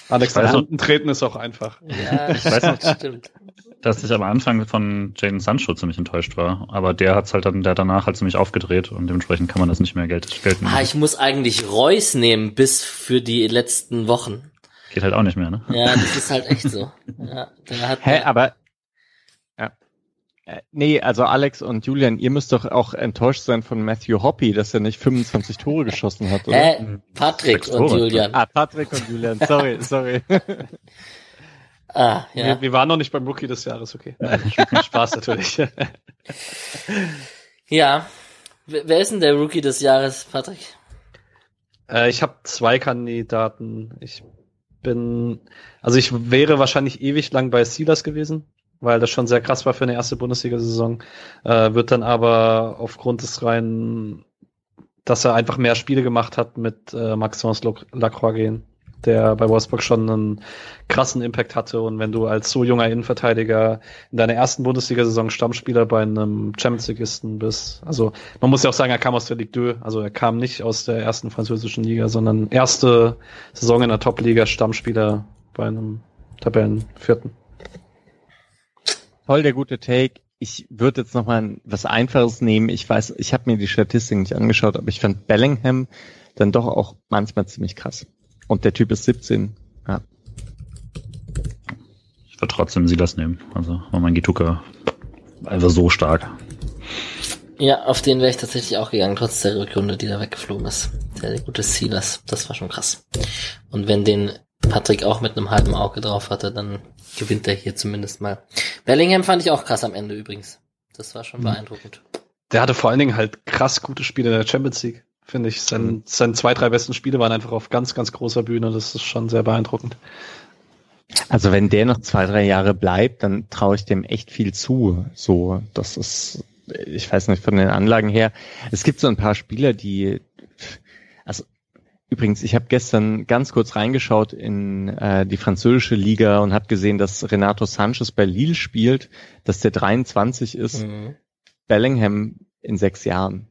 Alex, unten treten ist auch einfach. Ja, ich weiß noch, stimmt. Dass ich am Anfang von Jaden Sancho ziemlich enttäuscht war, aber der hat's halt dann, der danach halt ziemlich aufgedreht und dementsprechend kann man das nicht mehr Geld, gelten. Ah, ich muss eigentlich Reus nehmen bis für die letzten Wochen. Geht halt auch nicht mehr, ne? Ja, das ist halt echt so. Ja, der hat Hä, aber äh, nee, also Alex und Julian, ihr müsst doch auch enttäuscht sein von Matthew Hoppy, dass er nicht 25 Tore geschossen hat, oder? Äh, Patrick und Julian. Ah, Patrick und Julian, sorry, sorry. ah, ja. Wir, wir, waren noch nicht beim Rookie des Jahres, okay. Spaß natürlich. ja. Wer ist denn der Rookie des Jahres, Patrick? Äh, ich habe zwei Kandidaten. Ich bin, also ich wäre wahrscheinlich ewig lang bei Steelers gewesen weil das schon sehr krass war für eine erste Bundesliga-Saison. Äh, wird dann aber aufgrund des reinen, dass er einfach mehr Spiele gemacht hat mit äh, Maxence Lacroix gehen, der bei Wolfsburg schon einen krassen Impact hatte. Und wenn du als so junger Innenverteidiger in deiner ersten Bundesliga-Saison Stammspieler bei einem Champions Leagueisten bist, also man muss ja auch sagen, er kam aus der Ligue 2, also er kam nicht aus der ersten französischen Liga, sondern erste Saison in der Top-Liga Stammspieler bei einem Tabellenvierten. Voll der gute Take. Ich würde jetzt noch mal was Einfaches nehmen. Ich weiß, ich habe mir die Statistik nicht angeschaut, aber ich fand Bellingham dann doch auch manchmal ziemlich krass. Und der Typ ist 17. Ja. Ich würde trotzdem sie das nehmen. Also war mein Gituka einfach so stark. Ja, auf den wäre ich tatsächlich auch gegangen, trotz der Rückrunde, die da weggeflogen ist. Der gute Silas, das war schon krass. Und wenn den Patrick auch mit einem halben Auge drauf hatte, dann gewinnt er hier zumindest mal. Bellingham fand ich auch krass am Ende übrigens. Das war schon mhm. beeindruckend. Der hatte vor allen Dingen halt krass gute Spiele in der Champions League, finde ich. Sein, mhm. Seine zwei, drei besten Spiele waren einfach auf ganz, ganz großer Bühne. Das ist schon sehr beeindruckend. Also wenn der noch zwei, drei Jahre bleibt, dann traue ich dem echt viel zu. So, das ist, ich weiß nicht, von den Anlagen her. Es gibt so ein paar Spieler, die, also Übrigens, ich habe gestern ganz kurz reingeschaut in äh, die französische Liga und habe gesehen, dass Renato Sanchez bei Lille spielt, dass der 23 ist. Mhm. Bellingham in sechs Jahren.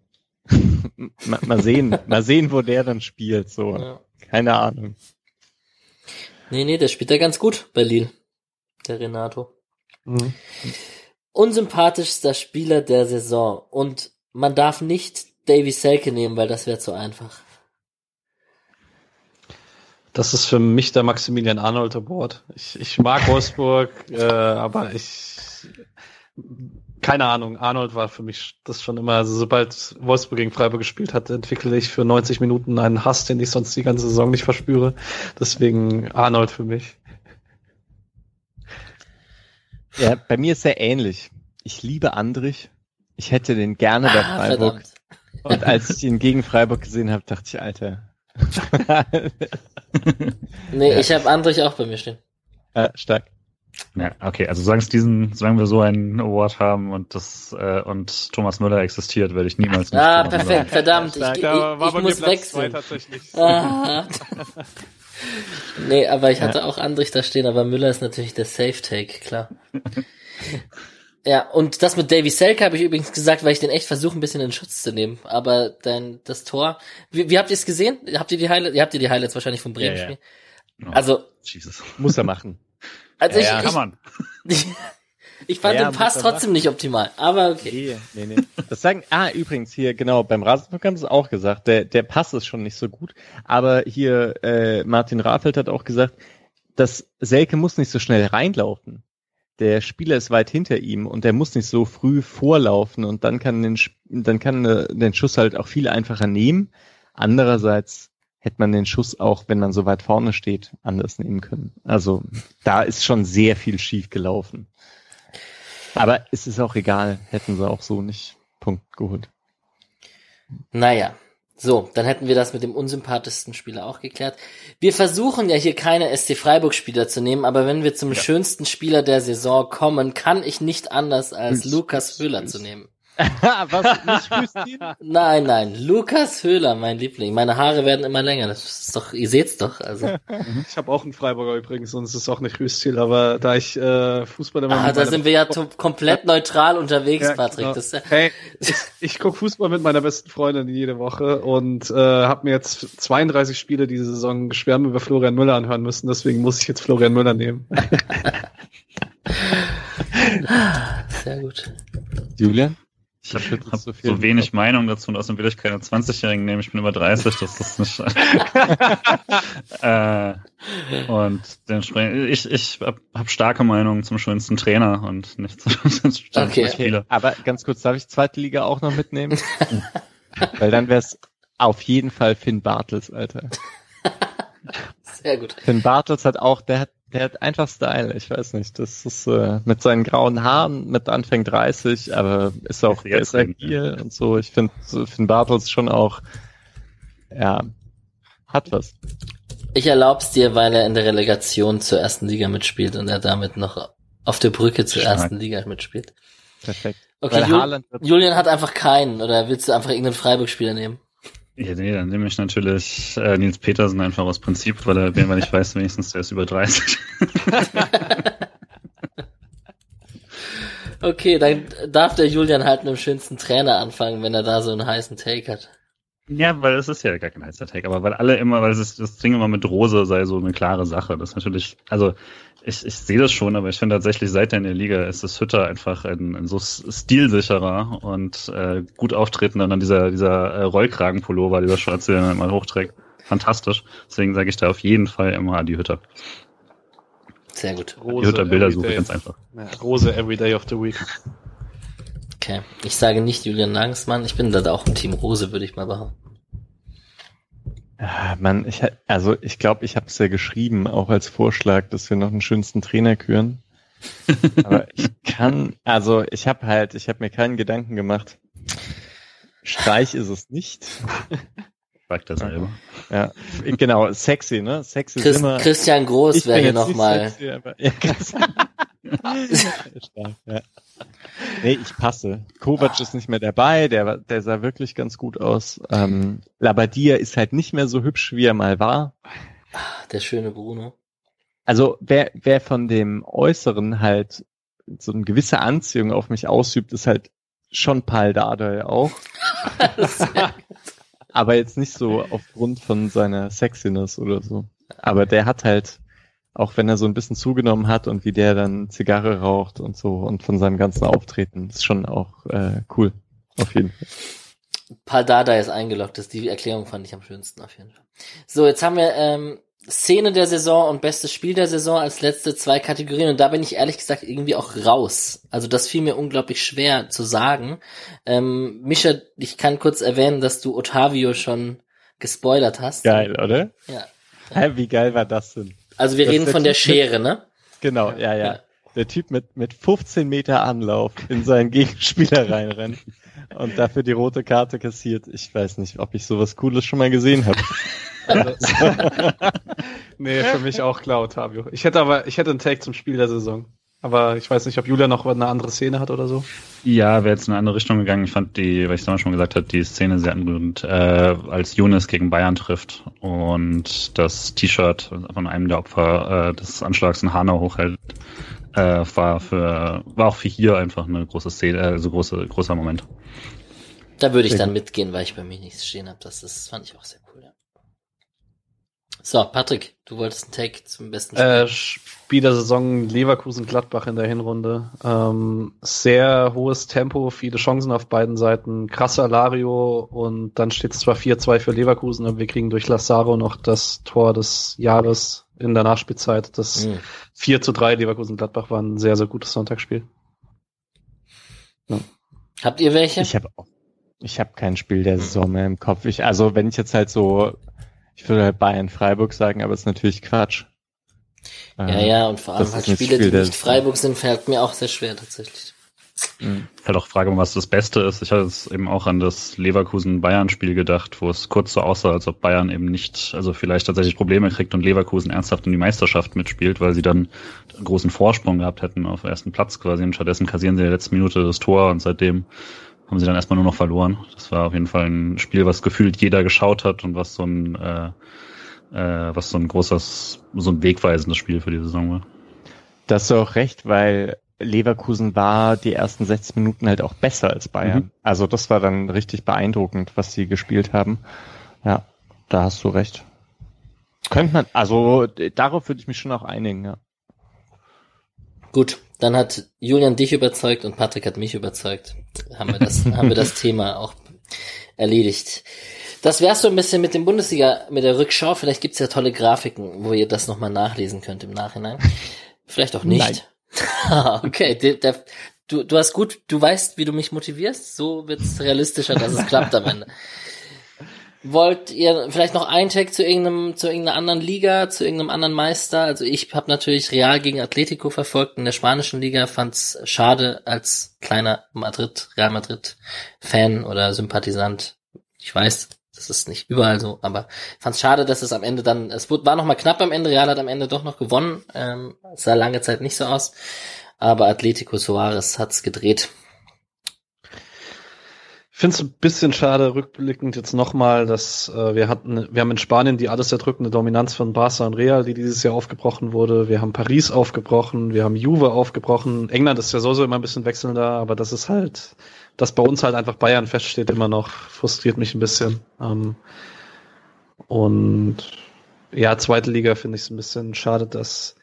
mal, mal, sehen, mal sehen, wo der dann spielt. So, ja. keine Ahnung. Nee, nee, der spielt ja ganz gut bei Lille, der Renato. Mhm. Unsympathischster Spieler der Saison und man darf nicht Davy Selke nehmen, weil das wäre zu einfach. Das ist für mich der Maximilian Arnold Award. Ich, ich mag Wolfsburg, äh, aber ich keine Ahnung, Arnold war für mich das schon immer, also sobald Wolfsburg gegen Freiburg gespielt hat, entwickle ich für 90 Minuten einen Hass, den ich sonst die ganze Saison nicht verspüre. Deswegen Arnold für mich. Ja, bei mir ist er ähnlich. Ich liebe Andrich. Ich hätte den gerne bei ah, Freiburg. Verdammt. Und als ich ihn gegen Freiburg gesehen habe, dachte ich, Alter, nee, ja. ich habe Andrich auch bei mir stehen. Ja, stark. Ja, okay, also solange diesen, solange wir so einen Award haben und das äh, und Thomas Müller existiert, werde ich niemals nicht. Ah, perfekt, verdammt, ich, ich, ich, ich muss wechseln. Ah. nee, aber ich hatte ja. auch Andrich da stehen, aber Müller ist natürlich der Safe-Take, klar. ja, und das mit Davy Selke habe ich übrigens gesagt, weil ich den echt versuche, ein bisschen in Schutz zu nehmen. Aber dann das Tor, wie, wie habt ihr es gesehen? Habt ihr die Highlights, ihr habt ihr die Highlights wahrscheinlich vom Bremen-Spiel? Ja, ja. oh, also, Jesus. Muss er machen. Also ich, kann man. Ich, ich fand ja, den Pass trotzdem nicht optimal, aber okay. Nee, nee, nee. Das sagen, ah, übrigens hier, genau, beim Rasenfunk haben sie auch gesagt, der, der Pass ist schon nicht so gut, aber hier, äh, Martin Rafelt hat auch gesagt, dass Selke muss nicht so schnell reinlaufen. Der Spieler ist weit hinter ihm und der muss nicht so früh vorlaufen und dann kann den, dann kann äh, den Schuss halt auch viel einfacher nehmen. Andererseits hätte man den Schuss auch, wenn man so weit vorne steht, anders nehmen können. Also da ist schon sehr viel schief gelaufen. Aber es ist auch egal, hätten sie auch so nicht Punkt geholt. Naja, so, dann hätten wir das mit dem unsympathischsten Spieler auch geklärt. Wir versuchen ja hier keine SC Freiburg Spieler zu nehmen, aber wenn wir zum ja. schönsten Spieler der Saison kommen, kann ich nicht anders als Lukas Höhler zu nehmen. Was? Nicht Rüstin? Nein, nein. Lukas Höhler, mein Liebling. Meine Haare werden immer länger. Das ist doch, ihr seht's doch. Also. Ich habe auch einen Freiburger übrigens und es ist auch nicht Rüstil, aber da ich äh, Fußball immer. Ah, da sind wir ja komplett neutral unterwegs, ja, Patrick. Genau. Das hey, ich, ich gucke Fußball mit meiner besten Freundin jede Woche und äh, habe mir jetzt 32 Spiele diese Saison geschwärmt über Florian Müller anhören müssen, deswegen muss ich jetzt Florian Müller nehmen. Sehr gut. Julian? Ich habe hab so, so, wenig Meinung dazu und außerdem will ich keine 20-Jährigen nehmen. Ich bin über 30, das ist nicht. äh, und dementsprechend, ich, ich habe hab starke Meinungen zum schönsten Trainer und nicht zum schönsten okay. Spieler. Okay. Aber ganz kurz, darf ich zweite Liga auch noch mitnehmen? Weil dann wäre es auf jeden Fall Finn Bartels, Alter. Sehr gut. Finn Bartels hat auch, der hat der hat einfach Style, ich weiß nicht. Das ist äh, mit seinen grauen Haaren, mit Anfang 30, aber ist auch der ist agil und so. Ich finde Finn Bartels schon auch, ja, hat was. Ich erlaub's dir, weil er in der Relegation zur ersten Liga mitspielt und er damit noch auf der Brücke zur Schmack. ersten Liga mitspielt. Perfekt. Okay, Jul Julian hat einfach keinen, oder willst du einfach irgendeinen Freiburg-Spieler nehmen? Ja, nee, dann nehme ich natürlich äh, Nils Petersen einfach aus Prinzip, weil er, weil ich weiß, wenigstens der ist über 30. okay, dann darf der Julian halt mit dem schönsten Trainer anfangen, wenn er da so einen heißen Take hat. Ja, weil es ist ja gar kein heißer Take, aber weil alle immer, weil es das Ding immer mit Rose sei so eine klare Sache. Das ist natürlich, also ich, ich sehe das schon, aber ich finde tatsächlich, seit er in der Liga ist, das Hütter einfach ein, ein so stilsicherer und äh, gut auftretender und dann dieser, dieser äh, Rollkragenpullover, dieser schwarze, den er mal hochträgt. Fantastisch. Deswegen sage ich da auf jeden Fall immer die Hütter. Sehr gut. Rose die Hütter Bilder suche ganz einfach. Ja, Rose every day of the week. Okay. Ich sage nicht Julian Nagelsmann. Ich bin da auch im Team Rose, würde ich mal behaupten. Ja, Mann, ich, also ich glaube, ich habe es ja geschrieben, auch als Vorschlag, dass wir noch einen schönsten Trainer küren. Aber ich kann, also ich habe halt, ich habe mir keinen Gedanken gemacht. Streich ist es nicht. Sagt er selber. Ja, genau, sexy, ne? Sexy Chris, immer. Christian Groß wäre hier nochmal. Ja, ja. Nee, ich passe. Kovac ist nicht mehr dabei, der, der sah wirklich ganz gut aus. Ähm, Labadia ist halt nicht mehr so hübsch, wie er mal war. Der schöne Bruno. Also wer, wer von dem Äußeren halt so eine gewisse Anziehung auf mich ausübt, ist halt schon Paul Dardai auch. Aber jetzt nicht so aufgrund von seiner Sexiness oder so. Aber der hat halt auch wenn er so ein bisschen zugenommen hat und wie der dann Zigarre raucht und so und von seinem ganzen Auftreten, ist schon auch äh, cool. Auf jeden Fall. Paul Dada ist eingeloggt, das die Erklärung fand ich am schönsten auf jeden Fall. So, jetzt haben wir ähm, Szene der Saison und bestes Spiel der Saison als letzte zwei Kategorien und da bin ich ehrlich gesagt irgendwie auch raus. Also das fiel mir unglaublich schwer zu sagen. Ähm, Mischa, ich kann kurz erwähnen, dass du Otavio schon gespoilert hast. Geil, oder? Ja. Hä, wie geil war das denn? Also wir das reden der von der Schere, ne? Genau, ja, ja, ja. Der Typ mit, mit 15 Meter Anlauf in seinen Gegenspieler reinrennt und dafür die rote Karte kassiert. Ich weiß nicht, ob ich sowas Cooles schon mal gesehen habe. nee, für mich auch klar, Otavio. Ich hätte aber, ich hätte einen Take zum Spiel der Saison. Aber ich weiß nicht, ob Julia noch eine andere Szene hat oder so. Ja, wäre jetzt in eine andere Richtung gegangen. Ich fand die, weil ich es schon gesagt habe, die Szene sehr anrührend, äh, als Younes gegen Bayern trifft und das T-Shirt von einem der Opfer äh, des Anschlags in Hanau hochhält, äh, war für war auch für hier einfach eine große Szene, also große großer Moment. Da würde ich dann mitgehen, weil ich bei mir nichts stehen habe. Das, das fand ich auch sehr cool. Ja. So, Patrick, du wolltest einen Take zum besten Spiel. Äh, Spiel der Saison Leverkusen-Gladbach in der Hinrunde. Ähm, sehr hohes Tempo, viele Chancen auf beiden Seiten, krasser Lario und dann steht es zwar 4-2 für Leverkusen, aber wir kriegen durch Lazaro noch das Tor des Jahres in der Nachspielzeit. Das mhm. 4 zu 3 Leverkusen-Gladbach war ein sehr, sehr gutes Sonntagsspiel. Ja. Habt ihr welche? Ich habe ich hab kein Spiel der Saison mehr im Kopf. Ich, also wenn ich jetzt halt so ich würde halt Bayern Freiburg sagen, aber es ist natürlich Quatsch. Ja, ähm, ja, und vor allem halt Spiele, Spiel, die nicht Freiburg sind, fällt mir auch sehr schwer tatsächlich. Mhm. Halt auch Frage, was das Beste ist. Ich hatte jetzt eben auch an das Leverkusen-Bayern-Spiel gedacht, wo es kurz so aussah, als ob Bayern eben nicht, also vielleicht tatsächlich Probleme kriegt und Leverkusen ernsthaft in die Meisterschaft mitspielt, weil sie dann einen großen Vorsprung gehabt hätten auf ersten Platz quasi und stattdessen kassieren sie in der letzten Minute das Tor und seitdem haben sie dann erstmal nur noch verloren. Das war auf jeden Fall ein Spiel, was gefühlt jeder geschaut hat und was so ein, äh, äh, was so ein großes, so ein wegweisendes Spiel für die Saison war. Das ist auch recht, weil Leverkusen war die ersten 60 Minuten halt auch besser als Bayern. Mhm. Also das war dann richtig beeindruckend, was sie gespielt haben. Ja, da hast du recht. Könnte man, also darauf würde ich mich schon auch einigen, ja. Gut, dann hat Julian dich überzeugt und Patrick hat mich überzeugt. Haben wir das, haben wir das Thema auch erledigt. Das wär's so ein bisschen mit dem Bundesliga, mit der Rückschau. Vielleicht gibt's ja tolle Grafiken, wo ihr das nochmal nachlesen könnt im Nachhinein. Vielleicht auch nicht. okay, der, der, du, du hast gut, du weißt, wie du mich motivierst. So wird's realistischer, dass es klappt am Ende. Wollt ihr vielleicht noch einen Tag zu irgendeinem, zu irgendeiner anderen Liga, zu irgendeinem anderen Meister? Also ich habe natürlich Real gegen Atletico verfolgt in der spanischen Liga, fand's schade als kleiner Madrid, Real Madrid Fan oder Sympathisant. Ich weiß, das ist nicht überall so, aber fand's schade, dass es am Ende dann, es war noch mal knapp am Ende, Real hat am Ende doch noch gewonnen, ähm, sah lange Zeit nicht so aus, aber Atletico Soares hat's gedreht ich finde es ein bisschen schade, rückblickend jetzt nochmal, dass äh, wir hatten, wir haben in Spanien die alles erdrückende Dominanz von Barca und Real, die dieses Jahr aufgebrochen wurde. Wir haben Paris aufgebrochen, wir haben Juve aufgebrochen. England ist ja sowieso immer ein bisschen wechselnder, aber das ist halt, dass bei uns halt einfach Bayern feststeht immer noch, frustriert mich ein bisschen. Ähm, und ja, zweite Liga finde ich es ein bisschen schade, dass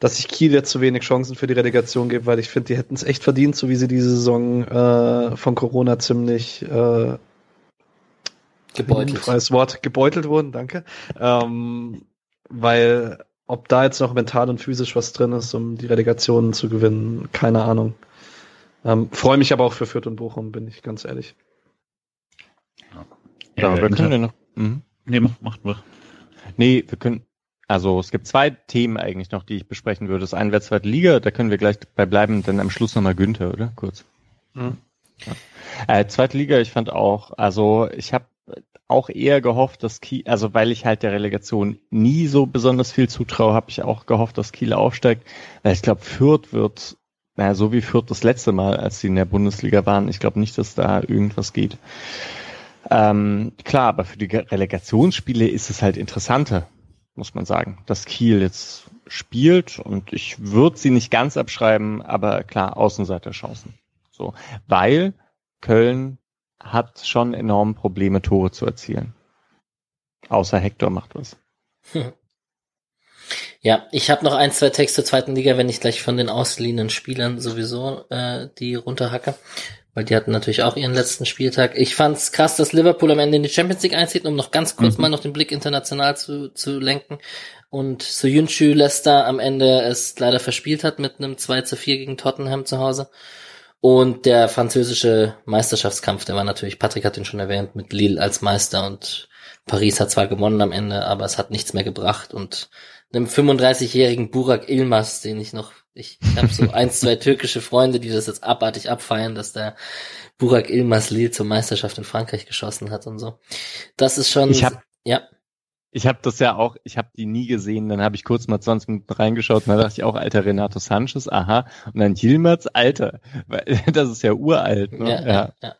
dass ich Kiel jetzt zu wenig Chancen für die Relegation gebe, weil ich finde, die hätten es echt verdient, so wie sie diese Saison äh, von Corona ziemlich äh, gebeutelt. Freies Wort, gebeutelt wurden, danke. Ähm, weil ob da jetzt noch mental und physisch was drin ist, um die Relegation zu gewinnen, keine Ahnung. Ähm, Freue mich aber auch für Fürth und Bochum, bin ich ganz ehrlich. Ja, ja wir können ja noch. Mhm. Nee, macht, macht wir. Nee, wir können, also es gibt zwei Themen eigentlich noch, die ich besprechen würde. Das eine wäre zweite Liga, da können wir gleich bei bleiben, dann am Schluss nochmal Günther, oder? Kurz. Mhm. Ja. Äh, zweite Liga, ich fand auch, also ich habe auch eher gehofft, dass Kiel, also weil ich halt der Relegation nie so besonders viel zutraue, habe ich auch gehofft, dass Kiel aufsteigt. Weil ich glaube, Fürth wird, naja, so wie Fürth das letzte Mal, als sie in der Bundesliga waren, ich glaube nicht, dass da irgendwas geht. Ähm, klar, aber für die Relegationsspiele ist es halt interessanter, muss man sagen, dass Kiel jetzt spielt und ich würde sie nicht ganz abschreiben, aber klar, Außenseiterchancen. So, weil Köln hat schon enorm Probleme, Tore zu erzielen. Außer Hector macht was. Hm. Ja, ich habe noch ein, zwei Texte zur zweiten Liga, wenn ich gleich von den ausgeliehenen Spielern sowieso äh, die runterhacke weil die hatten natürlich auch ihren letzten Spieltag. Ich fand's krass, dass Liverpool am Ende in die Champions League einzieht, um noch ganz kurz mhm. mal noch den Blick international zu, zu lenken. Und Soyuncu Leicester am Ende es leider verspielt hat mit einem 2 zu 4 gegen Tottenham zu Hause. Und der französische Meisterschaftskampf, der war natürlich, Patrick hat ihn schon erwähnt, mit Lille als Meister und Paris hat zwar gewonnen am Ende, aber es hat nichts mehr gebracht und einem 35-jährigen Burak Ilmaz, den ich noch ich habe so ein, zwei türkische Freunde, die das jetzt abartig abfeiern, dass der Burak Ilmaz Lille zur Meisterschaft in Frankreich geschossen hat und so. Das ist schon, ich hab, ja. ich habe das ja auch, ich habe die nie gesehen, dann habe ich kurz mal 20 Minuten reingeschaut und dann dachte ich auch, alter Renato Sanchez, aha, und dann Yilmaz, alter, das ist ja uralt. Ne? Ja, ja. ja.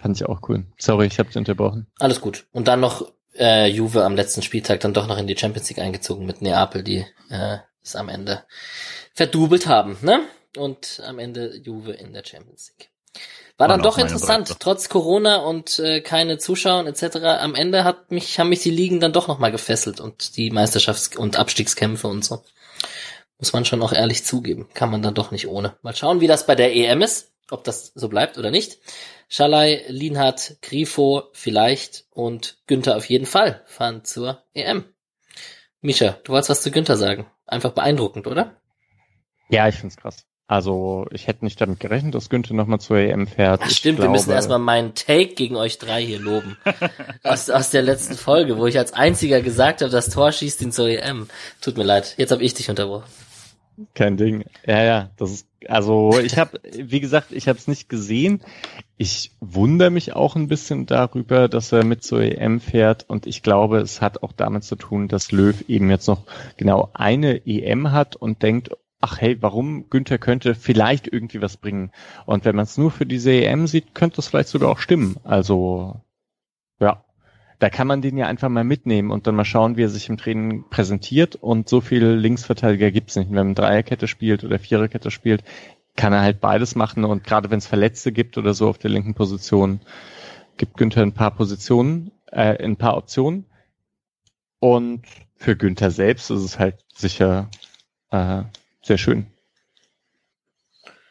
Fand ich auch cool. Sorry, ich habe dich unterbrochen. Alles gut. Und dann noch äh, Juve am letzten Spieltag dann doch noch in die Champions League eingezogen mit Neapel, die äh, es am Ende verdubelt haben, ne? Und am Ende Juve in der Champions League. War dann doch interessant, Breite. trotz Corona und äh, keine Zuschauer etc. Am Ende hat mich, haben mich die Ligen dann doch nochmal gefesselt und die Meisterschafts- und Abstiegskämpfe und so. Muss man schon auch ehrlich zugeben. Kann man dann doch nicht ohne. Mal schauen, wie das bei der EM ist, ob das so bleibt oder nicht. Schalay, Lienhardt, Grifo vielleicht und Günther auf jeden Fall fahren zur EM. Misha, du wolltest was zu Günther sagen. Einfach beeindruckend, oder? Ja, ich find's krass. Also ich hätte nicht damit gerechnet, dass Günther nochmal zur EM fährt. Ach, stimmt, glaube, wir müssen erstmal meinen Take gegen euch drei hier loben. aus, aus der letzten Folge, wo ich als einziger gesagt habe, das Tor schießt ihn zur EM. Tut mir leid, jetzt habe ich dich unterbrochen. Kein Ding. Ja, ja, das ist also ich habe, wie gesagt, ich habe es nicht gesehen. Ich wundere mich auch ein bisschen darüber, dass er mit zur EM fährt und ich glaube, es hat auch damit zu tun, dass Löw eben jetzt noch genau eine EM hat und denkt, ach hey, warum Günther könnte vielleicht irgendwie was bringen. Und wenn man es nur für diese EM sieht, könnte das vielleicht sogar auch stimmen. Also ja, da kann man den ja einfach mal mitnehmen und dann mal schauen, wie er sich im Training präsentiert. Und so viel Linksverteidiger gibt's nicht. Wenn man Dreierkette spielt oder Viererkette spielt, kann er halt beides machen. Und gerade wenn es Verletzte gibt oder so auf der linken Position, gibt Günther ein paar Positionen, äh, ein paar Optionen. Und für Günther selbst ist es halt sicher äh, sehr schön.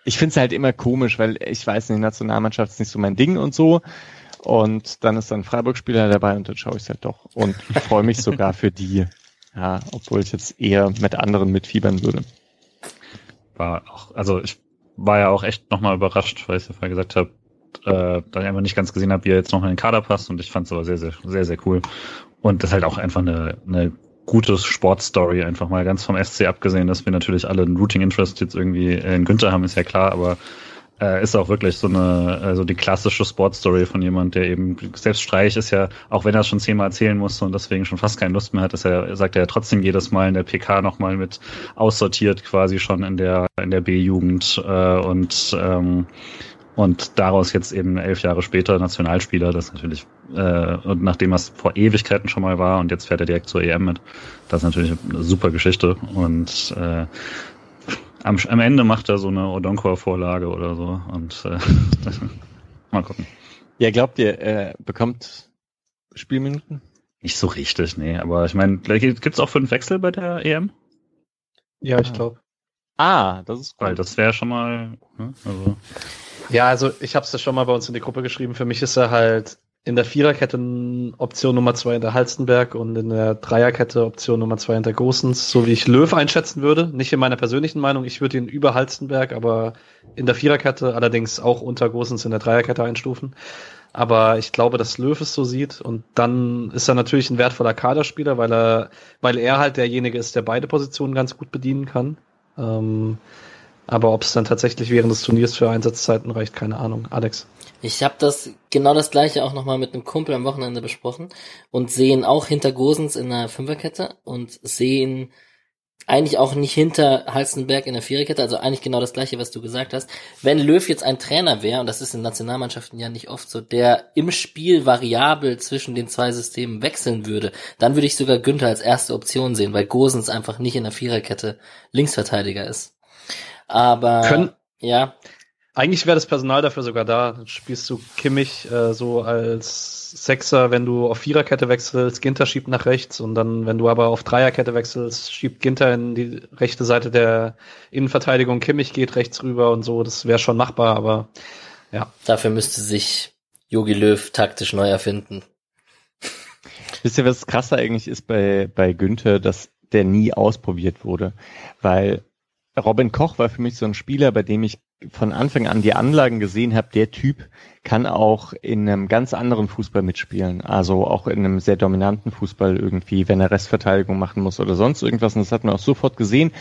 Ich finde es halt immer komisch, weil ich weiß nicht, Nationalmannschaft ist nicht so mein Ding und so. Und dann ist dann Freiburg-Spieler dabei und dann schaue ich es halt doch. Und freue mich sogar für die. Ja, obwohl ich jetzt eher mit anderen mitfiebern würde. War auch, also ich war ja auch echt nochmal überrascht, weil ich ja vorher gesagt habe, äh, da ich einfach nicht ganz gesehen habe, wie er jetzt noch in den Kader passt und ich fand es aber sehr, sehr, sehr, sehr cool. Und das ist halt auch einfach eine, eine gutes Sportstory, einfach mal ganz vom SC abgesehen, dass wir natürlich alle ein Routing Interest jetzt irgendwie in Günther haben, ist ja klar, aber äh, ist auch wirklich so eine, also die klassische Sportstory von jemand, der eben, selbst Streich ist ja, auch wenn er es schon zehnmal erzählen musste und deswegen schon fast keine Lust mehr hat, ist er, sagt er ja trotzdem jedes Mal in der PK nochmal mit aussortiert, quasi schon in der, in der B-Jugend äh, und ähm, und daraus jetzt eben elf Jahre später Nationalspieler, das natürlich, äh, und nachdem er es vor Ewigkeiten schon mal war und jetzt fährt er direkt zur EM mit, das ist natürlich eine super Geschichte. Und äh, am, am Ende macht er so eine Odonkor-Vorlage oder so. Und äh, mal gucken. Ja, glaubt ihr, er bekommt Spielminuten? Nicht so richtig, nee. Aber ich meine, gibt es auch fünf Wechsel bei der EM? Ja, ich glaube. Ah, das ist cool. Weil das wäre schon mal. Ne, also. Ja, also ich habe es schon mal bei uns in die Gruppe geschrieben. Für mich ist er halt in der Viererkette Option Nummer zwei hinter Halstenberg und in der Dreierkette Option Nummer zwei hinter Gosens, so wie ich Löw einschätzen würde. Nicht in meiner persönlichen Meinung, ich würde ihn über Halstenberg, aber in der Viererkette, allerdings auch unter Gosens in der Dreierkette einstufen. Aber ich glaube, dass Löw es so sieht und dann ist er natürlich ein wertvoller Kaderspieler, weil er, weil er halt derjenige ist, der beide Positionen ganz gut bedienen kann. Ähm, aber ob es dann tatsächlich während des Turniers für Einsatzzeiten reicht, keine Ahnung. Alex. Ich habe das genau das gleiche auch nochmal mit einem Kumpel am Wochenende besprochen und sehen auch hinter Gosens in der Fünferkette und sehen eigentlich auch nicht hinter Halstenberg in der Viererkette, also eigentlich genau das gleiche, was du gesagt hast. Wenn Löw jetzt ein Trainer wäre, und das ist in Nationalmannschaften ja nicht oft so, der im Spiel variabel zwischen den zwei Systemen wechseln würde, dann würde ich sogar Günther als erste Option sehen, weil Gosens einfach nicht in der Viererkette Linksverteidiger ist. Aber Können, ja. Eigentlich wäre das Personal dafür sogar da. Dann spielst du Kimmich äh, so als Sechser, wenn du auf Viererkette wechselst, Ginter schiebt nach rechts und dann, wenn du aber auf Dreierkette wechselst, schiebt Ginter in die rechte Seite der Innenverteidigung, Kimmich geht rechts rüber und so. Das wäre schon machbar, aber ja. Dafür müsste sich Jogi Löw taktisch neu erfinden. Wisst ihr, was krasser eigentlich ist bei, bei Günther, dass der nie ausprobiert wurde? Weil Robin Koch war für mich so ein Spieler, bei dem ich von Anfang an die Anlagen gesehen habe, der Typ kann auch in einem ganz anderen Fußball mitspielen. Also auch in einem sehr dominanten Fußball irgendwie, wenn er Restverteidigung machen muss oder sonst irgendwas. Und das hat man auch sofort gesehen.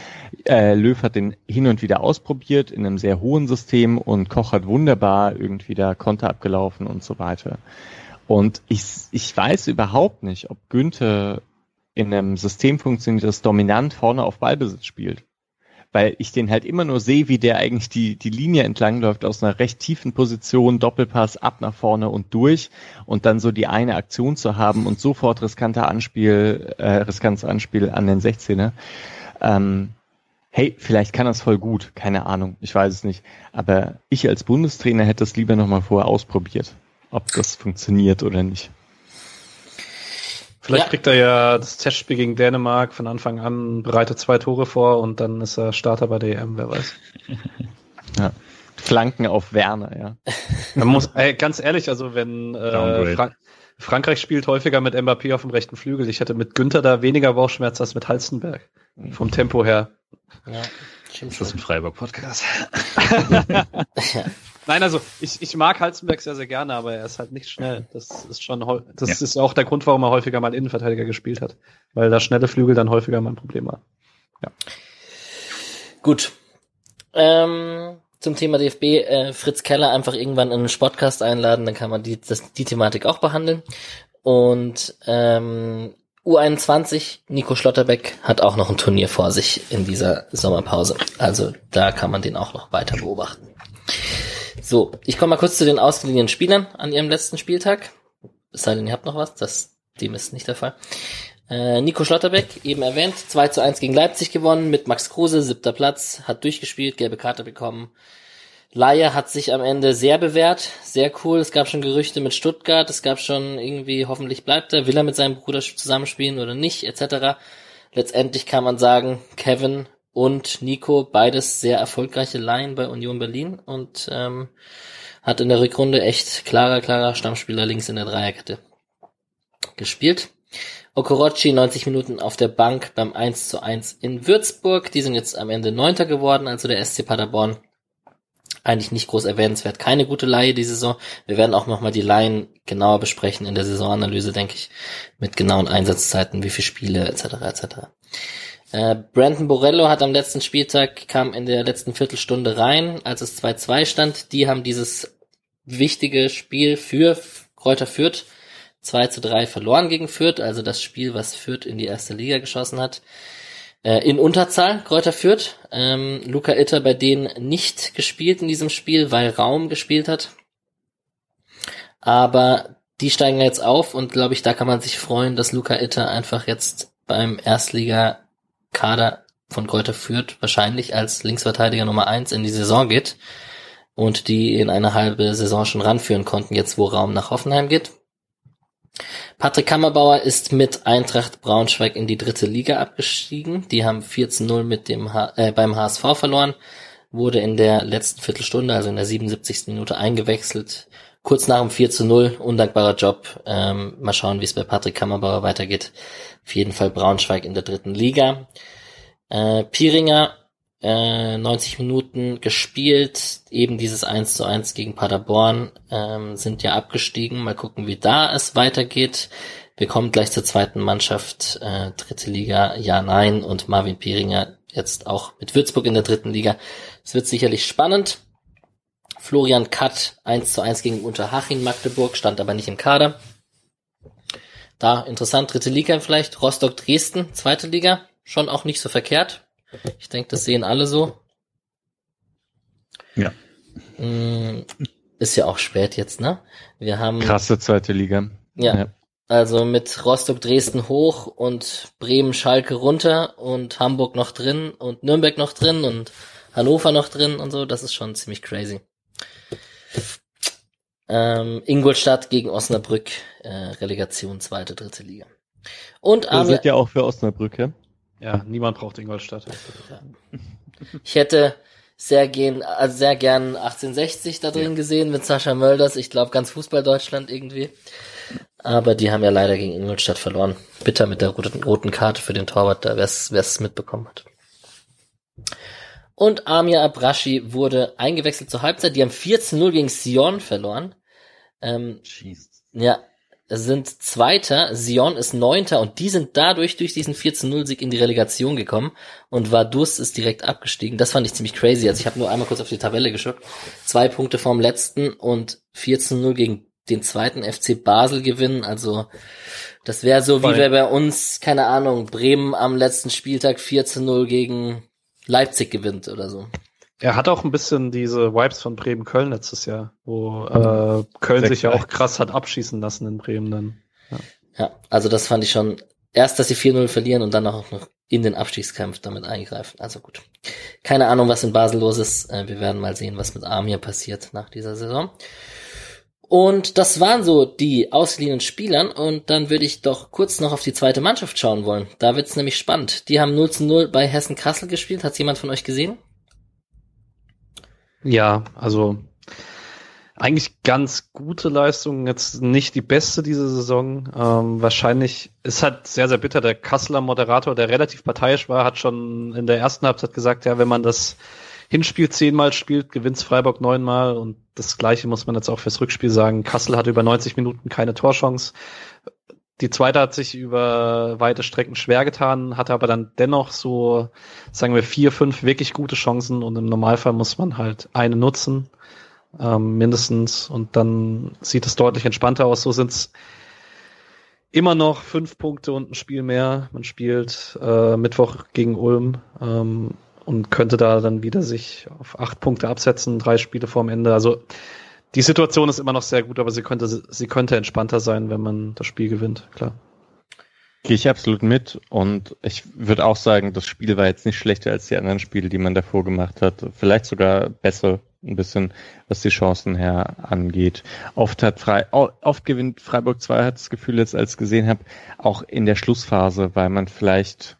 Äh, Löw hat den hin und wieder ausprobiert in einem sehr hohen System und Koch hat wunderbar irgendwie da Konter abgelaufen und so weiter. Und ich, ich weiß überhaupt nicht, ob Günther in einem System funktioniert, das dominant vorne auf Ballbesitz spielt. Weil ich den halt immer nur sehe, wie der eigentlich die, die Linie entlang läuft aus einer recht tiefen Position, Doppelpass ab nach vorne und durch und dann so die eine Aktion zu haben und sofort riskanter Anspiel, äh, riskantes Anspiel an den 16er. Ähm, hey, vielleicht kann das voll gut, keine Ahnung, ich weiß es nicht. Aber ich als Bundestrainer hätte es lieber nochmal vorher ausprobiert, ob das funktioniert oder nicht. Vielleicht ja. kriegt er ja das Testspiel gegen Dänemark von Anfang an, bereitet zwei Tore vor und dann ist er Starter bei DM, wer weiß. Ja. Flanken auf Werner, ja. Man muss, ey, ganz ehrlich, also wenn äh, Frank Frankreich spielt häufiger mit Mbappé auf dem rechten Flügel. Ich hätte mit Günther da weniger Bauchschmerz als mit Halstenberg. Vom Tempo her. Ja, stimmt ist das ein Freiburg-Podcast? Nein, also ich, ich mag Halzenberg sehr, sehr gerne, aber er ist halt nicht schnell. Das ist schon das ja. ist auch der Grund, warum er häufiger mal Innenverteidiger gespielt hat. Weil da schnelle Flügel dann häufiger mal ein Problem war. Ja. Gut. Ähm, zum Thema DFB, äh, Fritz Keller einfach irgendwann in einen Podcast einladen, dann kann man die, das, die Thematik auch behandeln. Und ähm, U21, Nico Schlotterbeck hat auch noch ein Turnier vor sich in dieser Sommerpause. Also da kann man den auch noch weiter beobachten. So, ich komme mal kurz zu den ausgeliehenen Spielern an ihrem letzten Spieltag. Es sei denn, ihr habt noch was, das, dem ist nicht der Fall. Äh, Nico Schlotterbeck, eben erwähnt, 2 zu 1 gegen Leipzig gewonnen, mit Max Kruse, siebter Platz, hat durchgespielt, gelbe Karte bekommen. Laie hat sich am Ende sehr bewährt, sehr cool. Es gab schon Gerüchte mit Stuttgart, es gab schon irgendwie, hoffentlich bleibt er, will er mit seinem Bruder zusammenspielen oder nicht, etc. Letztendlich kann man sagen, Kevin und Nico, beides sehr erfolgreiche Laien bei Union Berlin und ähm, hat in der Rückrunde echt klarer, klarer Stammspieler links in der Dreierkette gespielt. Okorochi 90 Minuten auf der Bank beim 1 zu 1 in Würzburg. Die sind jetzt am Ende Neunter geworden, also der SC Paderborn. Eigentlich nicht groß erwähnenswert. Keine gute Laie die Saison. Wir werden auch nochmal die Laien genauer besprechen in der Saisonanalyse, denke ich, mit genauen Einsatzzeiten, wie viele Spiele etc. etc. Äh, Brandon Borello hat am letzten Spieltag, kam in der letzten Viertelstunde rein, als es 2-2 stand. Die haben dieses wichtige Spiel für Kräuter Fürth 2 zu 3 verloren gegen Fürth, also das Spiel, was Fürth in die erste Liga geschossen hat. Äh, in Unterzahl, Kräuter Fürth. Ähm, Luca Itter bei denen nicht gespielt in diesem Spiel, weil Raum gespielt hat. Aber die steigen jetzt auf und glaube ich, da kann man sich freuen, dass Luca Itter einfach jetzt beim Erstliga Kader von Kräuter führt, wahrscheinlich als Linksverteidiger Nummer eins in die Saison geht und die in eine halbe Saison schon ranführen konnten, jetzt wo Raum nach Hoffenheim geht. Patrick Kammerbauer ist mit Eintracht Braunschweig in die dritte Liga abgestiegen. Die haben 4 zu 0 mit dem H äh, beim HSV verloren, wurde in der letzten Viertelstunde, also in der 77. Minute eingewechselt. Kurz nach dem 4 zu 0, undankbarer Job. Ähm, mal schauen, wie es bei Patrick Kammerbauer weitergeht. Auf jeden Fall Braunschweig in der dritten Liga. Äh, Piringer, äh, 90 Minuten gespielt, eben dieses 1 zu 1 gegen Paderborn, ähm, sind ja abgestiegen. Mal gucken, wie da es weitergeht. Wir kommen gleich zur zweiten Mannschaft, äh, dritte Liga, ja, nein, und Marvin Piringer jetzt auch mit Würzburg in der dritten Liga. Es wird sicherlich spannend. Florian Katt 1 zu 1 gegen Unterhaching Magdeburg, stand aber nicht im Kader. Da interessant, dritte Liga vielleicht. Rostock Dresden, zweite Liga, schon auch nicht so verkehrt. Ich denke, das sehen alle so. Ja. Mm, ist ja auch spät jetzt, ne? Wir haben. Krasse zweite Liga. Ja. ja. Also mit Rostock Dresden hoch und Bremen Schalke runter und Hamburg noch drin und Nürnberg noch drin und Hannover noch drin und so, das ist schon ziemlich crazy. Ähm, Ingolstadt gegen Osnabrück, äh, Relegation zweite, dritte Liga. Und Armin, seid ja auch für Osnabrück, ja? Ja, niemand braucht Ingolstadt. Ja. Ich hätte sehr gern, also sehr gern 1860 da drin ja. gesehen mit Sascha Mölders. Ich glaube ganz Fußball Deutschland irgendwie. Aber die haben ja leider gegen Ingolstadt verloren. Bitter mit der roten, roten Karte für den Torwart, da wer es mitbekommen hat. Und Amir Abrashi wurde eingewechselt zur Halbzeit. Die haben 14-0 gegen Sion verloren. Ähm, ja, sind Zweiter, Sion ist Neunter und die sind dadurch durch diesen 14-0-Sieg in die Relegation gekommen und Vaduz ist direkt abgestiegen. Das fand ich ziemlich crazy. Also ich habe nur einmal kurz auf die Tabelle geschaut. Zwei Punkte vorm letzten und 14-0 gegen den zweiten FC Basel gewinnen. Also das wäre so, Voll. wie wir bei uns, keine Ahnung, Bremen am letzten Spieltag 4 zu 0 gegen Leipzig gewinnt oder so. Er hat auch ein bisschen diese Vibes von Bremen-Köln letztes Jahr, wo äh, Köln Sehr sich ja auch krass hat abschießen lassen in Bremen dann. Ja, ja also das fand ich schon, erst, dass sie 4-0 verlieren und dann auch noch in den Abstiegskampf damit eingreifen. Also gut. Keine Ahnung, was in Basel los ist. Äh, wir werden mal sehen, was mit Amir passiert nach dieser Saison. Und das waren so die ausgeliehenen Spielern und dann würde ich doch kurz noch auf die zweite Mannschaft schauen wollen. Da wird's nämlich spannend. Die haben 0 zu 0 bei Hessen Kassel gespielt. Hat's jemand von euch gesehen? Ja, also eigentlich ganz gute Leistung, jetzt nicht die beste diese Saison. Ähm, wahrscheinlich ist halt sehr, sehr bitter. Der Kasseler Moderator, der relativ parteiisch war, hat schon in der ersten Halbzeit gesagt, ja, wenn man das Hinspiel zehnmal spielt, gewinnt Freiburg neunmal und das gleiche muss man jetzt auch fürs Rückspiel sagen. Kassel hatte über 90 Minuten keine Torchance. Die zweite hat sich über weite Strecken schwer getan, hatte aber dann dennoch so, sagen wir, vier, fünf wirklich gute Chancen und im Normalfall muss man halt eine nutzen, ähm, mindestens, und dann sieht es deutlich entspannter aus. So sind es immer noch fünf Punkte und ein Spiel mehr. Man spielt äh, Mittwoch gegen Ulm. Ähm, und könnte da dann wieder sich auf acht Punkte absetzen, drei Spiele vorm Ende. Also die Situation ist immer noch sehr gut, aber sie könnte, sie könnte entspannter sein, wenn man das Spiel gewinnt, klar. Gehe ich absolut mit und ich würde auch sagen, das Spiel war jetzt nicht schlechter als die anderen Spiele, die man davor gemacht hat. Vielleicht sogar besser, ein bisschen, was die Chancen her angeht. Oft hat Frei, oft gewinnt Freiburg 2, hat das Gefühl jetzt, als gesehen habe, auch in der Schlussphase, weil man vielleicht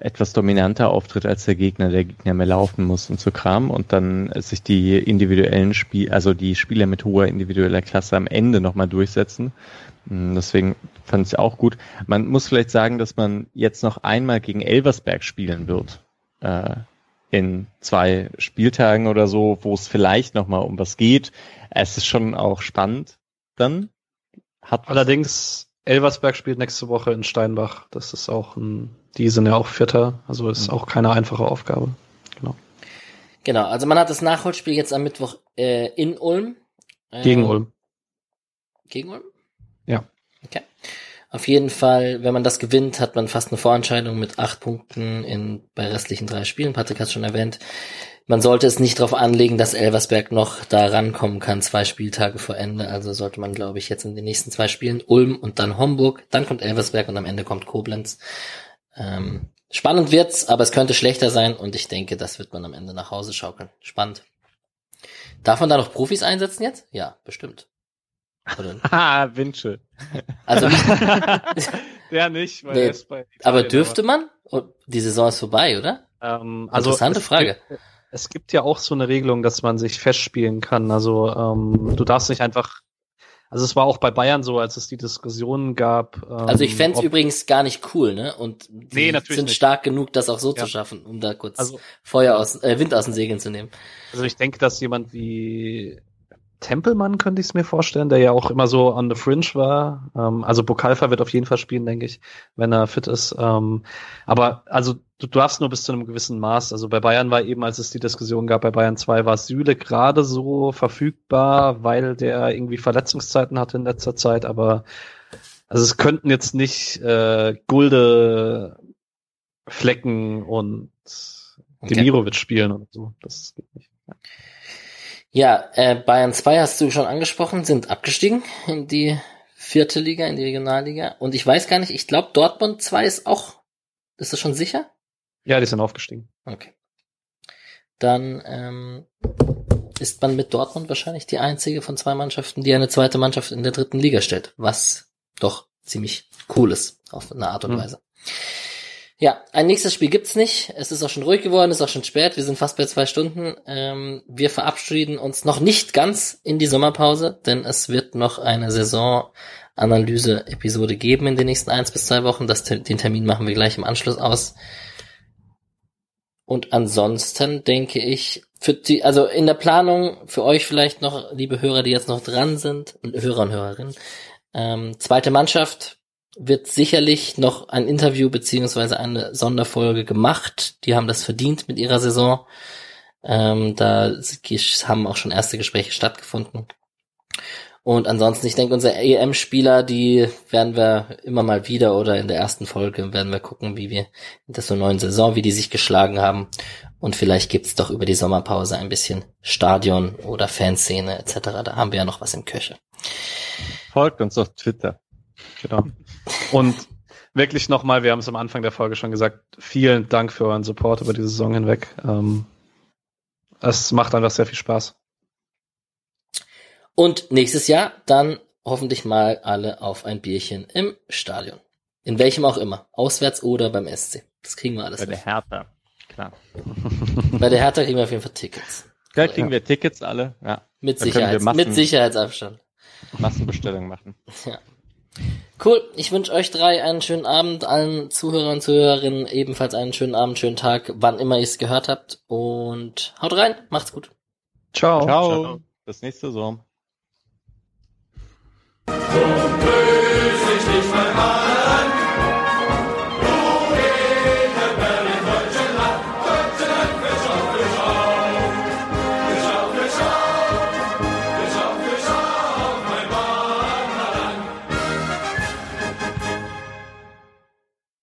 etwas dominanter auftritt als der Gegner, der Gegner mehr laufen muss und so Kram und dann sich die individuellen Spiel, also die Spieler mit hoher individueller Klasse am Ende nochmal durchsetzen. Hm, deswegen fand ich es auch gut. Man muss vielleicht sagen, dass man jetzt noch einmal gegen Elversberg spielen wird. Äh, in zwei Spieltagen oder so, wo es vielleicht nochmal um was geht. Es ist schon auch spannend dann. Hat Allerdings, Elversberg spielt nächste Woche in Steinbach. Das ist auch ein die sind ja auch Vierter, also ist mhm. auch keine einfache Aufgabe. Genau. Genau, also man hat das Nachholspiel jetzt am Mittwoch äh, in Ulm. Äh, gegen Ulm. Gegen Ulm? Ja. Okay. Auf jeden Fall, wenn man das gewinnt, hat man fast eine Vorentscheidung mit acht Punkten in, bei restlichen drei Spielen. Patrick hat schon erwähnt. Man sollte es nicht darauf anlegen, dass Elversberg noch da rankommen kann, zwei Spieltage vor Ende. Also sollte man, glaube ich, jetzt in den nächsten zwei Spielen Ulm und dann Homburg, dann kommt Elversberg und am Ende kommt Koblenz. Ähm, spannend wird's, aber es könnte schlechter sein und ich denke, das wird man am Ende nach Hause schaukeln. Spannend. Darf man da noch Profis einsetzen jetzt? Ja, bestimmt. Ah, Wünsche. Also der nicht, weil nee, er ist bei Aber dürfte man? Oh, die Saison ist vorbei, oder? Ähm, also Interessante Frage. Gibt, es gibt ja auch so eine Regelung, dass man sich festspielen kann. Also ähm, du darfst nicht einfach also es war auch bei Bayern so, als es die Diskussionen gab. Ähm, also ich fände übrigens gar nicht cool, ne? Und die nee, sind nicht. stark genug, das auch so ja. zu schaffen, um da kurz also, Feuer aus, äh, Wind aus den Segeln zu nehmen. Also ich denke, dass jemand wie Tempelmann könnte ich es mir vorstellen, der ja auch immer so on the fringe war. Ähm, also Bukalfa wird auf jeden Fall spielen, denke ich, wenn er fit ist. Ähm, aber also du darfst nur bis zu einem gewissen Maß. Also bei Bayern war eben, als es die Diskussion gab, bei Bayern 2 war Süle gerade so verfügbar, weil der irgendwie Verletzungszeiten hatte in letzter Zeit, aber also es könnten jetzt nicht äh, Gulde, Flecken und okay. Demirovic spielen und so. Das geht nicht. Ja. Ja, äh, Bayern 2 hast du schon angesprochen, sind abgestiegen in die vierte Liga, in die Regionalliga. Und ich weiß gar nicht, ich glaube Dortmund 2 ist auch, ist das schon sicher? Ja, die sind aufgestiegen. Okay. Dann ähm, ist man mit Dortmund wahrscheinlich die einzige von zwei Mannschaften, die eine zweite Mannschaft in der dritten Liga stellt, was doch ziemlich cool ist, auf eine Art und mhm. Weise. Ja, ein nächstes Spiel gibt's nicht. Es ist auch schon ruhig geworden, ist auch schon spät. Wir sind fast bei zwei Stunden. Ähm, wir verabschieden uns noch nicht ganz in die Sommerpause, denn es wird noch eine Saisonanalyse-Episode geben in den nächsten eins bis zwei Wochen. Das, den Termin machen wir gleich im Anschluss aus. Und ansonsten denke ich, für die, also in der Planung für euch vielleicht noch, liebe Hörer, die jetzt noch dran sind, Hörer und Hörerinnen, ähm, zweite Mannschaft wird sicherlich noch ein Interview beziehungsweise eine Sonderfolge gemacht. Die haben das verdient mit ihrer Saison. Ähm, da haben auch schon erste Gespräche stattgefunden. Und ansonsten, ich denke, unsere EM-Spieler, die werden wir immer mal wieder oder in der ersten Folge werden wir gucken, wie wir in der so neuen Saison, wie die sich geschlagen haben. Und vielleicht gibt's doch über die Sommerpause ein bisschen Stadion oder Fanszene etc. Da haben wir ja noch was im Köche. Folgt uns auf Twitter. Genau. Und wirklich nochmal, wir haben es am Anfang der Folge schon gesagt, vielen Dank für euren Support über die Saison hinweg. Ähm, es macht einfach sehr viel Spaß. Und nächstes Jahr dann hoffentlich mal alle auf ein Bierchen im Stadion. In welchem auch immer. Auswärts oder beim SC. Das kriegen wir alles. Bei der Hertha, klar. Bei der Hertha kriegen wir auf jeden Fall Tickets. Da kriegen wir Tickets alle, ja. Mit, Sicherheits Massen- mit Sicherheitsabstand. Massenbestellung machen. Ja. Cool. Ich wünsche euch drei einen schönen Abend, allen Zuhörern und Zuhörerinnen ebenfalls einen schönen Abend, schönen Tag, wann immer ihr es gehört habt. Und haut rein, macht's gut. Ciao. Ciao. Ciao. Bis nächste Saison. Grüß